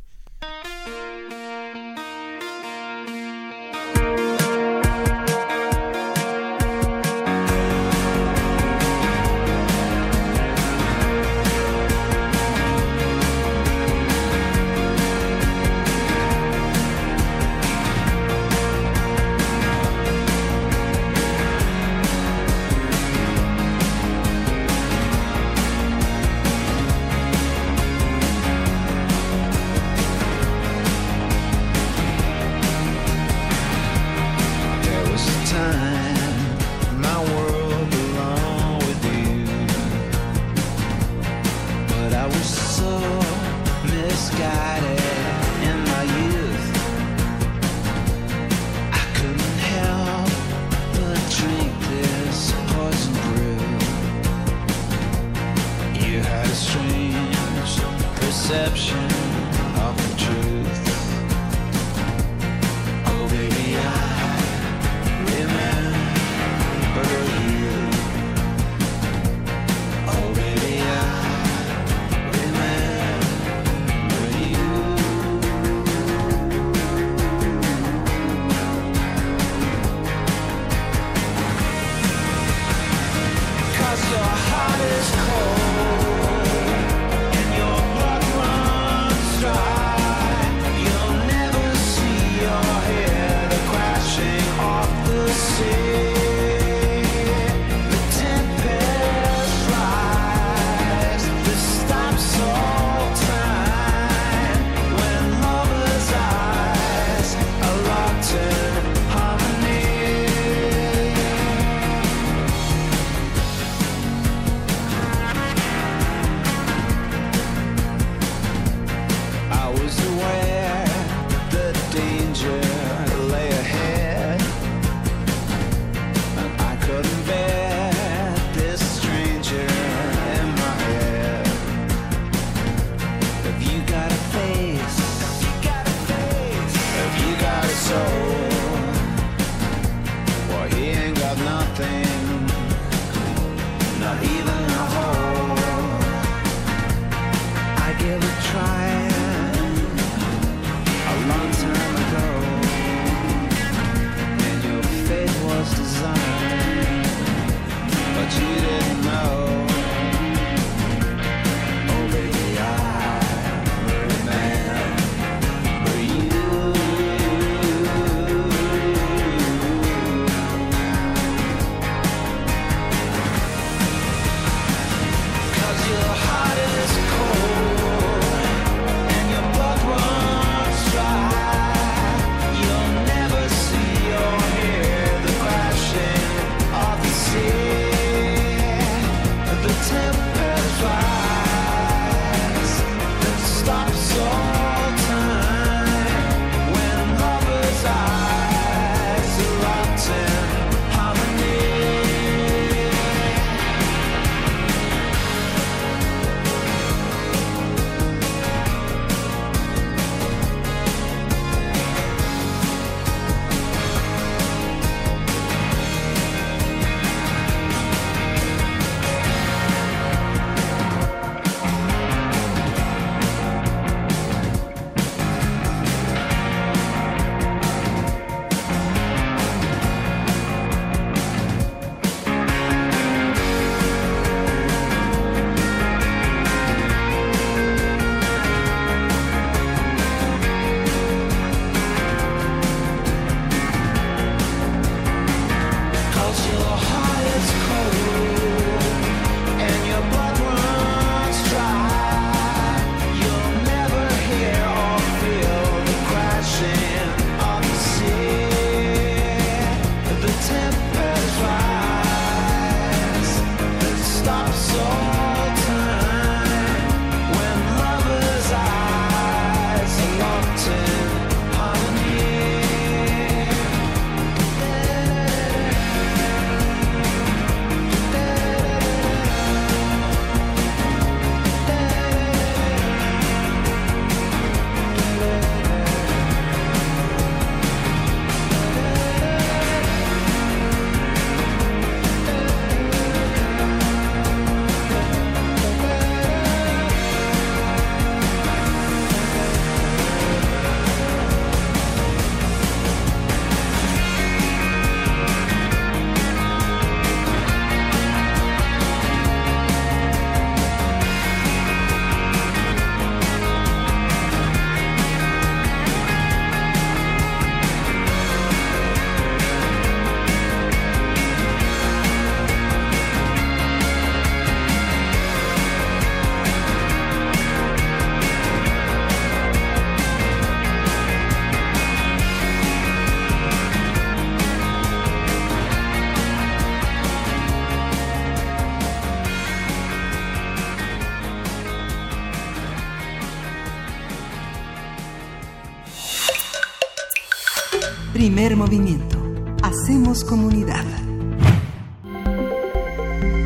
Movimiento. Hacemos comunidad.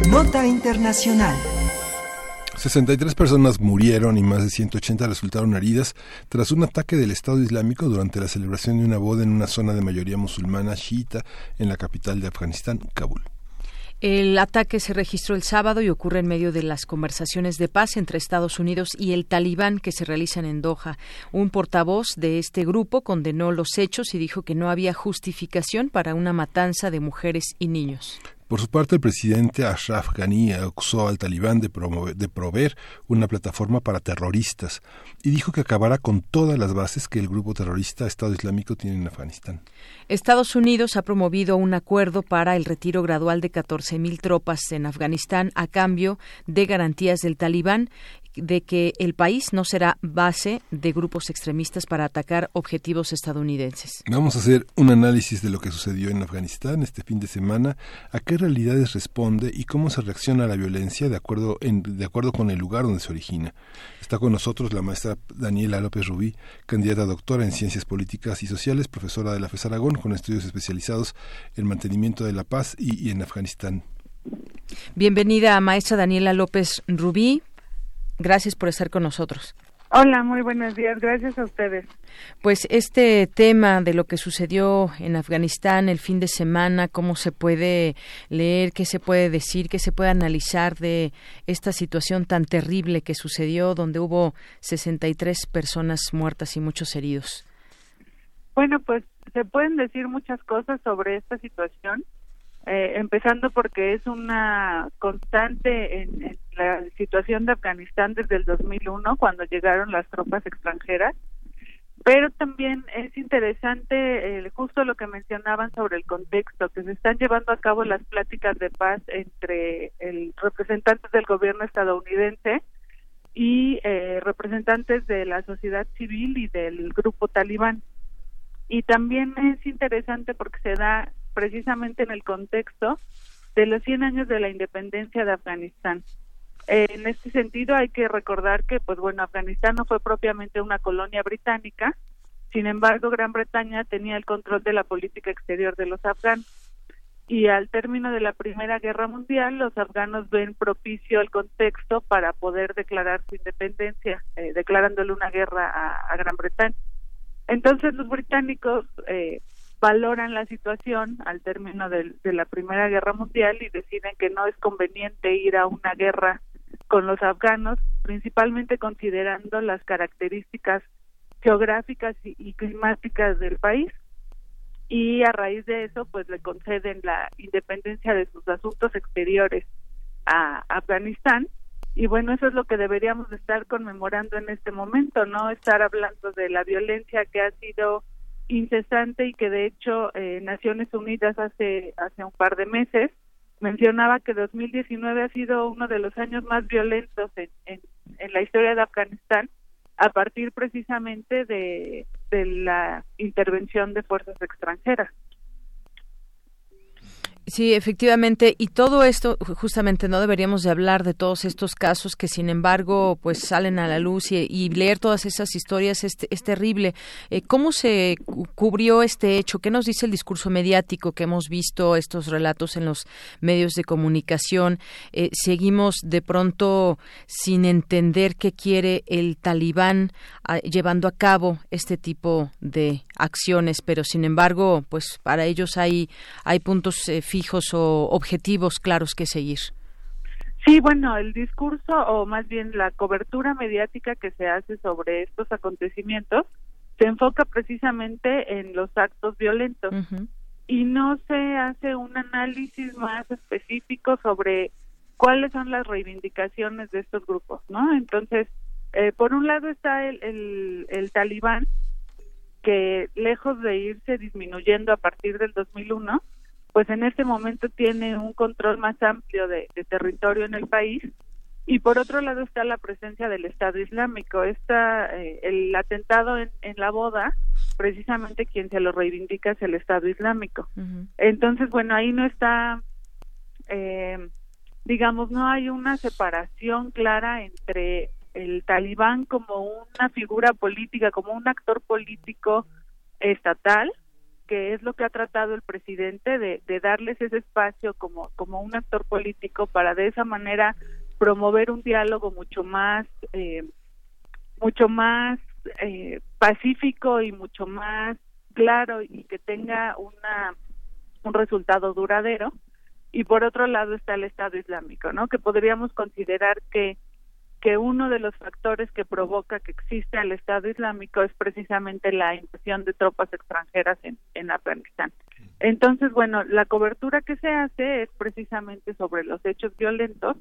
Nota Internacional. 63 personas murieron y más de 180 resultaron heridas tras un ataque del Estado Islámico durante la celebración de una boda en una zona de mayoría musulmana chiita en la capital de Afganistán, Kabul. El ataque se registró el sábado y ocurre en medio de las conversaciones de paz entre Estados Unidos y el Talibán que se realizan en Doha. Un portavoz de este grupo condenó los hechos y dijo que no había justificación para una matanza de mujeres y niños. Por su parte, el presidente Ashraf Ghani acusó al talibán de, promover, de proveer una plataforma para terroristas y dijo que acabará con todas las bases que el grupo terrorista Estado Islámico tiene en Afganistán. Estados Unidos ha promovido un acuerdo para el retiro gradual de 14.000 tropas en Afganistán a cambio de garantías del talibán de que el país no será base de grupos extremistas para atacar objetivos estadounidenses. Vamos a hacer un análisis de lo que sucedió en Afganistán este fin de semana, a qué realidades responde y cómo se reacciona a la violencia de acuerdo, en, de acuerdo con el lugar donde se origina. Está con nosotros la maestra Daniela López Rubí, candidata a doctora en Ciencias Políticas y Sociales, profesora de la FES Aragón, con estudios especializados en mantenimiento de la paz y, y en Afganistán. Bienvenida, maestra Daniela López Rubí. Gracias por estar con nosotros. Hola, muy buenos días. Gracias a ustedes. Pues este tema de lo que sucedió en Afganistán el fin de semana, cómo se puede leer, qué se puede decir, qué se puede analizar de esta situación tan terrible que sucedió, donde hubo 63 personas muertas y muchos heridos. Bueno, pues se pueden decir muchas cosas sobre esta situación. Eh, empezando porque es una constante en, la situación de Afganistán desde el 2001, cuando llegaron las tropas extranjeras. Pero también es interesante eh, justo lo que mencionaban sobre el contexto, que se están llevando a cabo las pláticas de paz entre el representantes del gobierno estadounidense y eh, representantes de la sociedad civil y del grupo talibán. Y también es interesante porque se da precisamente en el contexto de los 100 años de la independencia de Afganistán. Eh, en este sentido hay que recordar que, pues bueno, Afganistán no fue propiamente una colonia británica, sin embargo, Gran Bretaña tenía el control de la política exterior de los afganos. Y al término de la Primera Guerra Mundial, los afganos ven propicio el contexto para poder declarar su independencia, eh, declarándole una guerra a, a, Gran Bretaña. Entonces, los británicos eh, valoran la situación al término de, la Primera Guerra Mundial y deciden que no es conveniente ir a una guerra con los afganos, principalmente considerando las características geográficas y, y climáticas del país. Y a raíz de eso pues le conceden la independencia de sus asuntos exteriores a Afganistán. Y bueno eso es lo que deberíamos estar conmemorando en este momento no estar hablando de la violencia que ha sido incesante y que de hecho eh, Naciones Unidas hace hace un par de meses mencionaba que 2019 ha sido uno de los años más violentos en, en, en la historia de Afganistán a partir precisamente de, de la intervención de fuerzas extranjeras. Sí, efectivamente, y todo esto, justamente no deberíamos de hablar de todos estos casos que, sin embargo, pues salen a la luz y, leer todas esas historias es, es terrible. Eh, ¿Cómo se cubrió este hecho? ¿Qué nos dice el discurso mediático que hemos visto estos relatos en los medios de comunicación? Eh, seguimos de pronto sin entender qué quiere el talibán a, llevando a cabo este tipo de acciones, pero sin embargo, pues para ellos hay, hay puntos eh, fijos o objetivos claros que seguir. Sí, bueno, el discurso o más bien la cobertura mediática que se hace sobre estos acontecimientos se enfoca precisamente en los actos violentos uh -huh. y no se hace un análisis más específico sobre cuáles son las reivindicaciones de estos grupos, ¿no? Entonces, eh, por un lado está el, el, el talibán, que lejos de irse disminuyendo a partir del 2001, pues en este momento tiene un control más amplio de, de, territorio en el país y por otro lado está la presencia del Estado Islámico. Está eh, el atentado en, en, la boda, precisamente quien se lo reivindica es el Estado Islámico. Uh -huh. Entonces, bueno, ahí no está, eh, digamos, no hay una separación clara entre el talibán como una figura política, como un actor político estatal, que es lo que ha tratado el presidente de, darles ese espacio como, como un actor político para de esa manera promover un diálogo mucho más eh, mucho más eh, pacífico y mucho más claro y que tenga una un resultado duradero y por otro lado está el Estado Islámico, ¿no? Que podríamos considerar que que uno de los factores que provoca que exista el Estado Islámico es precisamente la invasión de tropas extranjeras en, en Afganistán. Entonces, bueno, la cobertura que se hace es precisamente sobre los hechos violentos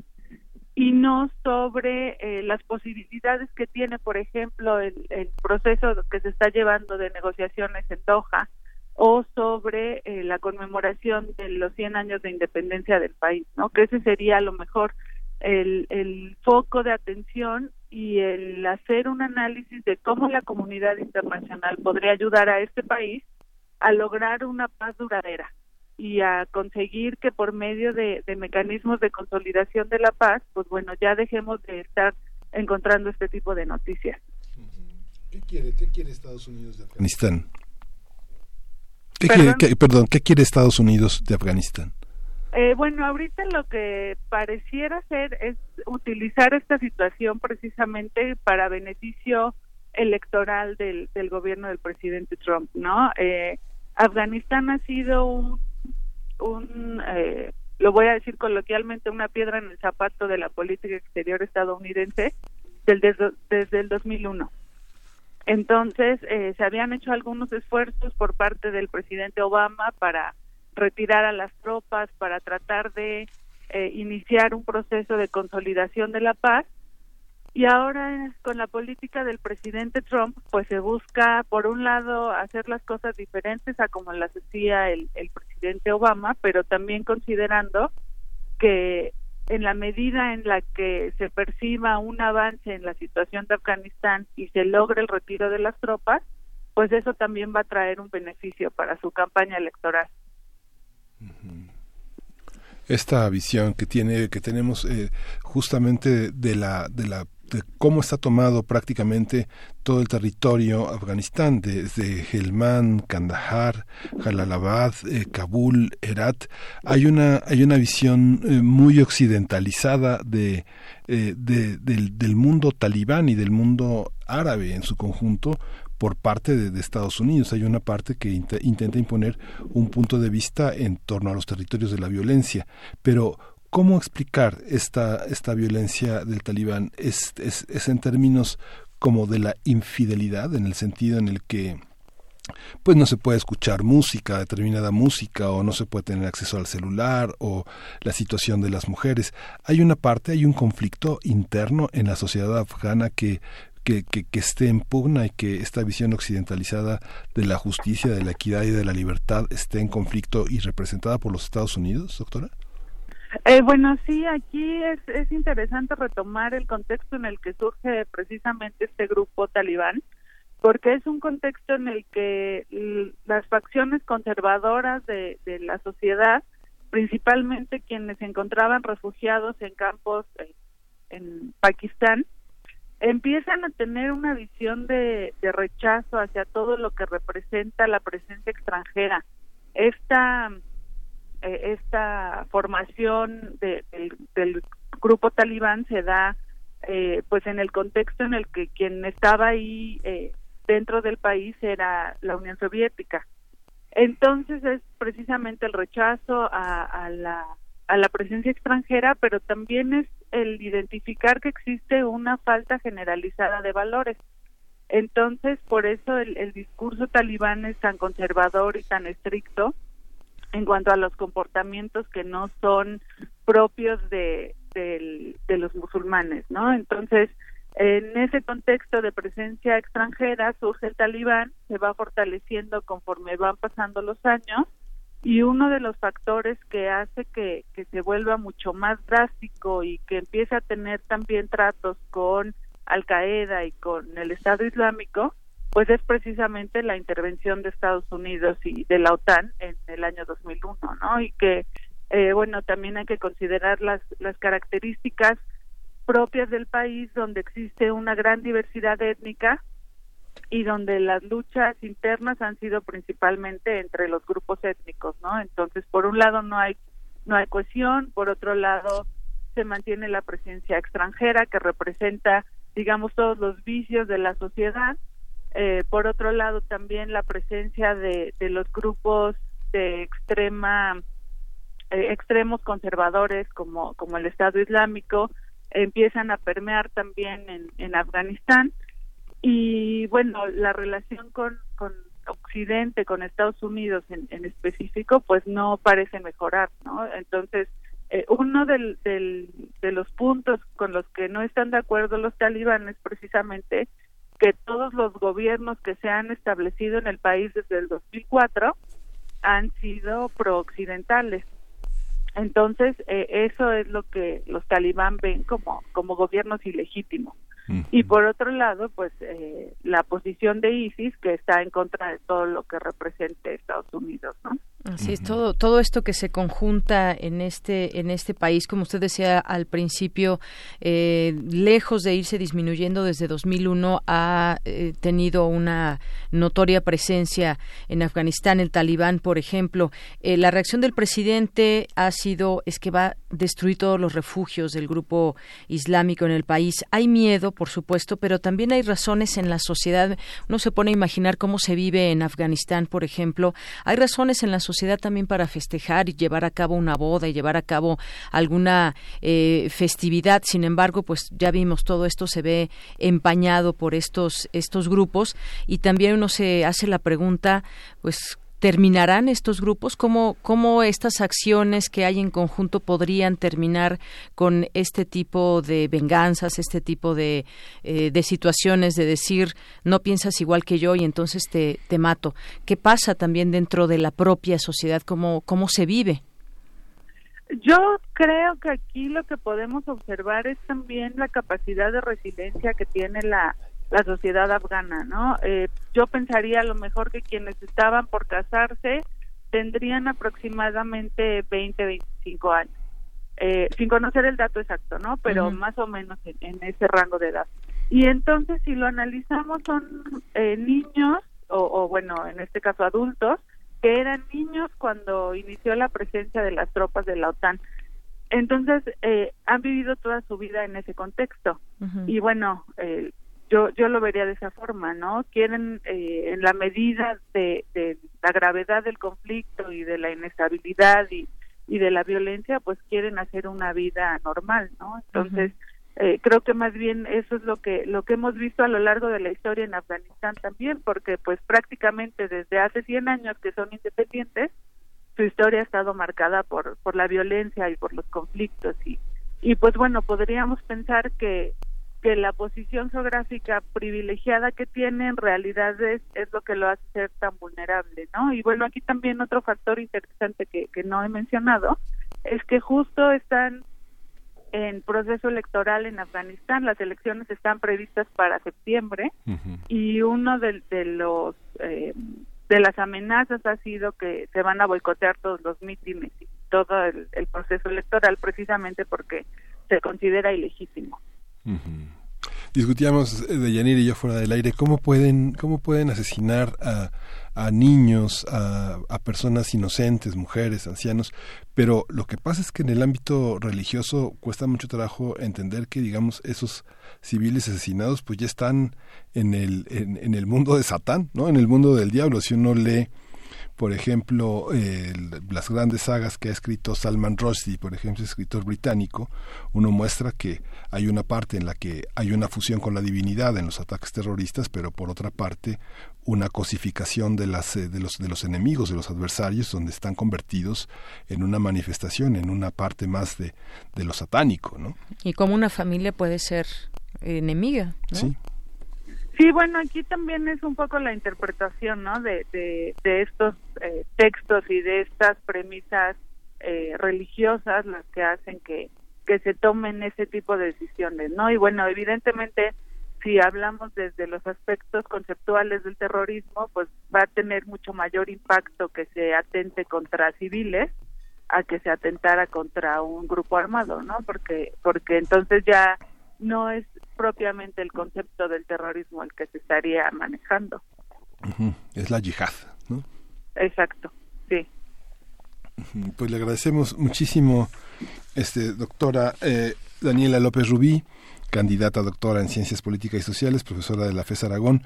y no sobre eh, las posibilidades que tiene, por ejemplo, el, el, proceso que se está llevando de negociaciones en Doha o sobre eh, la conmemoración de los 100 años de independencia del país, ¿no? Que ese sería a lo mejor el, el foco de atención y el hacer un análisis de cómo la comunidad internacional podría ayudar a este país a lograr una paz duradera y a conseguir que por medio de, de, mecanismos de consolidación de la paz, pues bueno, ya dejemos de estar encontrando este tipo de noticias. ¿Qué quiere, qué quiere Estados Unidos de Afganistán? ¿Qué ¿Perdón? Quiere, qué, perdón, ¿qué quiere Estados Unidos de Afganistán? Eh, bueno, ahorita lo que pareciera ser es utilizar esta situación precisamente para beneficio electoral del, del gobierno del presidente Trump, ¿no? Eh, Afganistán ha sido un, eh, lo voy a decir coloquialmente, una piedra en el zapato de la política exterior estadounidense desde, desde el 2001. Entonces, eh, se habían hecho algunos esfuerzos por parte del presidente Obama para retirar a las tropas, para tratar de eh, iniciar un proceso de consolidación de la paz. Y ahora con la política del presidente Trump, pues se busca, por un lado, hacer las cosas diferentes a como las hacía el, el presidente Obama, pero también considerando que en la medida en la que se perciba un avance en la situación de Afganistán y se logre el retiro de las tropas, pues eso también va a traer un beneficio para su campaña electoral esta visión que tiene que tenemos eh, justamente de la de la de cómo está tomado prácticamente todo el territorio Afganistán, desde Helmand, Kandahar, Jalalabad, eh, Kabul, Herat. Hay una, hay una visión eh, muy occidentalizada de, eh, de, del, del mundo talibán y del mundo árabe en su conjunto, por parte de, Estados Unidos. Hay una parte que int intenta imponer un punto de vista en torno a los territorios de la violencia. Pero, ¿cómo explicar esta, esta violencia del talibán? ¿Es, es, es en términos como de la infidelidad, en el sentido en el que pues no se puede escuchar música, determinada música, o no se puede tener acceso al celular, o la situación de las mujeres. Hay una parte, hay un conflicto interno en la sociedad afgana que que, que, esté en pugna y que esta visión occidentalizada de la justicia, de la equidad y de la libertad esté en conflicto y representada por los Estados Unidos, doctora? Eh, bueno, sí, aquí es, es interesante retomar el contexto en el que surge precisamente este grupo talibán, porque es un contexto en el que las facciones conservadoras de, de la sociedad, principalmente quienes se encontraban refugiados en campos en, en Pakistán, empiezan a tener una visión de, rechazo hacia todo lo que representa la presencia extranjera. Esta, eh, esta formación de, del, del, grupo talibán se da eh, pues en el contexto en el que quien estaba ahí eh, dentro del país era la Unión Soviética. Entonces es precisamente el rechazo a la a la presencia extranjera, pero también es el identificar que existe una falta generalizada de valores. Entonces, por eso el, discurso talibán es tan conservador y tan estricto en cuanto a los comportamientos que no son propios de, de, de los musulmanes, ¿no? Entonces, en ese contexto de presencia extranjera surge el talibán, se va fortaleciendo conforme van pasando los años y uno de los factores que hace que, que se vuelva mucho más drástico y que empiece a tener también tratos con Al Qaeda y con el Estado Islámico, pues es precisamente la intervención de Estados Unidos y de la OTAN en el año 2001, ¿no? Y que, eh, bueno, también hay que considerar las, las características propias del país donde existe una gran diversidad étnica y donde las luchas internas han sido principalmente entre los grupos étnicos, ¿no? Entonces, por un lado no hay no hay cohesión, por otro lado se mantiene la presencia extranjera que representa, digamos, todos los vicios de la sociedad. Eh, por otro lado, también la presencia de, de los grupos de extrema eh, extremos conservadores como, como el Estado Islámico empiezan a permear también en, en Afganistán y bueno la relación con, con Occidente con Estados Unidos en, en específico pues no parece mejorar no entonces eh, uno de los puntos con los que no están de acuerdo los talibanes precisamente que todos los gobiernos que se han establecido en el país desde el 2004 han sido pro-occidentales. Entonces, eh, eso es lo que los talibán ven como, como gobiernos ilegítimos. Y por otro lado, pues eh, la posición de ISIS, que está en contra de todo lo que represente Estados Unidos, ¿no? Así es, todo, todo esto que se conjunta en este, en este país, como usted decía al principio, eh, lejos de irse disminuyendo desde 2001, ha eh, tenido una notoria presencia en Afganistán, el talibán, por ejemplo. Eh, la reacción del presidente ha sido, es que va a destruir todos los refugios del grupo islámico en el país. Hay miedo, por supuesto, pero también hay razones en la sociedad. Uno se pone a imaginar cómo se vive en Afganistán, por ejemplo. Hay razones en la sociedad también para festejar y llevar a cabo una boda y llevar a cabo alguna eh, festividad. Sin embargo, pues ya vimos todo esto se ve empañado por estos estos grupos y también uno se hace la pregunta, pues ¿Terminarán estos grupos? ¿Cómo, ¿Cómo estas acciones que hay en conjunto podrían terminar con este tipo de venganzas, este tipo de, eh, de situaciones de decir no piensas igual que yo y entonces te, te mato? ¿Qué pasa también dentro de la propia sociedad? ¿Cómo, cómo se vive? Yo creo que aquí lo que podemos observar es también la capacidad de resiliencia que tiene la, la sociedad afgana, ¿no? Eh, yo pensaría a lo mejor que quienes estaban por casarse tendrían aproximadamente 20, 25 años, eh, sin conocer el dato exacto, ¿no? Pero más o menos en, en ese rango de edad. Y entonces, si lo analizamos, son eh, niños, o, o bueno, en este caso adultos, que eran niños cuando inició la presencia de las tropas de la OTAN. Entonces, eh, han vivido toda su vida en ese contexto. Y bueno, eh, yo yo lo vería de esa forma, ¿no? Quieren, eh, en la medida de, de la gravedad del conflicto y de la inestabilidad y, y de la violencia, pues quieren hacer una vida normal, ¿no? Entonces, eh, creo que más bien eso es lo que lo que hemos visto a lo largo de la historia en Afganistán también, porque pues prácticamente desde hace 100 años que son independientes, su historia ha estado marcada por por la violencia y por los conflictos y y pues bueno podríamos pensar que que la posición geográfica privilegiada que tiene en realidad es, es lo que lo hace ser tan vulnerable, ¿no? Y bueno, aquí también otro factor interesante que, que no he mencionado es que justo están en proceso electoral en Afganistán, las elecciones están previstas para septiembre y uno de, de los eh, de las amenazas ha sido que se van a boicotear todos los mítines y todo el, el proceso electoral precisamente porque se considera ilegítimo. Discutíamos eh, de Yanir y yo fuera del aire cómo pueden cómo pueden asesinar a, a niños, a, a personas inocentes, mujeres, ancianos, pero lo que pasa es que en el ámbito religioso cuesta mucho trabajo entender que digamos esos civiles asesinados pues ya están en el en, en el mundo de Satán, ¿no? En el mundo del diablo. Si uno lee por ejemplo, eh, las grandes sagas que ha escrito Salman Rushdie, por ejemplo, escritor británico, uno muestra que hay una parte en la que hay una fusión con la divinidad en los ataques terroristas, pero por otra parte una cosificación de las eh, de los de los enemigos, de los adversarios, donde están convertidos en una manifestación, en una parte más de, de lo satánico, ¿no? Y como una familia puede ser enemiga, ¿no? Sí. Sí, bueno, aquí también es un poco la interpretación, ¿no? De, de, estos eh, textos y de estas premisas eh, religiosas las que hacen que, que se tomen ese tipo de decisiones, ¿no? Y bueno, evidentemente, si hablamos desde los aspectos conceptuales del terrorismo, pues va a tener mucho mayor impacto que se atente contra civiles a que se atentara contra un grupo armado, ¿no? Porque porque entonces ya no es propiamente el concepto del terrorismo el que se estaría manejando. Es la yihad, ¿no? Exacto, sí. Pues le agradecemos muchísimo, este, doctora eh, Daniela López Rubí, candidata a doctora en Ciencias Políticas y Sociales, profesora de la FES Aragón,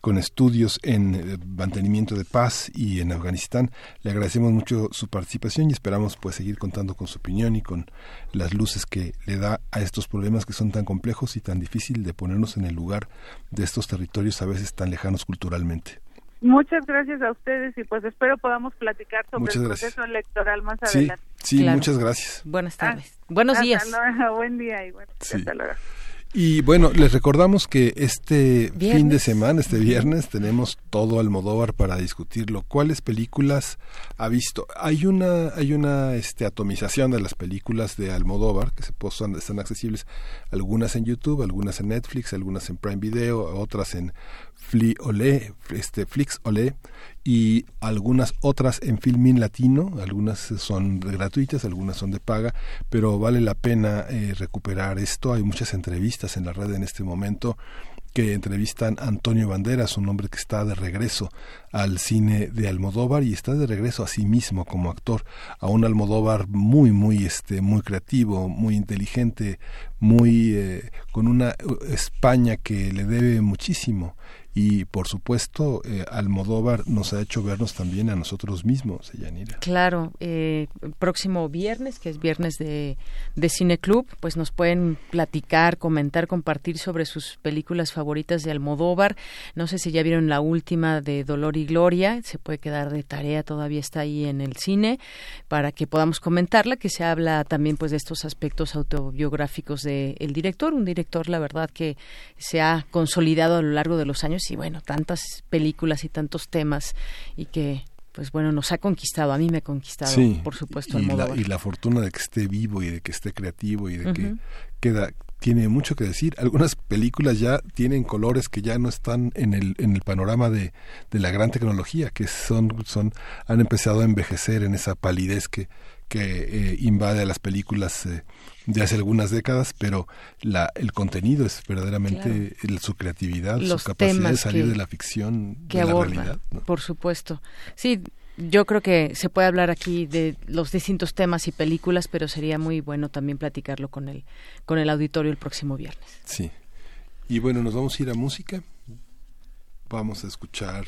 con estudios en eh, mantenimiento de paz y en Afganistán. Le agradecemos mucho su participación y esperamos pues seguir contando con su opinión y con las luces que le da a estos problemas que son tan complejos y tan difícil de ponernos en el lugar de estos territorios a veces tan lejanos culturalmente. Muchas gracias a ustedes y pues espero podamos platicar sobre Muchas el gracias. proceso electoral más Sí, adelante. sí, Claro. muchas gracias. Buenas tardes. Ah, Buenos hasta días. luego, buen día y bueno, Sí. hasta luego. Y bueno, les recordamos que este fin de semana, este viernes, tenemos todo Almodóvar para discutirlo. ¿Cuáles películas ha visto? Hay una, hay una este, atomización de las películas de Almodóvar que se posan, están accesibles, algunas en YouTube, algunas en Netflix, algunas en Prime Video, otras en Fli Olé, este, Flix Olé y algunas otras en Filmin Latino, algunas son gratuitas, algunas son de paga, pero vale la pena eh, recuperar esto. Hay muchas entrevistas en la red en este momento que entrevistan a Antonio Banderas, un hombre que está de regreso al cine de Almodóvar y está de regreso a sí mismo como actor, a un Almodóvar muy muy este muy creativo, muy inteligente, muy eh, con una eh, España que le debe muchísimo y por supuesto eh, Almodóvar nos ha hecho vernos también a nosotros mismos, Yanira. Claro, eh, próximo viernes, que es viernes de, de Cine Club, pues nos pueden platicar, comentar, compartir sobre sus películas favoritas de Almodóvar. No sé si ya vieron la última de Dolor y Gloria, se puede quedar de tarea, todavía está ahí en el cine, para que podamos comentarla, que se habla también pues de estos aspectos autobiográficos del director, un director la verdad que se ha consolidado a lo largo de los años y bueno, tantas películas y tantos temas y que pues bueno, nos ha conquistado, a mí me ha conquistado, por supuesto, y la, y la fortuna de que esté vivo y de que esté creativo y de que queda tiene mucho que decir. Algunas películas ya tienen colores que ya no están en el en el panorama de, de la gran tecnología, que son son han empezado a envejecer en esa palidez que que eh, invade a las películas eh, de hace algunas décadas, pero la, el contenido es verdaderamente el- su creatividad, Los su capacidad de salir que- de la ficción, que de la realidad. ¿no? por supuesto. Sí, yo creo que se puede hablar aquí de los distintos temas y películas, pero sería muy bueno también platicarlo con el con el auditorio el próximo viernes. Sí. Y bueno, nos vamos a ir a música. Vamos a escuchar.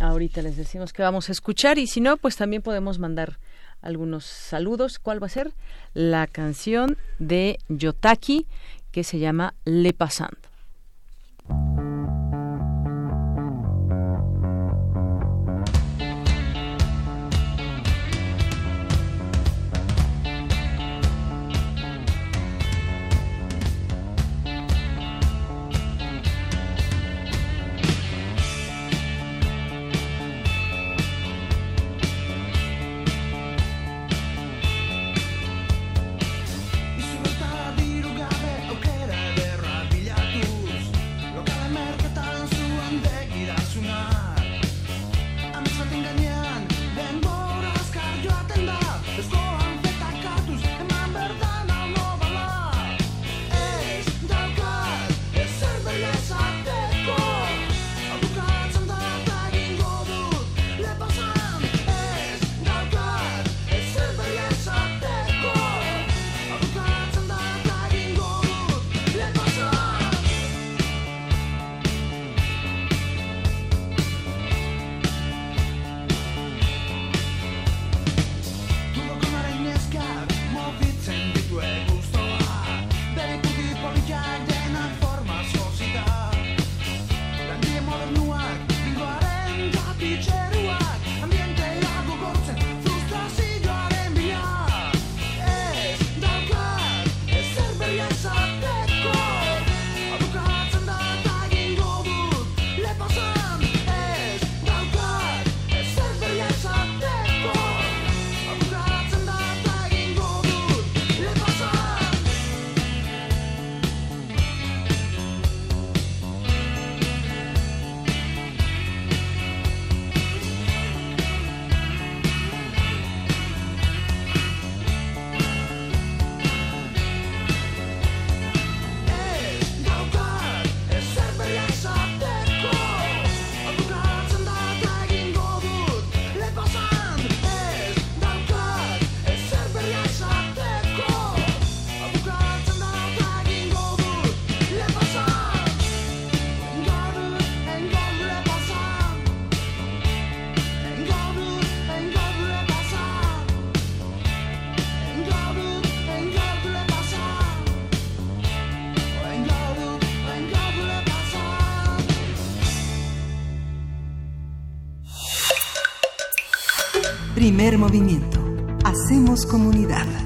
Ahorita les decimos que vamos a escuchar y si no, pues también podemos mandar algunos saludos. ¿Cuál va a ser? La canción de Yotaki que se llama Le Passant. Primer movimiento. Hacemos comunidad.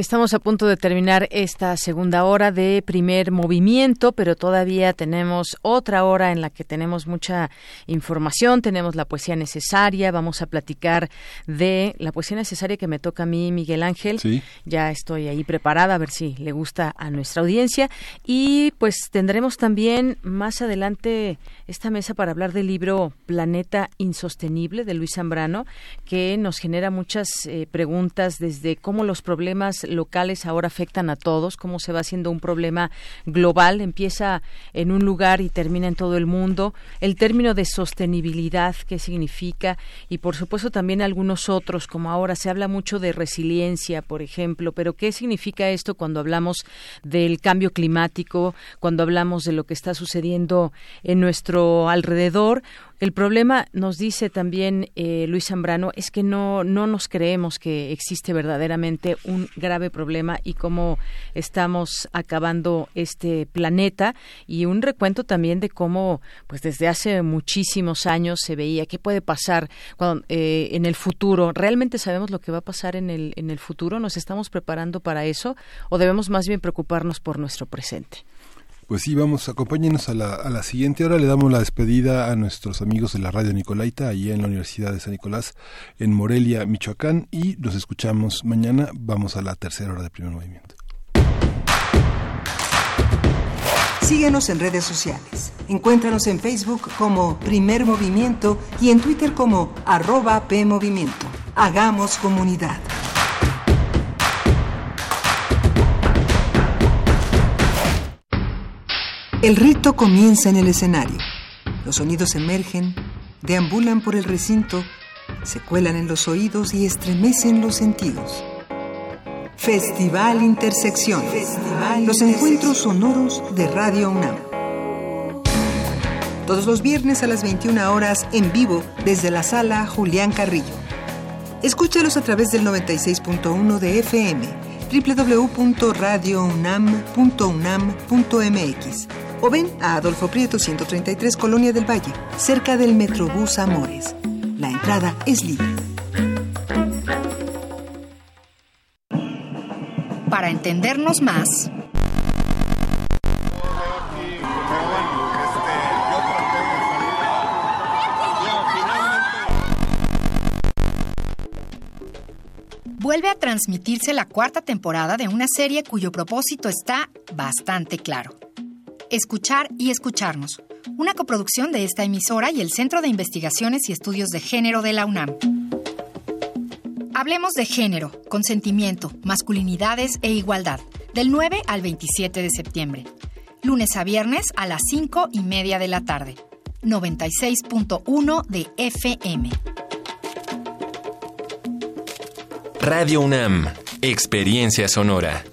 Estamos a punto de terminar esta segunda hora de primer movimiento, pero todavía tenemos otra hora en la que tenemos mucha información, tenemos la poesía necesaria, vamos a platicar de la poesía necesaria que me toca a mí, Miguel Ángel. Sí. Ya estoy ahí preparada a ver si le gusta a nuestra audiencia y pues tendremos también más adelante esta mesa para hablar del libro Planeta Insostenible de Luis Zambrano, que nos genera muchas eh, preguntas desde cómo los problemas locales ahora afectan a todos, cómo se va haciendo un problema global, empieza en un lugar y termina en todo el mundo, el término de sostenibilidad, qué significa, y por supuesto también algunos otros, como ahora se habla mucho de resiliencia, por ejemplo, pero qué significa esto cuando hablamos del cambio climático, cuando hablamos de lo que está sucediendo en nuestro alrededor, el problema, nos dice también eh, Luis Zambrano, es que no, no nos creemos que existe verdaderamente un grave problema y cómo estamos acabando este planeta y un recuento también de cómo, pues desde hace muchísimos años se veía qué puede pasar cuando, eh, en el futuro. ¿Realmente sabemos lo que va a pasar en el, en el futuro? ¿Nos estamos preparando para eso o debemos más bien preocuparnos por nuestro presente? Pues sí, vamos, acompáñenos a la, a la siguiente hora. Le damos la despedida a nuestros amigos de la Radio Nicolaita, allí en la Universidad de San Nicolás, en Morelia, Michoacán, y nos escuchamos mañana. Vamos a la tercera hora de primer movimiento. Síguenos en redes sociales. Encuéntranos en Facebook como Primer Movimiento y en Twitter como arroba PMovimiento. Hagamos comunidad. El rito comienza en el escenario. Los sonidos emergen, deambulan por el recinto, se cuelan en los oídos y estremecen los sentidos. Festival Intersección. los encuentros sonoros de Radio UNAM. Todos los viernes a las 21 horas en vivo desde la sala Julián Carrillo. Escúchalos a través del 96.1 de FM, www.radiounam.unam.mx o ven a Adolfo Prieto 133 Colonia del Valle, cerca del Metrobús Amores. La entrada es libre. Para entendernos más, vuelve a transmitirse la cuarta temporada de una serie cuyo propósito está bastante claro. Escuchar y escucharnos, una coproducción de esta emisora y el Centro de Investigaciones y Estudios de Género de la UNAM. Hablemos de género, consentimiento, masculinidades e igualdad, del 9 al 27 de septiembre. Lunes a viernes a las 5 y media de la tarde. 96.1 de FM. Radio UNAM, Experiencia Sonora.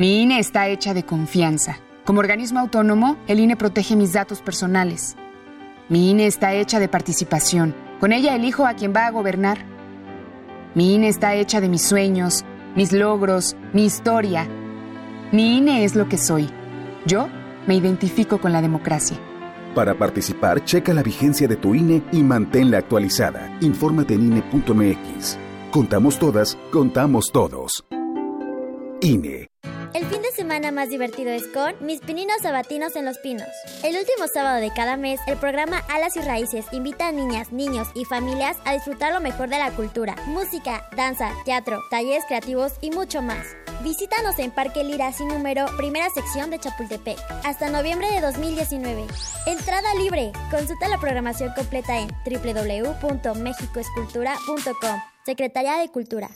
Mi INE está hecha de confianza. Como organismo autónomo, el INE protege mis datos personales. Mi INE está hecha de participación. Con ella elijo a quien va a gobernar. Mi INE está hecha de mis sueños, mis logros, mi historia. Mi INE es lo que soy. Yo me identifico con la democracia. Para participar, checa la vigencia de tu INE y manténla actualizada. Infórmate en INE.mx. Contamos todas, contamos todos. INE. El fin de semana más divertido es con Mis Pininos Sabatinos en Los Pinos. El último sábado de cada mes, el programa Alas y Raíces invita a niñas, niños y familias a disfrutar lo mejor de la cultura, música, danza, teatro, talleres creativos y mucho más. Visítanos en Parque Lira sin número, primera sección de Chapultepec, hasta noviembre de 2019. Entrada libre. Consulta la programación completa en www.mexicoescultura.com. Secretaría de Cultura.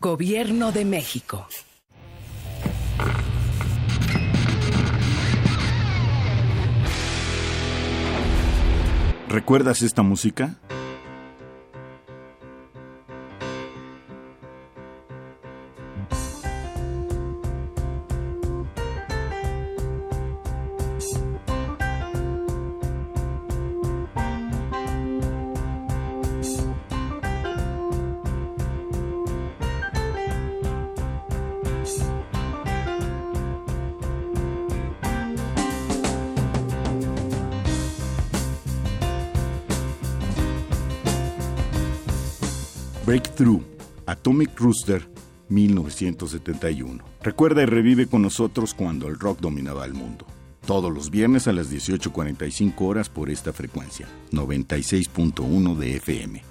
Gobierno de México. ¿Recuerdas esta música? Breakthrough, Atomic Rooster, 1971. Recuerda y revive con nosotros cuando el rock dominaba el mundo. Todos los viernes a las 18.45 horas por esta frecuencia, 96.1 de FM.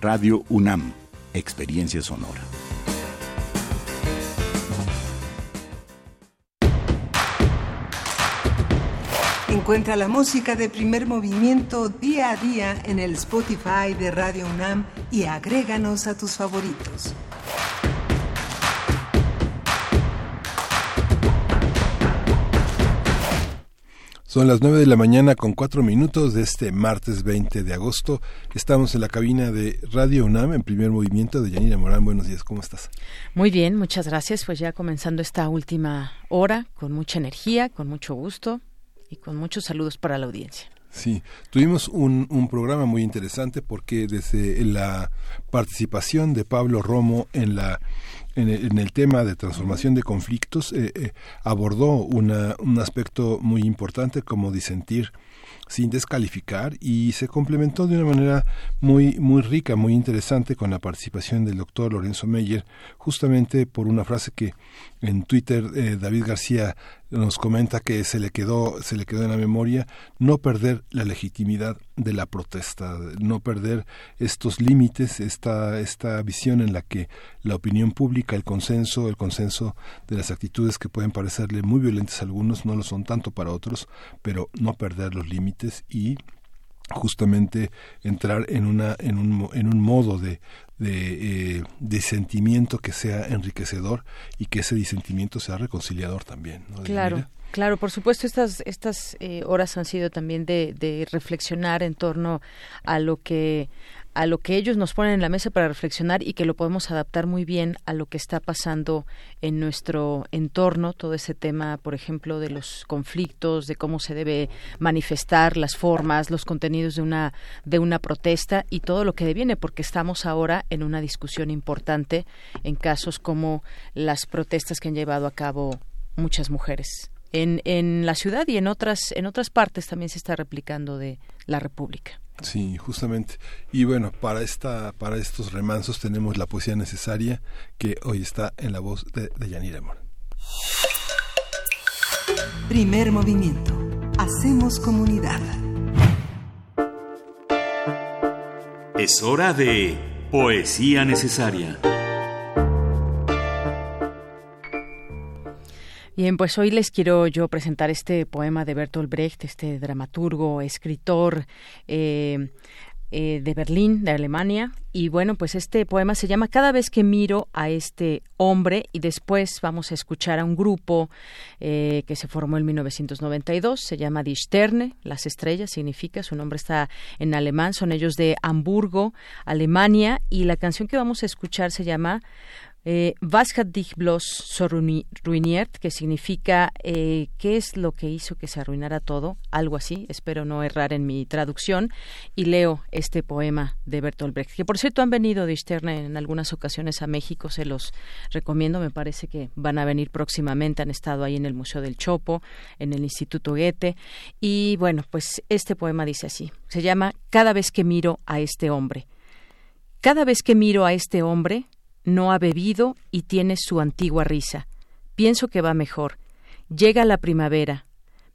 Radio UNAM, Experiencia Sonora. Encuentra la música de primer movimiento día a día en el Spotify de Radio UNAM y agréganos a tus favoritos. Son las 9 de la mañana con 4 minutos de este martes 20 de agosto. Estamos en la cabina de Radio UNAM en primer movimiento de Yanira Morán. Buenos días, ¿cómo estás? Muy bien, muchas gracias. Pues ya comenzando esta última hora con mucha energía, con mucho gusto y con muchos saludos para la audiencia. Sí, tuvimos un, un, programa muy interesante porque desde la participación de Pablo Romo en la en el, en el tema de transformación de conflictos eh, eh, abordó una, un aspecto muy importante como disentir sin descalificar y se complementó de una manera muy muy rica, muy interesante con la participación del doctor Lorenzo Meyer, justamente por una frase que en Twitter eh, David García nos comenta que se le quedó se le quedó en la memoria no perder la legitimidad de la protesta, no perder estos límites, esta esta visión en la que la opinión pública, el consenso, el consenso de las actitudes que pueden parecerle muy violentas a algunos, no lo son tanto para otros, pero no perder los límites y justamente entrar en una en un, en un modo de de eh, disentimiento que sea enriquecedor y que ese disentimiento sea reconciliador también. ¿no? Claro. Claro, por supuesto, estas, estas eh, horas han sido también de, de reflexionar en torno a lo que a lo que ellos nos ponen en la mesa para reflexionar y que lo podemos adaptar muy bien a lo que está pasando en nuestro entorno, todo ese tema, por ejemplo, de los conflictos, de cómo se debe manifestar las formas, los contenidos de una de una protesta y todo lo que deviene, porque estamos ahora en una discusión importante en casos como las protestas que han llevado a cabo muchas mujeres. En, en la ciudad y en otras en otras partes también se está replicando de la República. Sí, justamente. Y bueno, para esta, para estos remansos tenemos la poesía necesaria que hoy está en la voz de, de Yanira Amor. Primer movimiento. Hacemos comunidad. Es hora de poesía necesaria. Bien, pues hoy les quiero yo presentar este poema de Bertolt Brecht, este dramaturgo, escritor eh, eh, de Berlín, de Alemania. Y bueno, pues este poema se llama Cada vez que miro a este hombre y después vamos a escuchar a un grupo eh, que se formó en 1992, se llama Die Sterne, las estrellas significa, su nombre está en alemán, son ellos de Hamburgo, Alemania, y la canción que vamos a escuchar se llama eh, Was hat dich bloß so ruiniert, que significa eh, qué es lo que hizo que se arruinara todo, algo así, espero no errar en mi traducción, y leo este poema de Bertolt Brecht, que por cierto han venido de Sterne en algunas ocasiones a México, se los recomiendo, me parece que van a venir próximamente, han estado ahí en el Museo del Chopo, en el Instituto Goethe, y bueno, pues este poema dice así, se llama Cada vez que miro a este hombre. Cada vez que miro a este hombre, no ha bebido y tiene su antigua risa. Pienso que va mejor. Llega la primavera.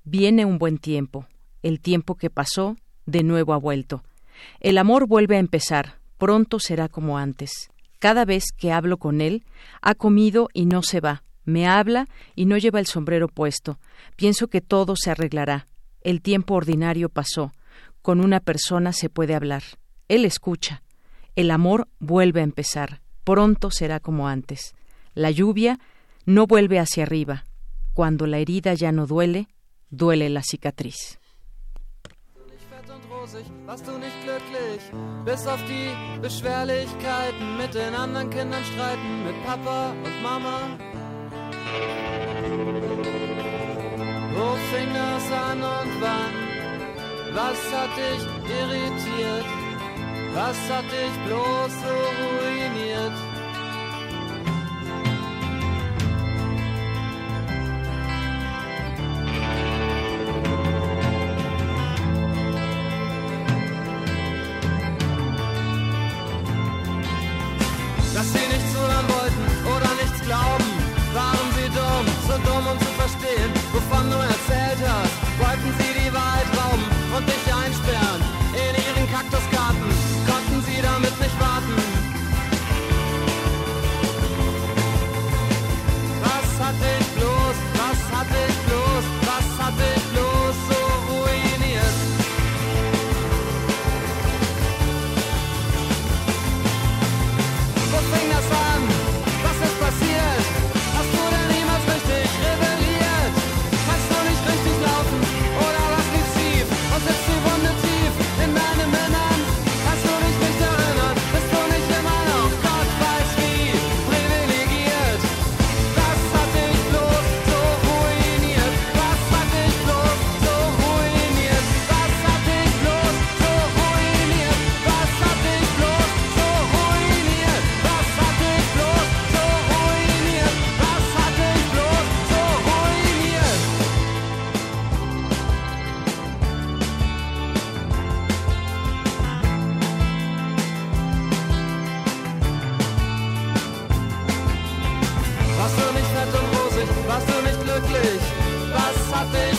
Viene un buen tiempo. El tiempo que pasó, de nuevo ha vuelto. El amor vuelve a empezar. Pronto será como antes. Cada vez que hablo con él, ha comido y no se va. Me habla y no lleva el sombrero puesto. Pienso que todo se arreglará. El tiempo ordinario pasó. Con una persona se puede hablar. Él escucha. El amor vuelve a empezar pronto será como antes. La lluvia no vuelve hacia arriba. Cuando la herida ya no duele, duele la cicatriz. warst du nicht glücklich, bis auf die Beschwerlichkeiten mit den anderen Kindern streiten, mit Papa und Mama. Wo fing das an und wann? Was hat dich irritiert? Was hat dich bloß so ruiniert? Dass sie nicht zuhören wollten oder nichts glauben. Bloß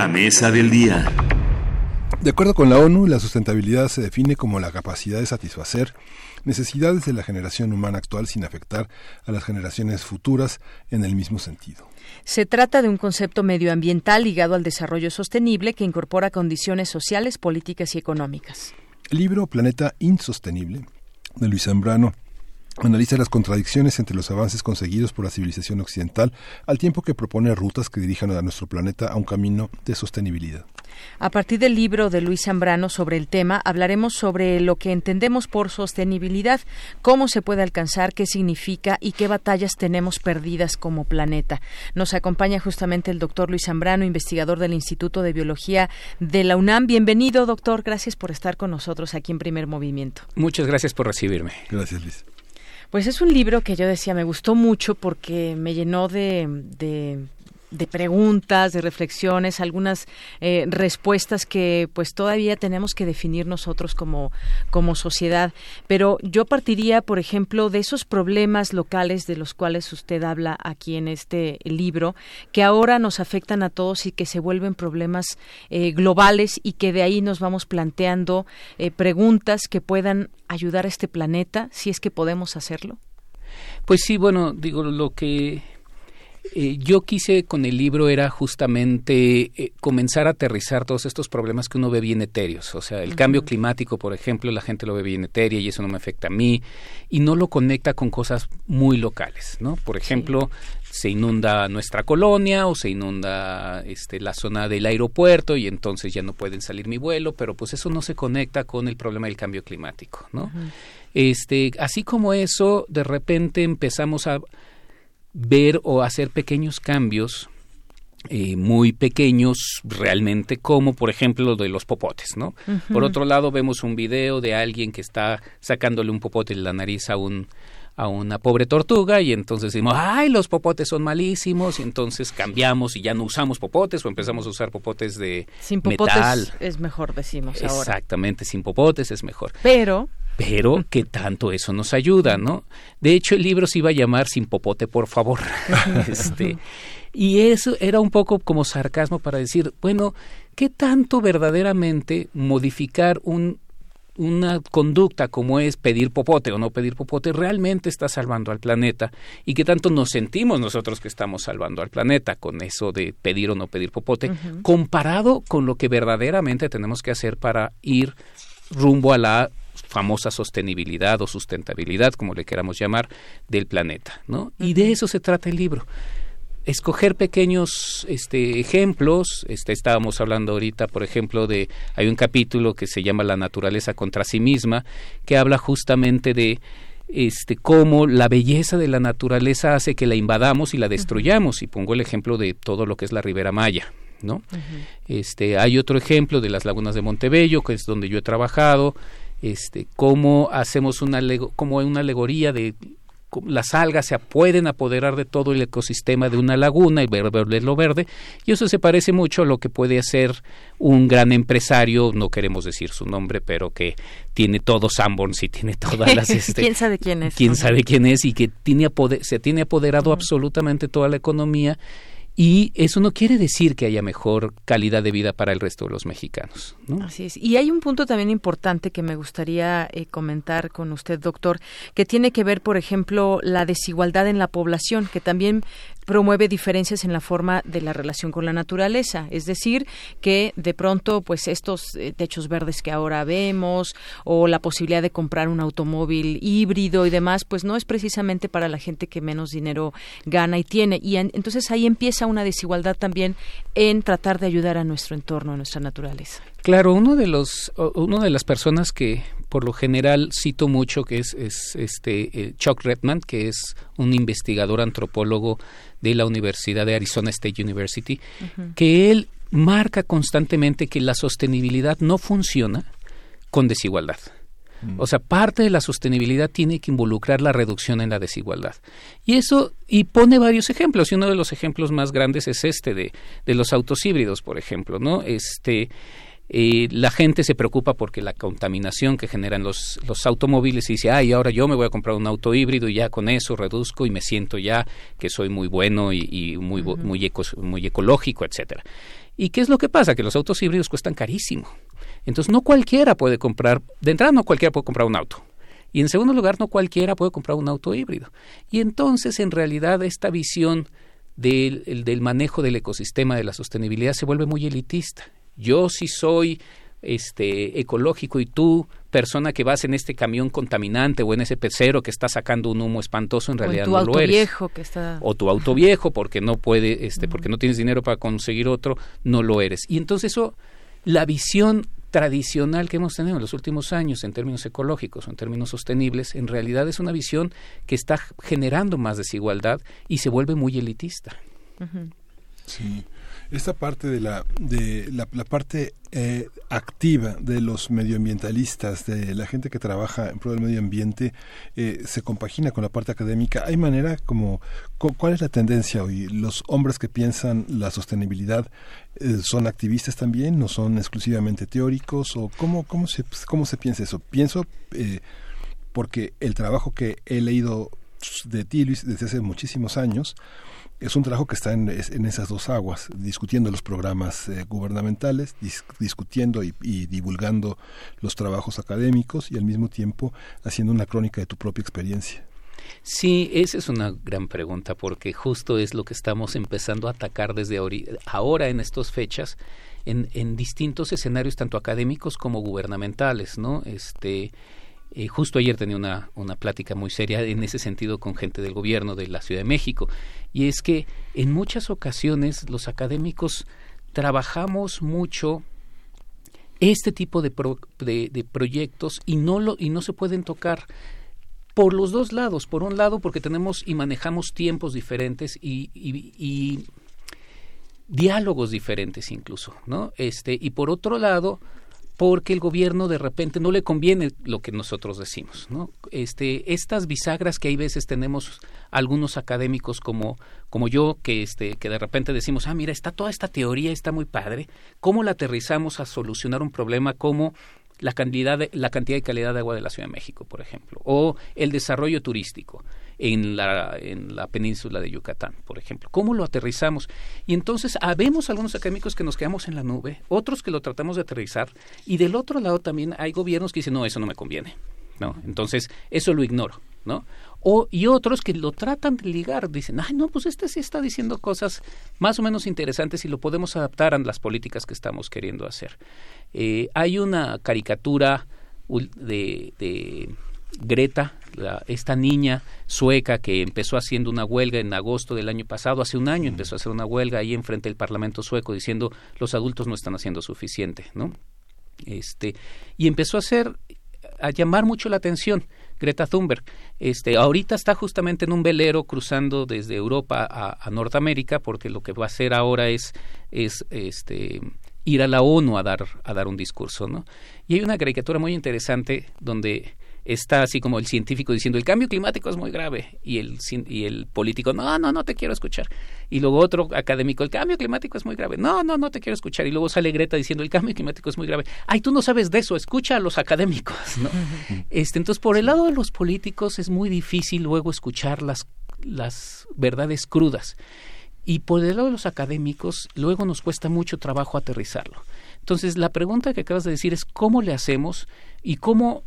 La mesa del día. De acuerdo con la ONU, la sustentabilidad se define como la capacidad de satisfacer necesidades de la generación humana actual sin afectar a las generaciones futuras en el mismo sentido. Se trata de un concepto medioambiental ligado al desarrollo sostenible que incorpora condiciones sociales, políticas y económicas. El libro Planeta Insostenible de Luis Zambrano analiza las contradicciones entre los avances conseguidos por la civilización occidental al tiempo que propone rutas que dirijan a nuestro planeta a un camino de sostenibilidad. A partir del libro de Luis Zambrano sobre el tema, hablaremos sobre lo que entendemos por sostenibilidad, cómo se puede alcanzar, qué significa y qué batallas tenemos perdidas como planeta. Nos acompaña justamente el doctor Luis Zambrano, investigador del Instituto de Biología de la UNAM. Bienvenido, doctor. Gracias por estar con nosotros aquí en Primer Movimiento. Muchas gracias por recibirme. Gracias, Luis. Pues es un libro que yo decía me gustó mucho porque me llenó de, de de preguntas, de reflexiones, algunas eh, respuestas que pues todavía tenemos que definir nosotros como, como sociedad. Pero yo partiría, por ejemplo, de esos problemas locales de los cuales usted habla aquí en este libro, que ahora nos afectan a todos y que se vuelven problemas eh, globales y que de ahí nos vamos planteando eh, preguntas que puedan ayudar a este planeta, si es que podemos hacerlo. Pues sí, bueno, digo, lo que eh, yo quise con el libro era justamente eh, comenzar a aterrizar todos estos problemas que uno ve bien etéreos. O sea, el cambio climático, por ejemplo, la gente lo ve bien etéreo y eso no me afecta a mí y no lo conecta con cosas muy locales, ¿no? Por ejemplo, se inunda nuestra colonia o se inunda este, la zona del aeropuerto y entonces ya no pueden salir mi vuelo, pero pues eso no se conecta con el problema del cambio climático, ¿no? Este, así como eso, de repente empezamos a ver o hacer pequeños cambios eh, muy pequeños realmente, como por ejemplo lo de los popotes, ¿no? Por otro lado, vemos un video de alguien que está sacándole un popote de la nariz a un a una pobre tortuga y entonces decimos, ay, los popotes son malísimos y entonces cambiamos y ya no usamos popotes o empezamos a usar popotes de Sin popotes metal. es mejor, decimos ahora. Exactamente, sin popotes es mejor. Pero Pero que tanto eso nos ayuda, ¿no? De hecho, el libro se iba a llamar Sin popote, por favor. este, y eso era un poco como sarcasmo para decir, bueno, ¿qué tanto verdaderamente modificar un una conducta como es pedir popote o no pedir popote realmente está salvando al planeta y qué tanto nos sentimos nosotros que estamos salvando al planeta con eso de pedir o no pedir popote comparado con lo que verdaderamente tenemos que hacer para ir rumbo a la famosa sostenibilidad o sustentabilidad, como le queramos llamar, del planeta, ¿no? Y de eso se trata el libro. Escoger pequeños este, ejemplos, este, estábamos hablando ahorita, por ejemplo, de hay un capítulo que se llama La naturaleza contra sí misma, que habla justamente de este cómo la belleza de la naturaleza hace que la invadamos y la destruyamos y pongo el ejemplo de todo lo que es la Ribera Maya, ¿no? Este, hay otro ejemplo de las lagunas de Montebello, que es donde yo he trabajado, este, cómo hacemos una, como una alegoría de las algas se pueden apoderar de todo el ecosistema de una laguna y ver verde lo verde. Y eso se parece mucho a lo que puede hacer un gran empresario no queremos decir su nombre pero que tiene todos Sanborns y tiene todas las este, ¿Quién sabe quién es? quién sabe quién es y que tiene se tiene apoderado absolutamente toda la economía y eso no quiere decir que haya mejor calidad de vida para el resto de los mexicanos. ¿no? Así es. Y hay un punto también importante que me gustaría eh, comentar con usted, doctor, que tiene que ver, por ejemplo, la desigualdad en la población, que también promueve diferencias en la forma de la relación con la naturaleza. Es decir, que de pronto, pues estos eh, techos verdes que ahora vemos o la posibilidad de comprar un automóvil híbrido y demás, pues no es precisamente para la gente que menos dinero gana y tiene. Y en- entonces ahí empieza una desigualdad también en tratar de ayudar a nuestro entorno, a nuestra naturaleza. Claro, uno de los, uno de las personas que por lo general cito mucho, que es, es este eh, Chuck Redman, que es un investigador antropólogo de la Universidad de Arizona State University, que él marca constantemente que la sostenibilidad no funciona con desigualdad. O sea, parte de la sostenibilidad tiene que involucrar la reducción en la desigualdad. Y eso, y pone varios ejemplos, y uno de los ejemplos más grandes es este de, de los autos híbridos, por ejemplo, ¿no? Este, eh, la gente se preocupa porque la contaminación que generan los, los automóviles y dice, ay, ahora yo me voy a comprar un auto híbrido y ya con eso reduzco y me siento ya que soy muy bueno y, y muy, muy, eco- muy ecológico, etcétera. ¿Y qué es lo que pasa? Que los autos híbridos cuestan carísimo. Entonces no cualquiera puede comprar, de entrada no cualquiera puede comprar un auto. Y en segundo lugar, no cualquiera puede comprar un auto híbrido. Y entonces, en realidad, esta visión del, el- del manejo del ecosistema, de la sostenibilidad, se vuelve muy elitista. Yo sí soy este ecológico y tú, persona que vas en este camión contaminante o en ese pecero que está sacando un humo espantoso, en O en realidad tu no auto lo eres. viejo que está o tu auto viejo porque no puede este porque no tienes dinero para conseguir otro no lo eres. Y entonces eso la visión tradicional que hemos tenido en los últimos años en términos ecológicos o en términos sostenibles en realidad es una visión que está generando más desigualdad y se vuelve muy elitista. Sí. Esta parte de la, de la, parte eh, activa de los medioambientalistas, de la gente que trabaja en pro del medio ambiente, eh, se compagina con la parte académica. ¿Hay manera como, cu- cuál es la tendencia hoy? ¿Los hombres que piensan la sostenibilidad eh, son activistas también? ¿No son exclusivamente teóricos? ¿O cómo, cómo, se, cómo se piensa eso? Pienso eh, porque el trabajo que he leído de ti, Luis, desde hace muchísimos años, es un trabajo que está en, en esas dos aguas, discutiendo los programas eh, gubernamentales, dis- discutiendo y, divulgando los trabajos académicos y al mismo tiempo haciendo una crónica de tu propia experiencia. Sí, esa es una gran pregunta porque justo es lo que estamos empezando a atacar desde ahora en estas fechas en, en distintos escenarios tanto académicos como gubernamentales, ¿no? Este eh, justo ayer tenía una, una plática muy seria en ese sentido con gente del gobierno de la Ciudad de México y es que en muchas ocasiones los académicos trabajamos mucho este tipo de, pro- de, de proyectos y no lo y no se pueden tocar por los dos lados. Por un lado, porque tenemos y manejamos tiempos diferentes y, y- y diálogos diferentes incluso, ¿no? Este, y por otro lado, porque el gobierno de repente no le conviene lo que nosotros decimos, ¿no? Este, estas bisagras que hay veces tenemos algunos académicos como, como yo, que este, que de repente decimos, ah, mira, está toda esta teoría, está muy padre, ¿cómo la aterrizamos a solucionar un problema como la cantidad de, la cantidad y calidad de agua de la Ciudad de México, por ejemplo, o el desarrollo turístico en la, en la península de Yucatán, por ejemplo. ¿Cómo lo aterrizamos? Y entonces habemos algunos académicos que nos quedamos en la nube, otros que lo tratamos de aterrizar, y del otro lado también hay gobiernos que dicen, no, eso no me conviene. ¿no? Entonces, eso lo ignoro, ¿no? O, y otros que lo tratan de ligar, dicen, ay, no, pues este sí está diciendo cosas más o menos interesantes y lo podemos adaptar a las políticas que estamos queriendo hacer. Eh, hay una caricatura de, de Greta, la- esta niña sueca que empezó haciendo una huelga en agosto del año pasado, hace un año empezó a hacer una huelga ahí enfrente del Parlamento sueco diciendo los adultos no están haciendo suficiente, ¿no? Este, y empezó a hacer a llamar mucho la atención Greta Thunberg. Este, ahorita está justamente en un velero cruzando desde Europa a, a Norteamérica porque lo que va a hacer ahora es, es este, ir a la ONU a dar, a dar un discurso, ¿no? Y hay una caricatura muy interesante donde está así como el científico diciendo el cambio climático es muy grave y el, y el político no, no, no te quiero escuchar. Y luego otro académico, el cambio climático es muy grave. No, no, no te quiero escuchar. Y luego sale Greta diciendo el cambio climático es muy grave. Ay, tú no sabes de eso, escucha a los académicos, ¿no? Este, entonces, por el lado de los políticos es muy difícil luego escuchar las, las verdades crudas. Y por el lado de los académicos, luego nos cuesta mucho trabajo aterrizarlo. Entonces, la pregunta que acabas de decir es cómo le hacemos y cómo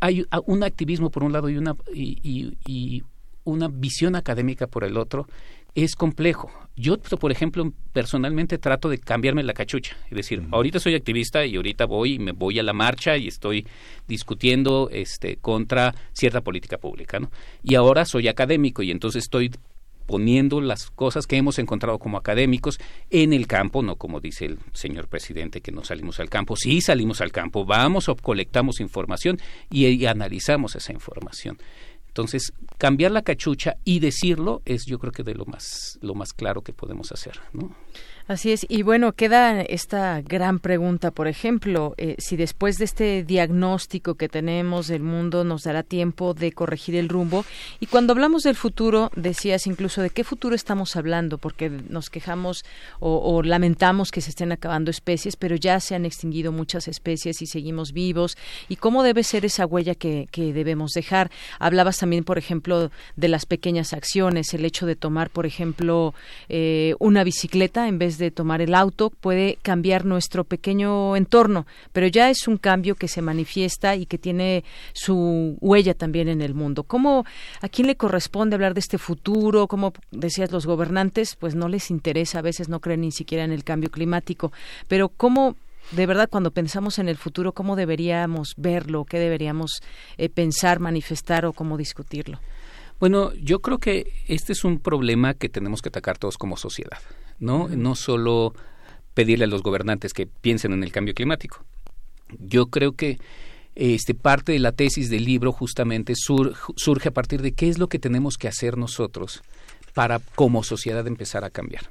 hay un activismo por un lado y una, y, y- y una visión académica por el otro, es complejo. Yo, por ejemplo, personalmente trato de cambiarme la cachucha. Es decir, ahorita soy activista y ahorita voy y me voy a la marcha y estoy discutiendo este, contra cierta política pública. ¿no? Y ahora soy académico y entonces estoy poniendo las cosas que hemos encontrado como académicos en el campo, no como dice el señor presidente que no salimos al campo, sí salimos al campo, vamos o colectamos información y, y analizamos esa información. Entonces, cambiar la cachucha y decirlo es yo creo que de lo más lo más claro que podemos hacer, ¿no? Así es. Y bueno, queda esta gran pregunta, por ejemplo, eh, si después de este diagnóstico que tenemos del mundo nos dará tiempo de corregir el rumbo. Y cuando hablamos del futuro, decías incluso de qué futuro estamos hablando, porque nos quejamos o, o lamentamos que se estén acabando especies, pero ya se han extinguido muchas especies y seguimos vivos. ¿Y cómo debe ser esa huella que, que debemos dejar? Hablabas también, por ejemplo, de las pequeñas acciones, el hecho de tomar, por ejemplo, eh, una bicicleta en vez de tomar el auto puede cambiar nuestro pequeño entorno, pero ya es un cambio que se manifiesta y que tiene su huella también en el mundo. ¿Cómo a quién le corresponde hablar de este futuro? Como decías los gobernantes, pues no les interesa, a veces no creen ni siquiera en el cambio climático, pero cómo de verdad cuando pensamos en el futuro, cómo deberíamos verlo, qué deberíamos eh, pensar, manifestar o cómo discutirlo. Bueno, yo creo que este es un problema que tenemos que atacar todos como sociedad, ¿no? No solo pedirle a los gobernantes que piensen en el cambio climático. Yo creo que este parte de la tesis del libro justamente sur- surge a partir de qué es lo que tenemos que hacer nosotros para como sociedad empezar a cambiar.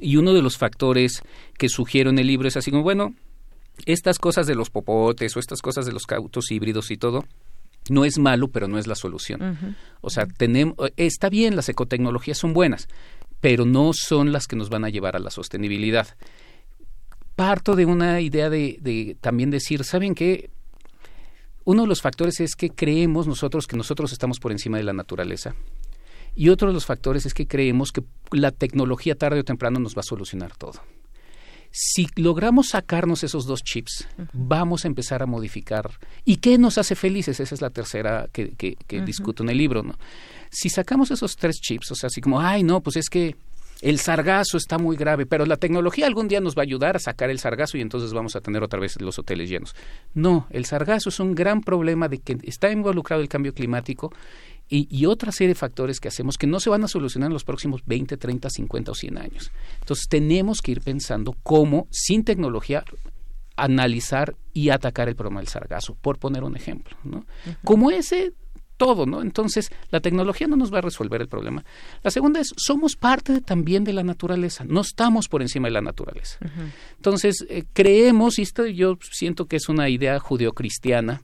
Y uno de los factores que sugiero en el libro es así como, bueno, estas cosas de los popotes o estas cosas de los autos híbridos y todo, no es malo, pero no es la solución. O sea, tenemos, está bien, las ecotecnologías son buenas, pero no son las que nos van a llevar a la sostenibilidad. Parto de una idea de, de también decir, ¿saben qué? Uno de los factores es que creemos nosotros que nosotros estamos por encima de la naturaleza. Y otro de los factores es que creemos que la tecnología tarde o temprano nos va a solucionar todo. Si logramos sacarnos esos dos chips, vamos a empezar a modificar. ¿Y qué nos hace felices? Esa es la tercera que, que, que Ujú. discuto en el libro. ¿no? Si sacamos esos tres chips, o sea, así como, ay, no, pues es que el sargazo está muy grave, pero la tecnología algún día nos va a ayudar a sacar el sargazo y entonces vamos a tener otra vez los hoteles llenos. No, el sargazo es un gran problema de que está involucrado el cambio climático y, y otra serie de factores que hacemos que no se van a solucionar en los próximos 20, 30, 50 o 100 años. Entonces tenemos que ir pensando cómo, sin tecnología, analizar y atacar el problema del sargazo, por poner un ejemplo. ¿no? Como ese, todo, ¿no? Entonces, la tecnología no nos va a resolver el problema. La segunda es, somos parte de- también de la naturaleza, no estamos por encima de la naturaleza. Entonces, eh, creemos, y esto yo siento que es una idea judeocristiana,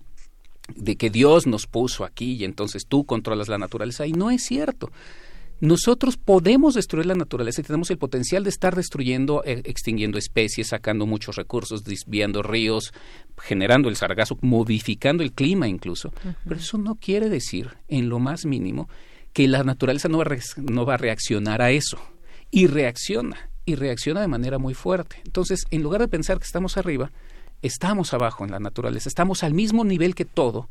de que Dios nos puso aquí y entonces tú controlas la naturaleza, y no es cierto. Nosotros podemos destruir la naturaleza y tenemos el potencial de estar destruyendo, eh, extinguiendo especies, sacando muchos recursos, desviando ríos, generando el sargazo, modificando el clima incluso. Pero eso no quiere decir, en lo más mínimo, que la naturaleza no va, a re- no va a reaccionar a eso. Y reacciona, y reacciona de manera muy fuerte. Entonces, en lugar de pensar que estamos arriba, estamos abajo en la naturaleza, estamos al mismo nivel que todo,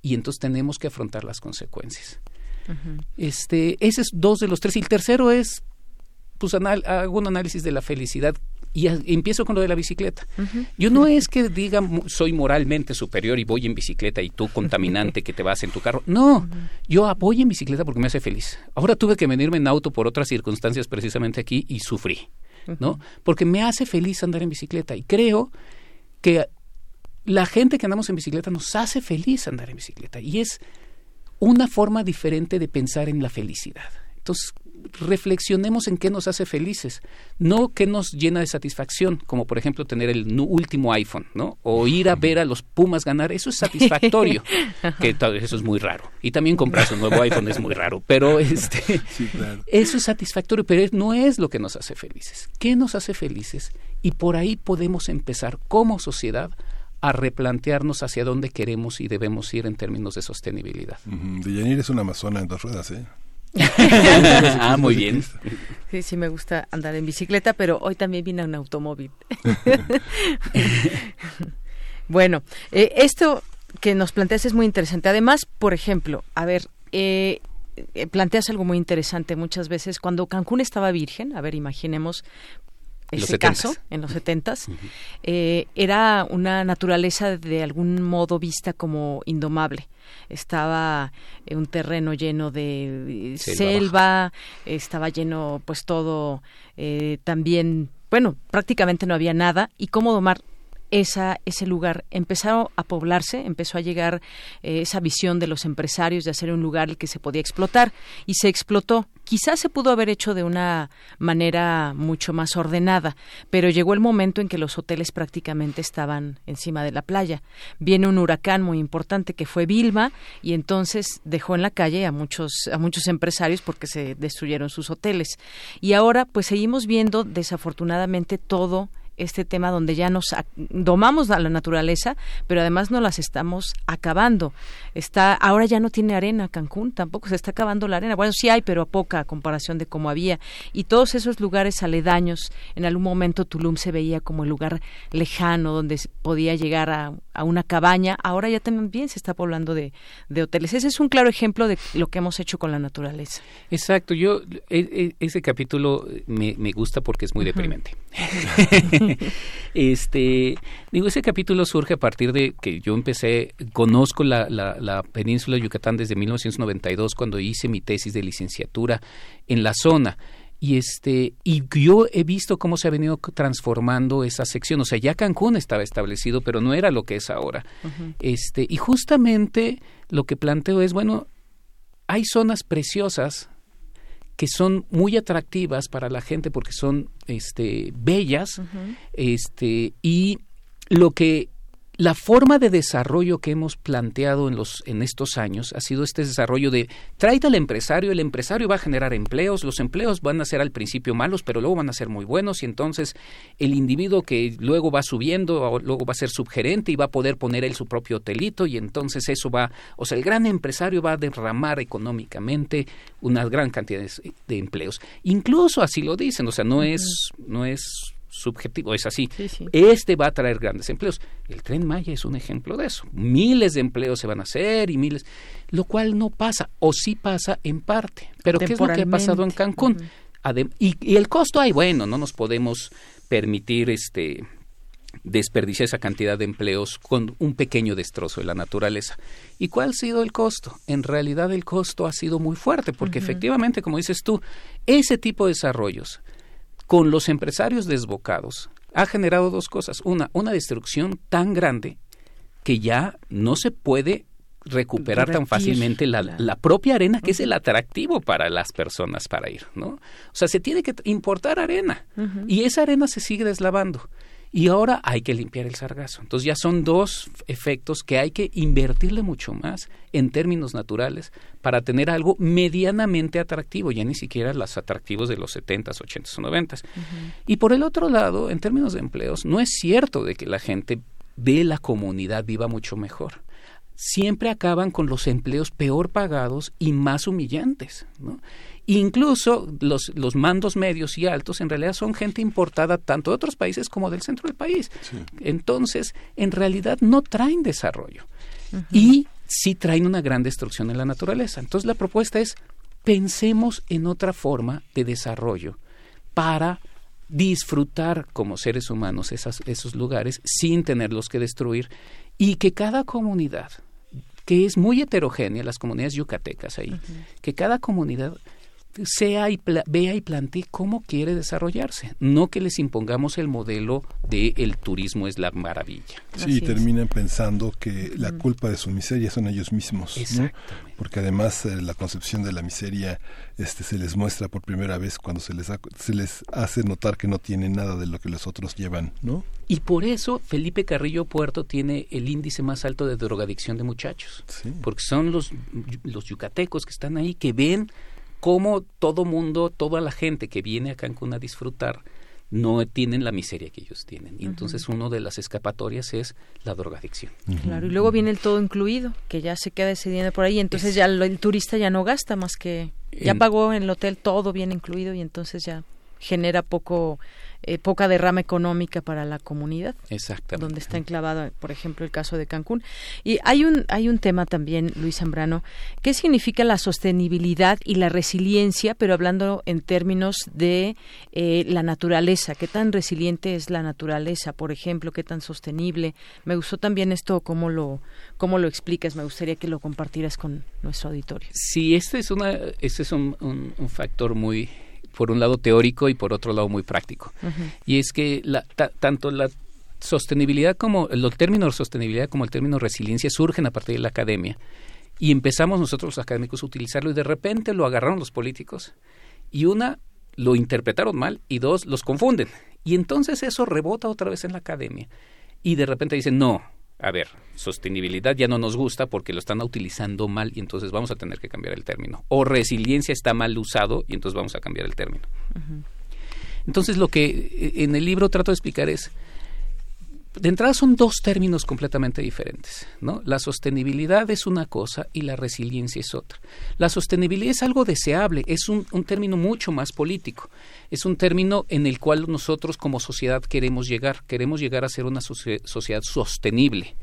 y entonces tenemos que afrontar las consecuencias. Este, ese es dos de los tres. Y el tercero es, pues, anal- hago un análisis de la felicidad y a- empiezo con lo de la bicicleta. Yo no es que diga soy moralmente superior y voy en bicicleta y tú contaminante que te vas en tu carro. No, yo ah, voy en bicicleta porque me hace feliz. Ahora tuve que venirme en auto por otras circunstancias precisamente aquí y sufrí, ¿no? Porque me hace feliz andar en bicicleta y creo que la gente que andamos en bicicleta nos hace feliz andar en bicicleta y es una forma diferente de pensar en la felicidad. Entonces, reflexionemos en qué nos hace felices, no qué nos llena de satisfacción, como por ejemplo tener el último iPhone, ¿no? O ir a ver a los Pumas ganar, eso es satisfactorio, que tal- eso es muy raro. Y también comprarse un nuevo iPhone es muy raro, pero este eso es satisfactorio, pero no es lo que nos hace felices. ¿Qué nos hace felices? Y por ahí podemos empezar como sociedad a replantearnos hacia dónde queremos y debemos ir en términos de sostenibilidad. Deyanir es una amazona en dos ruedas, ¿eh? ah, muy bien. Sí, sí me gusta andar en bicicleta, pero hoy también vine en automóvil. bueno, eh, esto que nos planteas es muy interesante. Además, por ejemplo, a ver, eh, eh, planteas algo muy interesante muchas veces. Cuando Cancún estaba virgen, a ver, imaginemos Los ese caso, 70s. en los setentas, eh, era una naturaleza de algún modo vista como indomable. Estaba eh, un terreno lleno de eh, Selva selva, estaba lleno pues todo eh, también, bueno, prácticamente no había nada y cómo domar esa, ese lugar. Empezaron a poblarse, empezó a llegar eh, esa visión de los empresarios de hacer un lugar el que se podía explotar y se explotó. Quizás se pudo haber hecho de una manera mucho más ordenada, pero llegó el momento en que los hoteles prácticamente estaban encima de la playa. Viene un huracán muy importante que fue Vilma y entonces dejó en la calle a muchos a muchos empresarios porque se destruyeron sus hoteles. Y ahora pues seguimos viendo desafortunadamente todo este tema donde ya nos domamos a la naturaleza, pero además no las estamos acabando. Está ahora ya no tiene arena Cancún, tampoco se está acabando la arena. Bueno, sí hay, pero a poca a comparación de como había. Y todos esos lugares aledaños, en algún momento Tulum se veía como el lugar lejano donde podía llegar a, a una cabaña. Ahora ya también se está poblando de, de hoteles. Ese es un claro ejemplo de lo que hemos hecho con la naturaleza. Exacto, yo e- e- ese capítulo me, me gusta porque es muy deprimente. este, digo, ese capítulo surge a partir de que yo empecé, conozco la, la, la península de Yucatán desde 1992 cuando hice mi tesis de licenciatura en la zona. Y este y yo he visto cómo se ha venido transformando esa sección, o sea, ya Cancún estaba establecido, pero no era lo que es ahora. Este, y justamente lo que planteo es, bueno, hay zonas preciosas que son muy atractivas para la gente porque son este bellas este y lo que la forma de desarrollo que hemos planteado en los en estos años ha sido este desarrollo de tráete al empresario, el empresario va a generar empleos, los empleos van a ser al principio malos, pero luego van a ser muy buenos y entonces el individuo que luego va subiendo, o luego va a ser subgerente y va a poder poner él su propio hotelito y entonces eso va, o sea, el gran empresario va a derramar económicamente una gran cantidad de, de empleos. Incluso así lo dicen, o sea, no es no es subjetivo, es así. Este va a traer grandes empleos. El tren Maya es un ejemplo de eso. Miles de empleos se van a hacer y miles, lo cual no pasa, o sí pasa en parte. Pero ¿qué es lo que ha pasado en Cancún? Adem- y, y el costo hay, bueno, no nos podemos permitir este desperdiciar esa cantidad de empleos con un pequeño destrozo de la naturaleza. ¿Y cuál ha sido el costo? En realidad el costo ha sido muy fuerte, porque efectivamente, como dices tú, ese tipo de desarrollos con los empresarios desbocados ha generado dos cosas. Una, una destrucción tan grande que ya no se puede recuperar tan fácilmente la, la propia arena, que es el atractivo para las personas para ir, ¿no? O sea, se tiene que importar arena y esa arena se sigue deslavando. Y ahora hay que limpiar el sargazo. Entonces ya son dos efectos que hay que invertirle mucho más en términos naturales para tener algo medianamente atractivo, ya ni siquiera los atractivos de los 70s, 80s o 90s. Y por el otro lado, en términos de empleos, no es cierto de que la gente de la comunidad viva mucho mejor. Siempre acaban con los empleos peor pagados y más humillantes. ¿no? Incluso los, los mandos medios y altos en realidad son gente importada tanto de otros países como del centro del país. Entonces, en realidad no traen desarrollo y sí traen una gran destrucción en la naturaleza. Entonces, la propuesta es pensemos en otra forma de desarrollo para disfrutar como seres humanos esas, esos lugares sin tenerlos que destruir y que cada comunidad, que es muy heterogénea, las comunidades yucatecas ahí, que cada comunidad sea y vea y plantee cómo quiere desarrollarse, no que les impongamos el modelo de el turismo es la maravilla. Sí, terminan pensando que la culpa de su miseria son ellos mismos, ¿no? porque además eh, la concepción de la miseria este se les muestra por primera vez cuando se les se les hace notar que no tienen nada de lo que los otros llevan, ¿no? Y por eso Felipe Carrillo Puerto tiene el índice más alto de drogadicción de muchachos, porque son los los yucatecos que están ahí que ven cómo todo mundo, toda la gente que viene a Cancún a disfrutar no tienen la miseria que ellos tienen. Y entonces una de las escapatorias es la drogadicción. Claro, y luego viene el todo incluido, que ya se queda ese dinero por ahí, entonces ya el, turista ya no gasta más que ya pagó en el hotel todo bien incluido y entonces ya genera poco eh, poca derrama económica para la comunidad. Exactamente. Donde está enclavado, por ejemplo, el caso de Cancún. Y hay un, hay un tema también, Luis Zambrano, ¿qué significa la sostenibilidad y la resiliencia, pero hablando en términos de eh, la naturaleza? ¿Qué tan resiliente es la naturaleza, por ejemplo? ¿Qué tan sostenible? Me gustó también esto, cómo lo, cómo lo explicas. Me gustaría que lo compartieras con nuestro auditorio. Sí, este es, una, este es un, un factor muy por un lado teórico y por otro lado muy práctico. Y es que la, tanto la sostenibilidad como el término sostenibilidad como el término resiliencia surgen a partir de la academia. Y empezamos nosotros los académicos a utilizarlo y de repente lo agarraron los políticos y una lo interpretaron mal y dos los confunden. Y entonces eso rebota otra vez en la academia. Y de repente dicen, no, a ver, sostenibilidad ya no nos gusta porque lo están utilizando mal y entonces vamos a tener que cambiar el término. O resiliencia está mal usado y entonces vamos a cambiar el término. Entonces lo que eh, en el libro trato de explicar es, de entrada son dos términos completamente diferentes, ¿no? La sostenibilidad es una cosa y la resiliencia es otra. La sostenibilidad es algo deseable, es un, término mucho más político, es un término en el cual nosotros como sociedad queremos llegar, queremos llegar a ser una sociedad sostenible,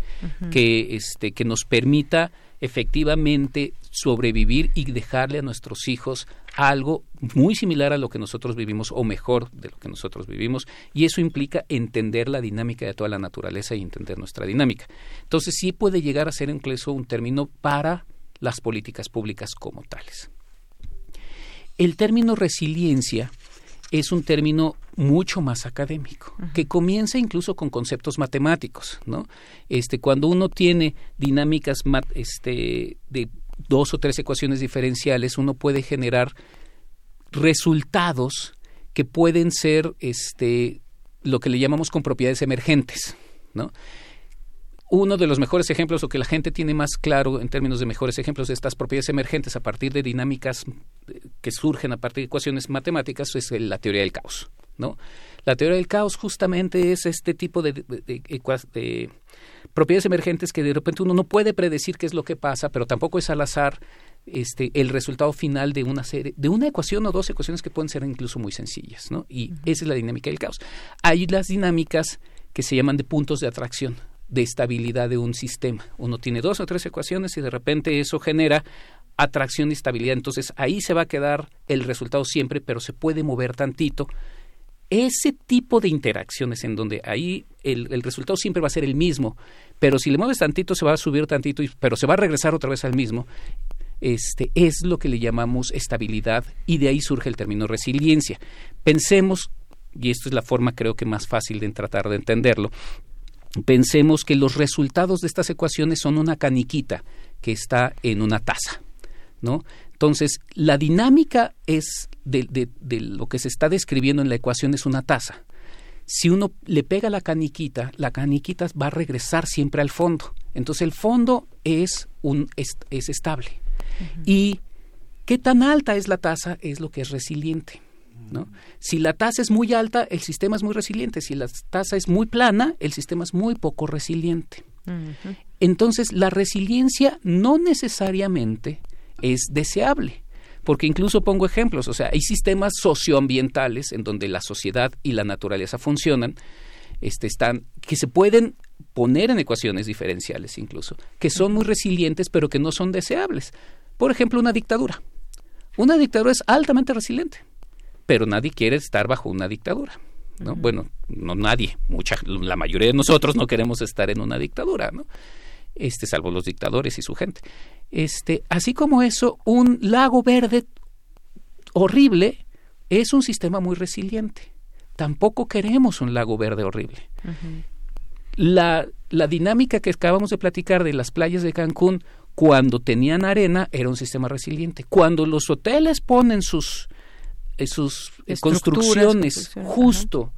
que, este, que nos permita efectivamente sobrevivir y dejarle a nuestros hijos algo muy similar a lo que nosotros vivimos o mejor de lo que nosotros vivimos y eso implica entender la dinámica de toda la naturaleza y entender nuestra dinámica. Entonces sí puede llegar a ser incluso un término para las políticas públicas como tales. El término resiliencia es un término mucho más académico, que comienza incluso con conceptos matemáticos, ¿no? Este, cuando uno tiene dinámicas este, de dos o tres ecuaciones diferenciales, uno puede generar resultados que pueden ser este, lo que le llamamos con propiedades emergentes, ¿no? Uno de los mejores ejemplos, o que la gente tiene más claro en términos de mejores ejemplos de estas propiedades emergentes a partir de dinámicas eh, que surgen a partir de ecuaciones matemáticas, es la teoría del caos. ¿no? La teoría del caos justamente es este tipo de, de, propiedades emergentes que de repente uno no puede predecir qué es lo que pasa, pero tampoco es al azar este, el resultado final de una serie, de una ecuación o dos ecuaciones que pueden ser incluso muy sencillas, ¿no? Y esa es la dinámica del caos. Hay las dinámicas que se llaman de puntos de atracción de estabilidad de un sistema. Uno tiene dos o tres ecuaciones y de repente eso genera atracción y estabilidad. Entonces ahí se va a quedar el resultado siempre, pero se puede mover tantito. Ese tipo de interacciones en donde ahí el, resultado siempre va a ser el mismo, pero si le mueves tantito se va a subir tantito, pero se va a regresar otra vez al mismo. Este es lo que le llamamos estabilidad y de ahí surge el término resiliencia. Pensemos, y esto es la forma creo que más fácil de tratar de entenderlo, pensemos que los resultados de estas ecuaciones son una caniquita que está en una taza, ¿no? Entonces, la dinámica es de, de, lo que se está describiendo en la ecuación es una taza. Si uno le pega la caniquita, la caniquita va a regresar siempre al fondo. Entonces, el fondo es, un, es, estable. Y qué tan alta es la taza es lo que es resiliente. ¿no? Si la tasa es muy alta, el sistema es muy resiliente. Si la tasa es muy plana, el sistema es muy poco resiliente. Entonces, la resiliencia no necesariamente es deseable. Porque incluso pongo ejemplos, o sea, hay sistemas socioambientales en donde la sociedad y la naturaleza funcionan, este, están, que se pueden poner en ecuaciones diferenciales incluso, que son muy resilientes pero que no son deseables. Por ejemplo, una dictadura. Una dictadura es altamente resiliente pero nadie quiere estar bajo una dictadura. ¿no? Bueno, no nadie, mucha, la mayoría de nosotros no queremos estar en una dictadura, ¿no? Este, salvo los dictadores y su gente. Este, así como eso, un lago verde horrible es un sistema muy resiliente. Tampoco queremos un lago verde horrible. la, la dinámica que acabamos de platicar de las playas de Cancún, cuando tenían arena, era un sistema resiliente. Cuando los hoteles ponen sus, eh, sus eh, construcciones, justo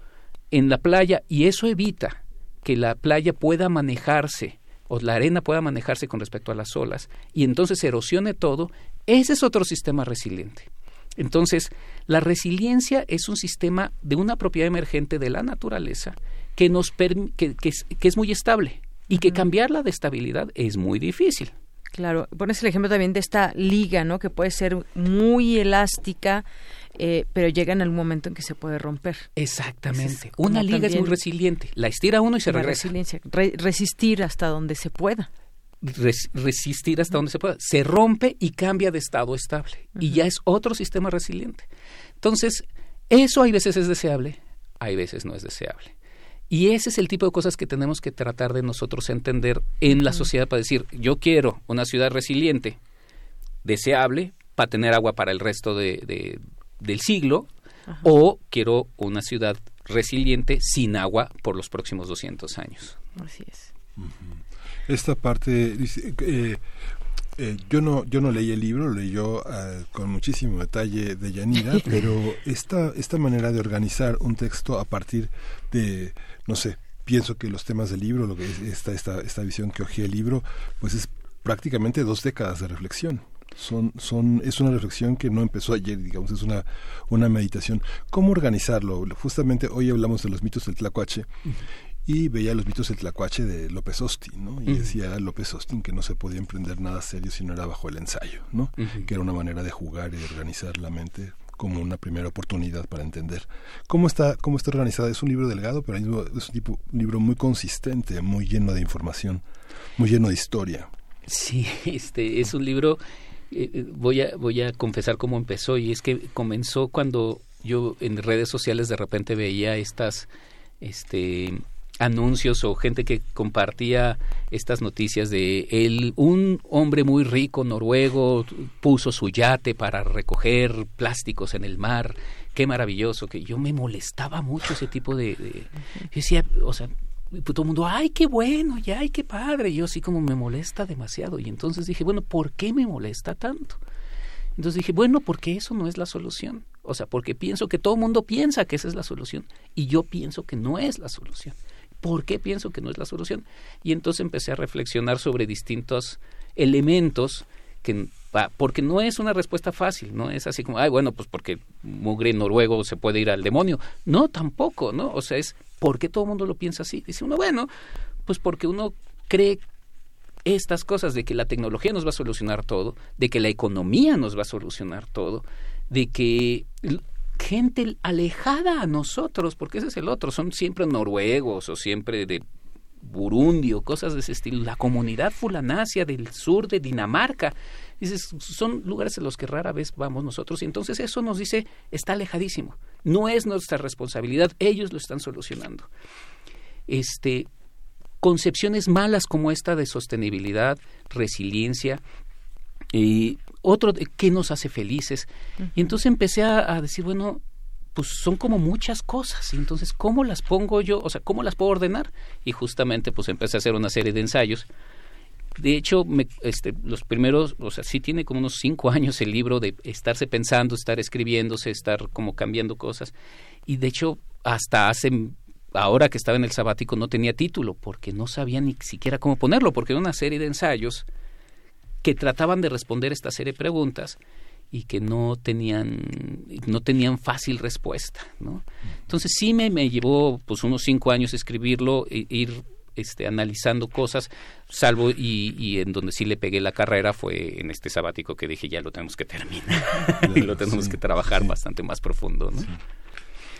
en la playa y eso evita que la playa pueda manejarse o la arena pueda manejarse con respecto a las olas y entonces erosione todo, ese es otro sistema resiliente. Entonces, la resiliencia es un sistema de una propiedad emergente de la naturaleza que nos que, que es, que es muy estable y que cambiarla de estabilidad es muy difícil. Claro, pones el ejemplo también de esta liga, ¿no? Que puede ser muy elástica, eh, pero llega en algún momento en que se puede romper. Exactamente. Es Una liga es muy resiliente. La estira uno y se regresa. re- resistir hasta donde se pueda. Res- resistir hasta donde se pueda. Se rompe y cambia de estado estable. Y ya es otro sistema resiliente. Entonces, eso hay veces es deseable, hay veces no es deseable. Y ese es el tipo de cosas que tenemos que tratar de nosotros entender en la sociedad para decir, yo quiero una ciudad resiliente, deseable, para tener agua para el resto de, de- del siglo, o quiero una ciudad resiliente sin agua por los próximos 200 años. Así es. Esta parte, dice, eh, eh, yo no yo no leí el libro, lo leyó ah, con muchísimo detalle de Yanira, pero esta, esta manera de organizar un texto a partir de, no sé, pienso que los temas del libro, lo que es esta, esta, esta visión que ojea el libro, pues es prácticamente dos décadas de reflexión. Son, son, es una reflexión que no empezó ayer, digamos, es una, una meditación. ¿Cómo organizarlo? Justamente hoy hablamos de los mitos del Tlacuache y veía los mitos del Tlacuache de López Austin, ¿no? Y decía López Austin que no se podía emprender nada serio si no era bajo el ensayo, ¿no? Que era una manera de jugar y de organizar la mente como una primera oportunidad para entender cómo está cómo está organizada. Es un libro delgado, pero es un, tipo, un libro muy consistente, muy lleno de información, muy lleno de historia. Sí, este es un libro. Eh, eh, voy a voy a confesar cómo empezó y es que comenzó cuando yo en redes sociales de repente veía estas este anuncios o gente que compartía estas noticias de él un hombre muy rico noruego puso su yate para recoger plásticos en el mar qué maravilloso que yo me molestaba mucho ese tipo de, de yo decía o sea y pues todo el mundo, ay, qué bueno, ya, ay, qué padre. Y yo así como me molesta demasiado. Y entonces dije, bueno, ¿por qué me molesta tanto? Entonces dije, bueno, porque eso no es la solución. O sea, porque pienso que todo el mundo piensa que esa es la solución. Y yo pienso que no es la solución. ¿Por qué pienso que no es la solución? Y entonces empecé a reflexionar sobre distintos elementos que porque no es una respuesta fácil, no es así como, ay, bueno, pues porque mugre noruego se puede ir al demonio. No, tampoco, ¿no? O sea, es ¿por qué todo el mundo lo piensa así? Dice uno, bueno, pues porque uno cree estas cosas de que la tecnología nos va a solucionar todo, de que la economía nos va a solucionar todo, de que gente alejada a nosotros, porque ese es el otro, son siempre noruegos o siempre de Burundi o cosas de ese estilo, la comunidad fulanacia del sur de Dinamarca, dices, son lugares en los que rara vez vamos nosotros y entonces eso nos dice, está alejadísimo, no es nuestra responsabilidad, ellos lo están solucionando. Este, concepciones malas como esta de sostenibilidad, resiliencia, y otro de qué nos hace felices. Y entonces empecé a, a decir, bueno, pues son como muchas cosas. Y entonces, ¿cómo las pongo yo? O sea, ¿cómo las puedo ordenar? Y justamente pues empecé a hacer una serie de ensayos. De hecho, me, este, los primeros, o sea, sí tiene como unos cinco años el libro de estarse pensando, estar escribiéndose, estar como cambiando cosas. Y de hecho, hasta hace ahora que estaba en el sabático no tenía título porque no sabía ni siquiera cómo ponerlo porque era una serie de ensayos que trataban de responder esta serie de preguntas y que no tenían no tenían fácil respuesta ¿no? entonces sí me, me llevó pues unos cinco años escribirlo e ir este, analizando cosas, salvo y, y en donde sí le pegué la carrera fue en este sabático que dije ya lo tenemos que terminar y lo tenemos sí, que trabajar bastante más profundo. ¿no?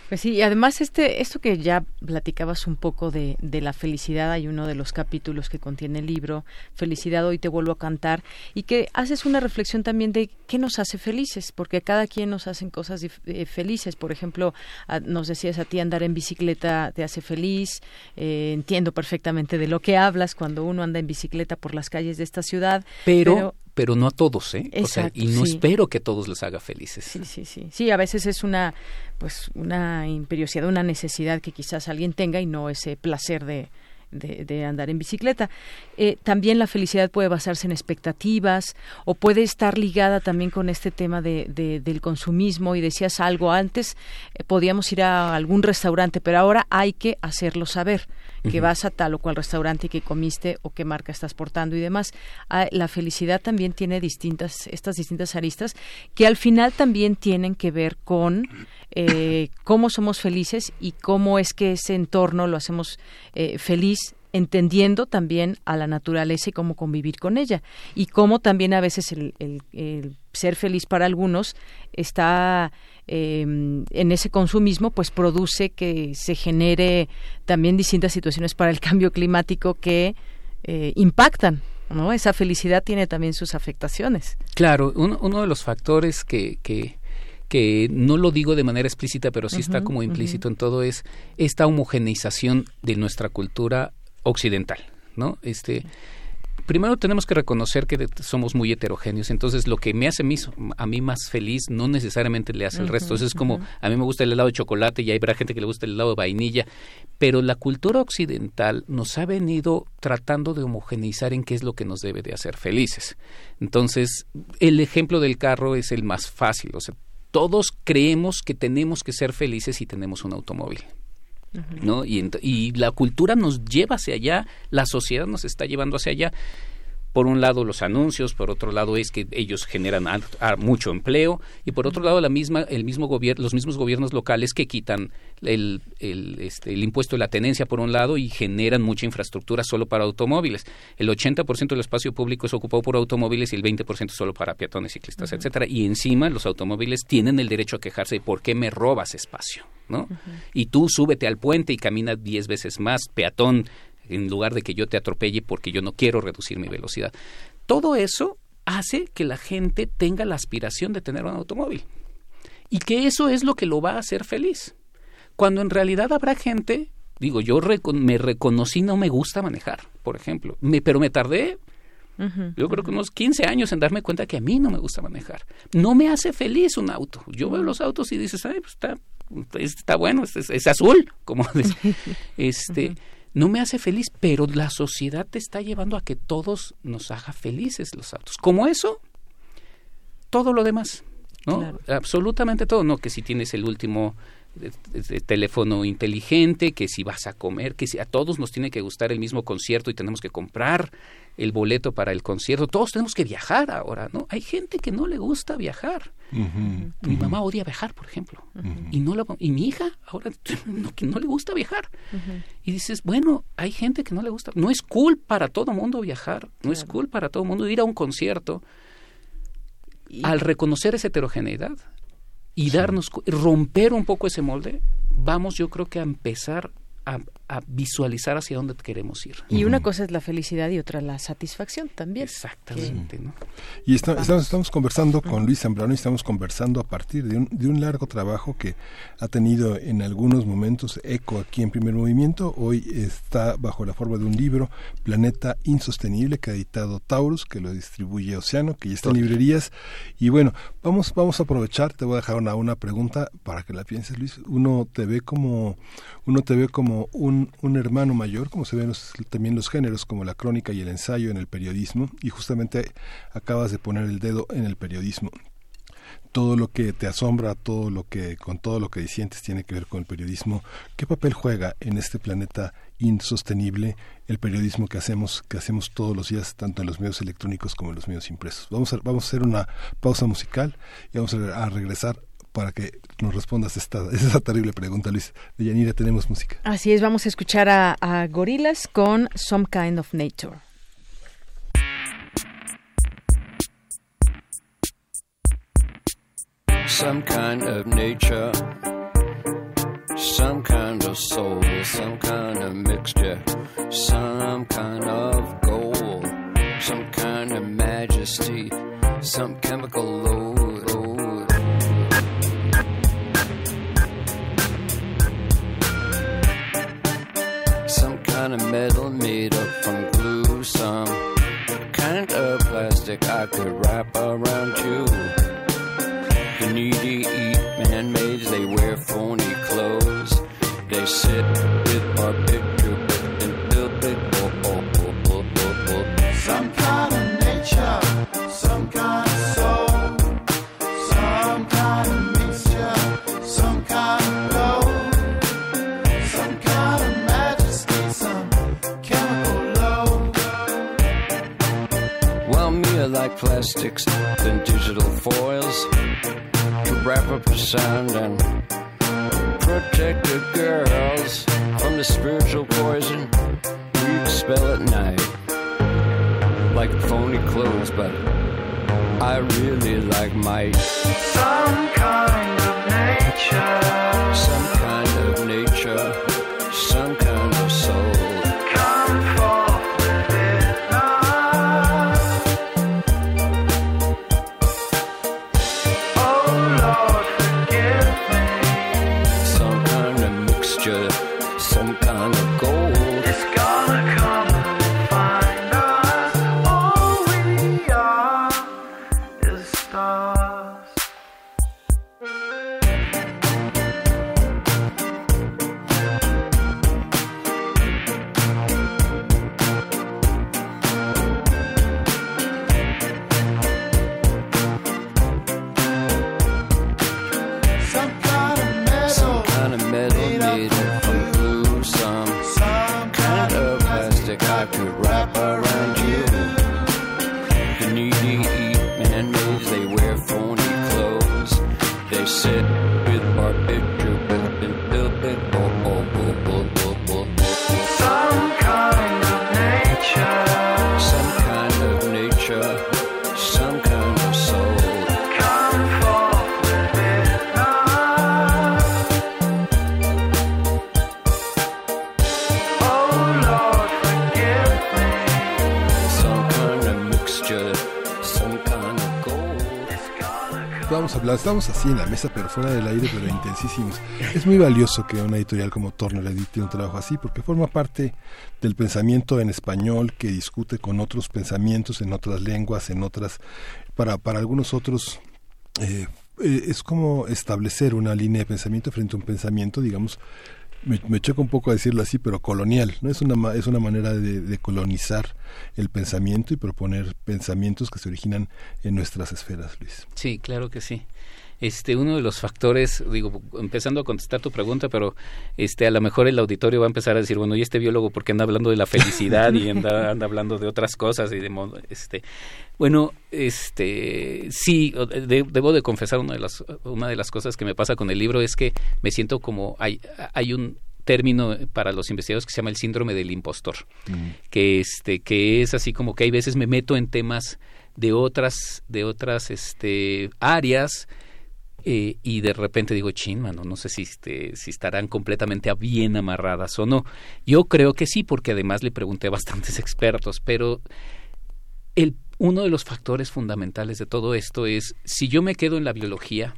Pues sí, y además este, esto que ya platicabas un poco de, de la felicidad, hay uno de los capítulos que contiene el libro, Felicidad, hoy te vuelvo a cantar, y que haces una reflexión también de qué nos hace felices, porque cada quien nos hacen cosas eh, felices. Por ejemplo, a- nos decías a ti andar en bicicleta te hace feliz, eh, entiendo perfectamente de lo que hablas cuando uno anda en bicicleta por las calles de esta ciudad, Pero, pero no a todos, ¿eh? o sea, y no sí. espero que todos les haga felices. Sí, sí, sí. Sí, a veces es una, pues, una imperiosidad, una necesidad que quizás alguien tenga y no ese placer de, de, de andar en bicicleta. Eh, también la felicidad puede basarse en expectativas o puede estar ligada también con este tema de, de- del consumismo y decías algo antes, eh, podíamos ir a algún restaurante, pero ahora hay que hacerlo saber que vas a tal o cual restaurante y que comiste o qué marca estás portando y demás. Ah, la felicidad también tiene distintas, estas distintas aristas que al final también tienen que ver con eh, cómo somos felices y cómo es que ese entorno lo hacemos eh, feliz entendiendo también a la naturaleza y cómo convivir con ella y cómo también a veces el, el- el ser feliz para algunos está eh, en ese consumismo pues produce que se genere también distintas situaciones para el cambio climático que eh, impactan no esa felicidad tiene también sus afectaciones. Claro, uno, uno de los factores que, que, que no lo digo de manera explícita, pero sí está como implícito en todo es esta homogeneización de nuestra cultura occidental, ¿no? Este, primero tenemos que reconocer que somos muy heterogéneos, entonces lo que me hace a mí más feliz no necesariamente le hace al resto. Ujú, Entonces es como, a mí me gusta el helado de chocolate y hay habrá gente que le gusta el helado de vainilla, pero la cultura occidental nos ha venido tratando de homogeneizar en qué es lo que nos debe de hacer felices. Entonces, el ejemplo del carro es el más fácil, o sea, todos creemos que tenemos que ser felices si tenemos un automóvil. ¿No? Y, y la cultura nos lleva hacia allá, la sociedad nos está llevando hacia allá. Por un lado los anuncios, por otro lado es que ellos generan al- a- mucho empleo y por otro lado la misma, el mismo gobierno, los mismos gobiernos locales que quitan el, el, este, el impuesto de la tenencia por un lado y generan mucha infraestructura solo para automóviles. El 80% del espacio público es ocupado por automóviles y el 20% solo para peatones, ciclistas, Ujú. etcétera. Y encima los automóviles tienen el derecho a quejarse de por qué me robas espacio, ¿no? y tú súbete al puente y camina 10 veces más peatón en lugar de que yo te atropelle porque yo no quiero reducir mi velocidad. Todo eso hace que la gente tenga la aspiración de tener un automóvil y que eso es lo que lo va a hacer feliz. Cuando en realidad habrá gente, digo, yo me reconocí no me gusta manejar, por ejemplo, me, pero me tardé yo creo que unos 15 años en darme cuenta que a mí no me gusta manejar. No me hace feliz un auto. Yo veo los autos y dices, ay, pues está, está bueno, es, azul, como dice. este, no me hace feliz, pero la sociedad te está llevando a que todos nos haga felices los autos. Como eso, todo lo demás, ¿no? Claro. Absolutamente todo, no que si tienes el último eh, eh, teléfono inteligente, que si vas a comer, que si a todos nos tiene que gustar el mismo concierto y tenemos que comprar el boleto para el concierto, todos tenemos que viajar ahora, ¿no? Hay gente que no le gusta viajar. Mi mamá odia viajar, por ejemplo, y no lo- y mi hija ahora no, que no le gusta viajar. Y dices, bueno, hay gente que no le gusta. No es cool para todo mundo viajar, no es cool para todo mundo ir a un concierto. Al reconocer esa heterogeneidad y darnos, romper un poco ese molde, vamos yo creo que a empezar a, a visualizar hacia dónde queremos ir. y una cosa es la felicidad y otra la satisfacción también exactamente ¿no? Y esta- estamos, estamos conversando con Luis Zambrano y estamos conversando a partir de un, de un largo trabajo que ha tenido en algunos momentos eco aquí en Primer Movimiento. Hoy está bajo la forma de un libro, Planeta Insostenible, que ha editado Taurus, que lo distribuye Océano, que ya está en librerías. Y bueno, vamos, vamos a aprovechar, te voy a dejar una, una pregunta para que la pienses, Luis. Uno te ve como, uno te ve como un, un hermano mayor, como se ven los- también los géneros, como la crónica y el ensayo en el periodismo, y justamente acabas de poner el dedo en el periodismo todo lo que te asombra, todo lo que con todo lo que sientes tiene que ver con el periodismo. ¿Qué papel juega en este planeta insostenible el periodismo que hacemos que hacemos todos los días tanto en los medios electrónicos como en los medios impresos? Vamos a vamos a hacer una pausa musical y vamos a, a regresar para que nos respondas esta esa terrible pregunta, Luis. De Yanira tenemos música. así es vamos a escuchar a, a Gorillaz con Some Kind of Nature some kind of nature, some kind of soul, some kind of mixture, some kind of gold, some kind of majesty, some chemical load. Kind of metal made up from glue, some kind of plastic I could wrap around you. The needy eat man-maids, they wear phony clothes. They sit plastics than digital foils. To wrap up the sound and protect the girls from the spiritual poison we expel at night. Like phony clothes, but I really like my Some kind of nature, some kind of nature, some kind estamos así en la mesa, pero fuera del aire, pero intensísimos. Es muy valioso que una editorial como Turner edite un trabajo así, porque forma parte del pensamiento en español que discute con otros pensamientos en otras lenguas, en otras, para, para algunos otros eh, eh, es como establecer una línea de pensamiento frente a un pensamiento, digamos, me, choca un poco decirlo así, pero colonial, ¿no? Es una, es una manera de, de colonizar el pensamiento y proponer pensamientos que se originan en nuestras esferas, Luis. Sí, claro que sí. Este, uno de los factores, digo, empezando a contestar tu pregunta, pero este, a lo mejor el auditorio va a empezar a decir, bueno, ¿y este biólogo por qué anda hablando de la felicidad y anda, anda hablando de otras cosas y de mo- este, bueno, este, sí, de- debo de confesar una de las, una de las cosas que me pasa con el libro es que me siento como hay, hay un término para los investigadores que se llama el síndrome del impostor que este que es así como que hay veces me meto en temas de otras de otras este áreas eh, y de repente digo chin mano no sé si este, si estarán completamente bien amarradas o no yo creo que sí porque además le pregunté a bastantes expertos pero el uno de los factores fundamentales de todo esto es si yo me quedo en la biología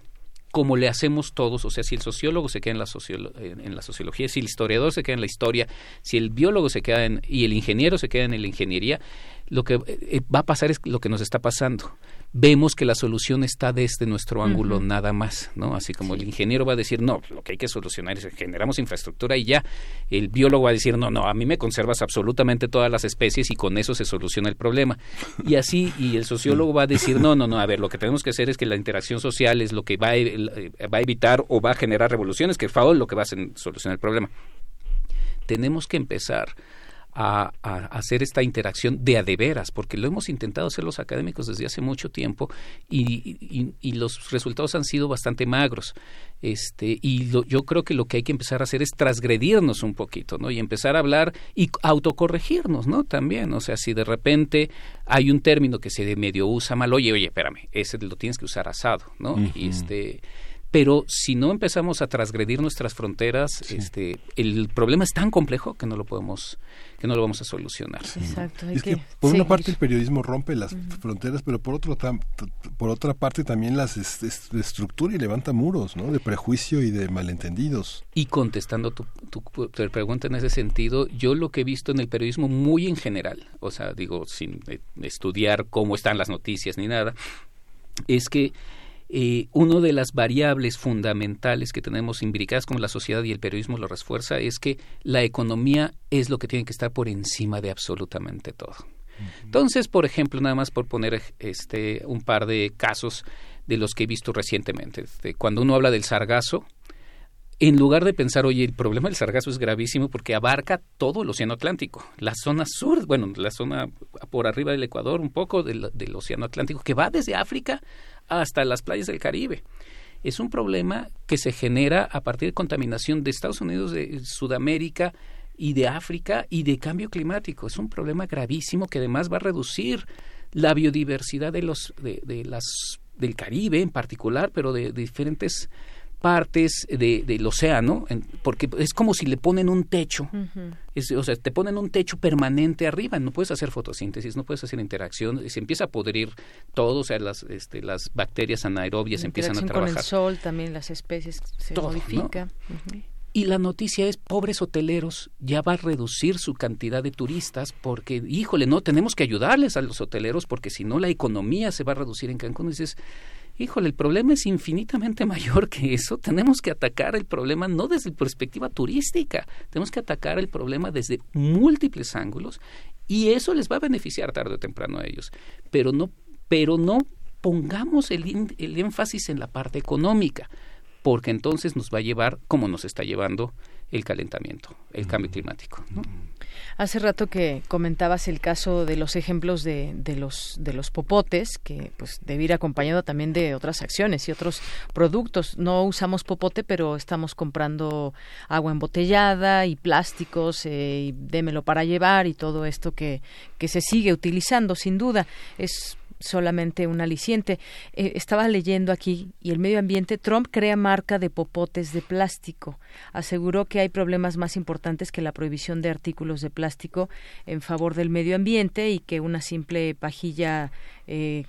como le hacemos todos, o sea, si el sociólogo se queda en la, sociolo- en, en la sociología, si el historiador se queda en la historia, si el biólogo se queda en, y el ingeniero se queda en la ingeniería, lo que eh, va a pasar es lo que nos está pasando. Vemos que la solución está desde nuestro ángulo nada más, ¿no? Así como el ingeniero va a decir, no, lo que hay que solucionar es generamos infraestructura y ya. El biólogo va a decir, no, no, a mí me conservas absolutamente todas las especies y con eso se soluciona el problema. Y así, y el sociólogo va a decir, no, no, no, a ver, lo que tenemos que hacer es que la interacción social es lo que va a, eh, va a evitar o va a generar revoluciones, que FAO es lo que va a solucionar el problema. Tenemos que empezar a, a hacer esta interacción de a de veras, porque lo hemos intentado hacer los académicos desde hace mucho tiempo y, y- y los resultados han sido bastante magros. Este, y lo- yo creo que lo que hay que empezar a hacer es transgredirnos un poquito, ¿no? Y empezar a hablar y autocorregirnos, ¿no? También, o sea, si de repente hay un término que se medio usa mal, oye, oye, espérame, ese lo tienes que usar asado, ¿no? Y este pero si no empezamos a transgredir nuestras fronteras, este, el problema es tan complejo que no lo podemos que no lo vamos a solucionar. Exacto. Es que, por una parte el periodismo rompe las fronteras, pero por otro tam- por otra parte también las es- es- estructura y levanta muros, ¿no? De prejuicio y de malentendidos. Y contestando tu, tu, tu pregunta en ese sentido, yo lo que he visto en el periodismo muy en general, o sea, digo, sin eh, estudiar cómo están las noticias ni nada, es que eh, una de las variables fundamentales que tenemos imbricadas como la sociedad y el periodismo lo refuerza es que la economía es lo que tiene que estar por encima de absolutamente todo. Entonces, por ejemplo, nada más por poner este un par de casos de los que he visto recientemente. Este, cuando uno habla del sargazo, en lugar de pensar, oye, el problema del sargazo es gravísimo porque abarca todo el Océano Atlántico, la zona sur, bueno, la zona por arriba del Ecuador, un poco del, del Océano Atlántico, que va desde África hasta las playas del Caribe. Es un problema que se genera a partir de contaminación de Estados Unidos, de Sudamérica y de África y de cambio climático. Es un problema gravísimo que además va a reducir la biodiversidad de los de, de las del Caribe en particular, pero de, de diferentes partes de, del océano, porque es como si le ponen un techo, es- o sea, te ponen un techo permanente arriba, no puedes hacer fotosíntesis, no puedes hacer interacción, se empieza a podrir todo, o sea, las, este, las bacterias anaerobias La empiezan a interacción con trabajar. el sol, también las especies se Todo, ¿no? modifica. Ujú. Y la noticia es, pobres hoteleros, ya va a reducir su cantidad de turistas porque, híjole, no, tenemos que ayudarles a los hoteleros porque si no la economía se va a reducir en Cancún. Y dices, híjole, el problema es infinitamente mayor que eso. Tenemos que atacar el problema no desde perspectiva turística, tenemos que atacar el problema desde múltiples ángulos y eso les va a beneficiar tarde o temprano a ellos. Pero no, pero no pongamos el, el énfasis en la parte económica porque entonces nos va a llevar como nos está llevando el calentamiento, el cambio climático. ¿no? Hace rato que comentabas el caso de los ejemplos de, de los de los popotes, que pues debe ir acompañado también de otras acciones y otros productos. No usamos popote, pero estamos comprando agua embotellada y plásticos eh, y démelo para llevar y todo esto que, que se sigue utilizando, sin duda. Es solamente un aliciente. Eh, estaba leyendo aquí y el medio ambiente, Trump crea marca de popotes de plástico. Aseguró que hay problemas más importantes que la prohibición de artículos de plástico en favor del medio ambiente y que una simple pajilla, eh,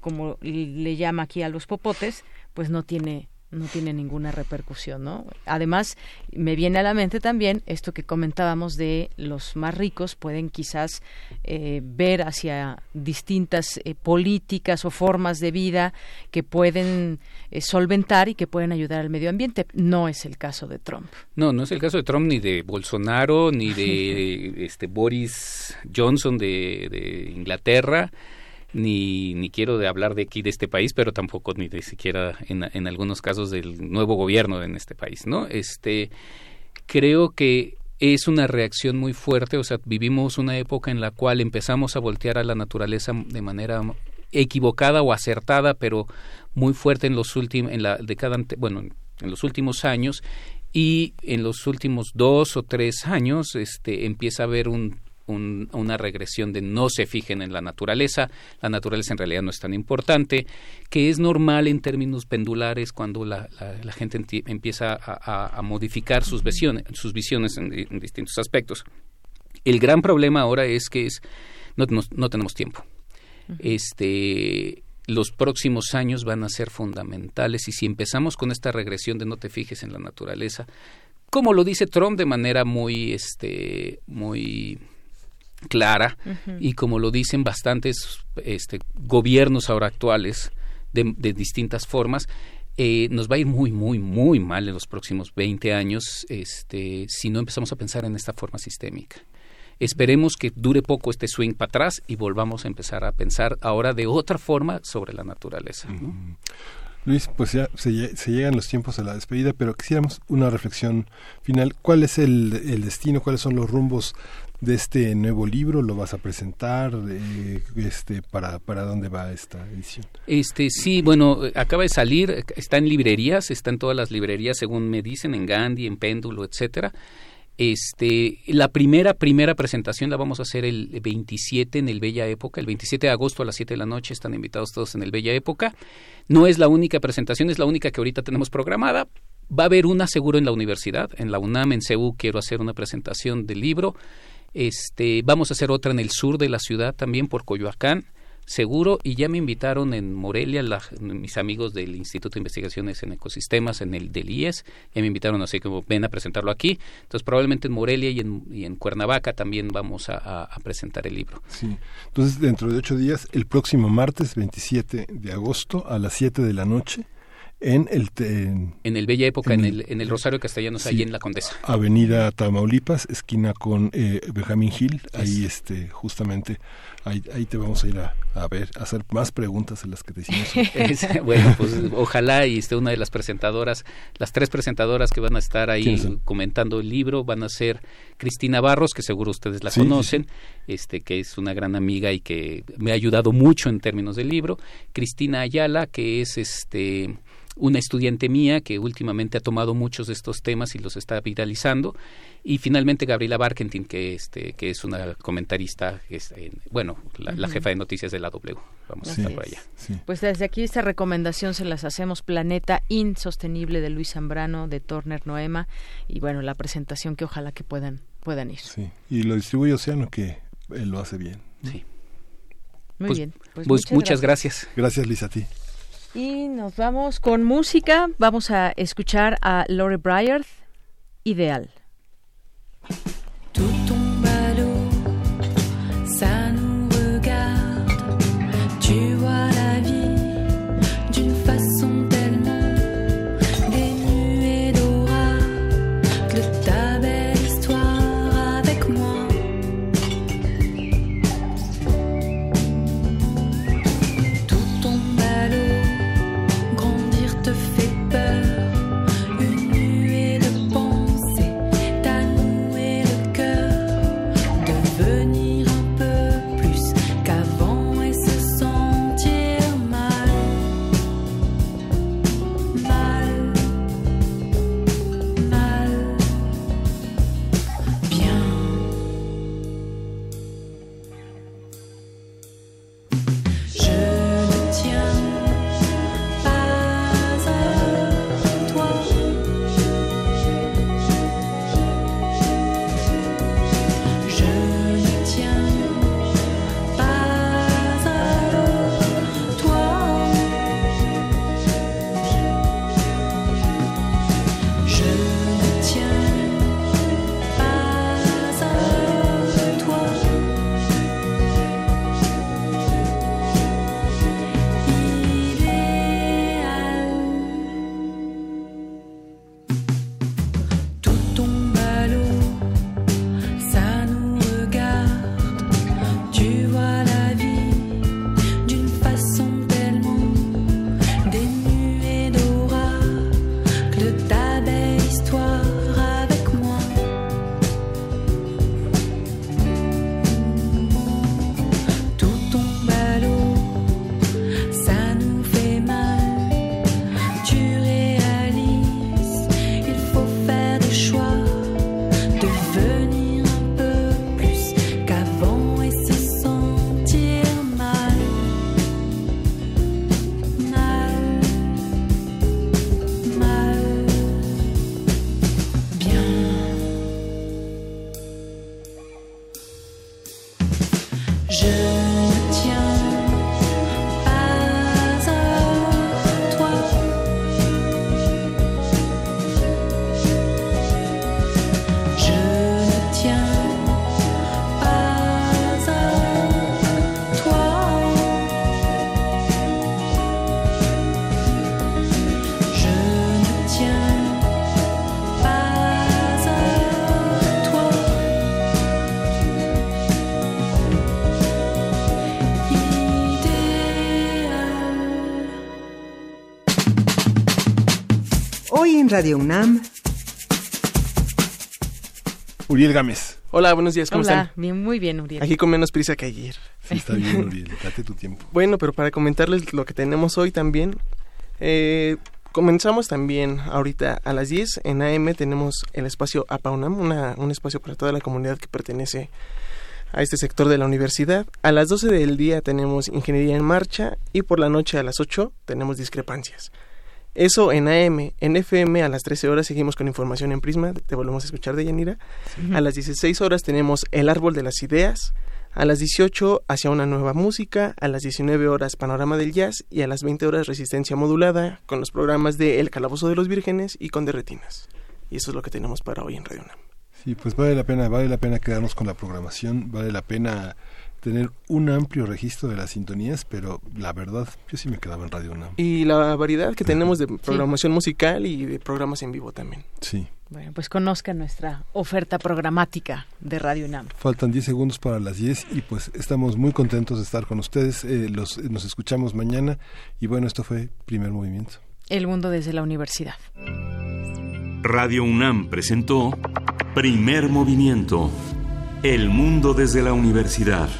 como le llama aquí a los popotes, pues no tiene no tiene ninguna repercusión, ¿no? Además, me viene a la mente también esto que comentábamos de los más ricos pueden quizás eh, ver hacia distintas eh, políticas o formas de vida que pueden eh, solventar y que pueden ayudar al medio ambiente. No es el caso de Trump. No, no es el caso de Trump ni de Bolsonaro ni de este Boris Johnson de, de Inglaterra. Ni, ni quiero de hablar de aquí de este país, pero tampoco ni de siquiera en, en algunos casos del nuevo gobierno en este país, ¿no? Este creo que es una reacción muy fuerte, o sea, vivimos una época en la cual empezamos a voltear a la naturaleza de manera equivocada o acertada, pero muy fuerte en los últimos, en la década, bueno, en los últimos años y en los últimos dos o tres años, este, empieza a haber un un- una regresión de no se fijen en la naturaleza, la naturaleza en realidad no es tan importante, que es normal en términos pendulares cuando la, la- la gente empieza a, a- a modificar sus visiones, sus visiones en, en distintos aspectos. El gran problema ahora es que es, no, no- no tenemos tiempo. Este, los próximos años van a ser fundamentales y si empezamos con esta regresión de no te fijes en la naturaleza, como lo dice Trump de manera muy, este, muy clara y como lo dicen bastantes este, gobiernos ahora actuales de, de distintas formas, eh, nos va a ir muy, muy, muy mal en los próximos 20 años este, si no empezamos a pensar en esta forma sistémica. Esperemos que dure poco este swing para atrás y volvamos a empezar a pensar ahora de otra forma sobre la naturaleza. ¿no? Luis, pues ya se, lle- se llegan los tiempos a la despedida, pero quisiéramos una reflexión final. ¿Cuál es el, el destino, cuáles son los rumbos de este nuevo libro? ¿Lo vas a presentar? Eh, este, para, ¿Para dónde va esta edición? Este, sí, bueno, acaba de salir, está en librerías, está en todas las librerías, según me dicen, en Gandhi, en Péndulo, etcétera. Este, la primera, primera presentación la vamos a hacer el 27 en el Bella Época, el 27 de agosto a las 7 de la noche, están invitados todos en el Bella Época. No es la única presentación, es la única que ahorita tenemos programada. Va a haber una seguro en la universidad, en la UNAM, en CEU, quiero hacer una presentación del libro. Este, vamos a hacer otra en el sur de la ciudad también por Coyoacán seguro y ya me invitaron en Morelia mis amigos del Instituto de Investigaciones en Ecosistemas en el del IES ya me invitaron así como ven a presentarlo aquí. Entonces probablemente en Morelia y en, Cuernavaca también vamos a, a, presentar el libro. Sí. Entonces dentro de ocho días el próximo martes 27 de agosto a las 7 de la noche en el en, el Bella Época en, el, en el Rosario Castellanos sí, ahí en la Condesa. Avenida Tamaulipas esquina con eh, Benjamín Gil ahí este justamente ahí, ahí te vamos a ir a, a, ver a hacer más preguntas de las que te hicimos. Bueno pues ojalá y esté una de las presentadoras las tres presentadoras que van a estar ahí comentando el libro van a ser Cristina Barros que seguro ustedes la sí, conocen sí, este que es una gran amiga y que me ha ayudado mucho en términos del libro. Cristina Ayala que es este una estudiante mía que últimamente ha tomado muchos de estos temas y los está viralizando. Y finalmente Gabriela Barkentin que este que es una comentarista este, bueno la, uh -huh. la, jefa de noticias de la W. Vamos a estar por allá. sí. pues desde aquí esta recomendación se las hacemos Planeta Insostenible de Luis Zambrano de Turner Noema. Y bueno la presentación que ojalá que puedan puedan ir. Sí y lo distribuye Océano que él lo hace bien sí. Muy pues, bien pues, muchas, muchas gracias. gracias. Gracias Lisa a ti y nos vamos con música. Vamos a escuchar a Lori Bryard, Ideal. Radio UNAM, Uriel Gámez Hola, buenos días, ¿cómo Hola, están? bien, muy bien, Uriel. Aquí con menos prisa que ayer. Sí, está bien, Uriel, date tu tiempo. Bueno, pero para comentarles lo que tenemos hoy también, eh, comenzamos también ahorita a las 10 en AM tenemos el espacio APAUNAM, una, un espacio para toda la comunidad que pertenece a este sector de la universidad. A las 12 del día tenemos Ingeniería en Marcha y por la noche a las 8 tenemos discrepancias. Eso en AM, en FM a las 13 horas seguimos con información en Prisma, te volvemos a escuchar de Yanira. A las 16 horas tenemos El Árbol de las Ideas, a las 18 hacia una nueva música, a las 19 horas Panorama del Jazz y a las 20 horas Resistencia Modulada con los programas de El Calabozo de los Vírgenes y con Derretinas. Y eso es lo que tenemos para hoy en Radio UNAM. Sí, pues vale la pena, vale la pena quedarnos con la programación, vale la pena tener un amplio registro de las sintonías, pero la verdad, yo sí me quedaba en Radio UNAM. Y la variedad que tenemos de programación musical y de programas en vivo también. Sí. Bueno, pues conozcan nuestra oferta programática de Radio UNAM. Faltan 10 segundos para las 10 y pues estamos muy contentos de estar con ustedes. Eh, los, nos escuchamos mañana y bueno, esto fue Primer Movimiento. El mundo desde la universidad. Radio UNAM presentó Primer Movimiento. El mundo desde la universidad.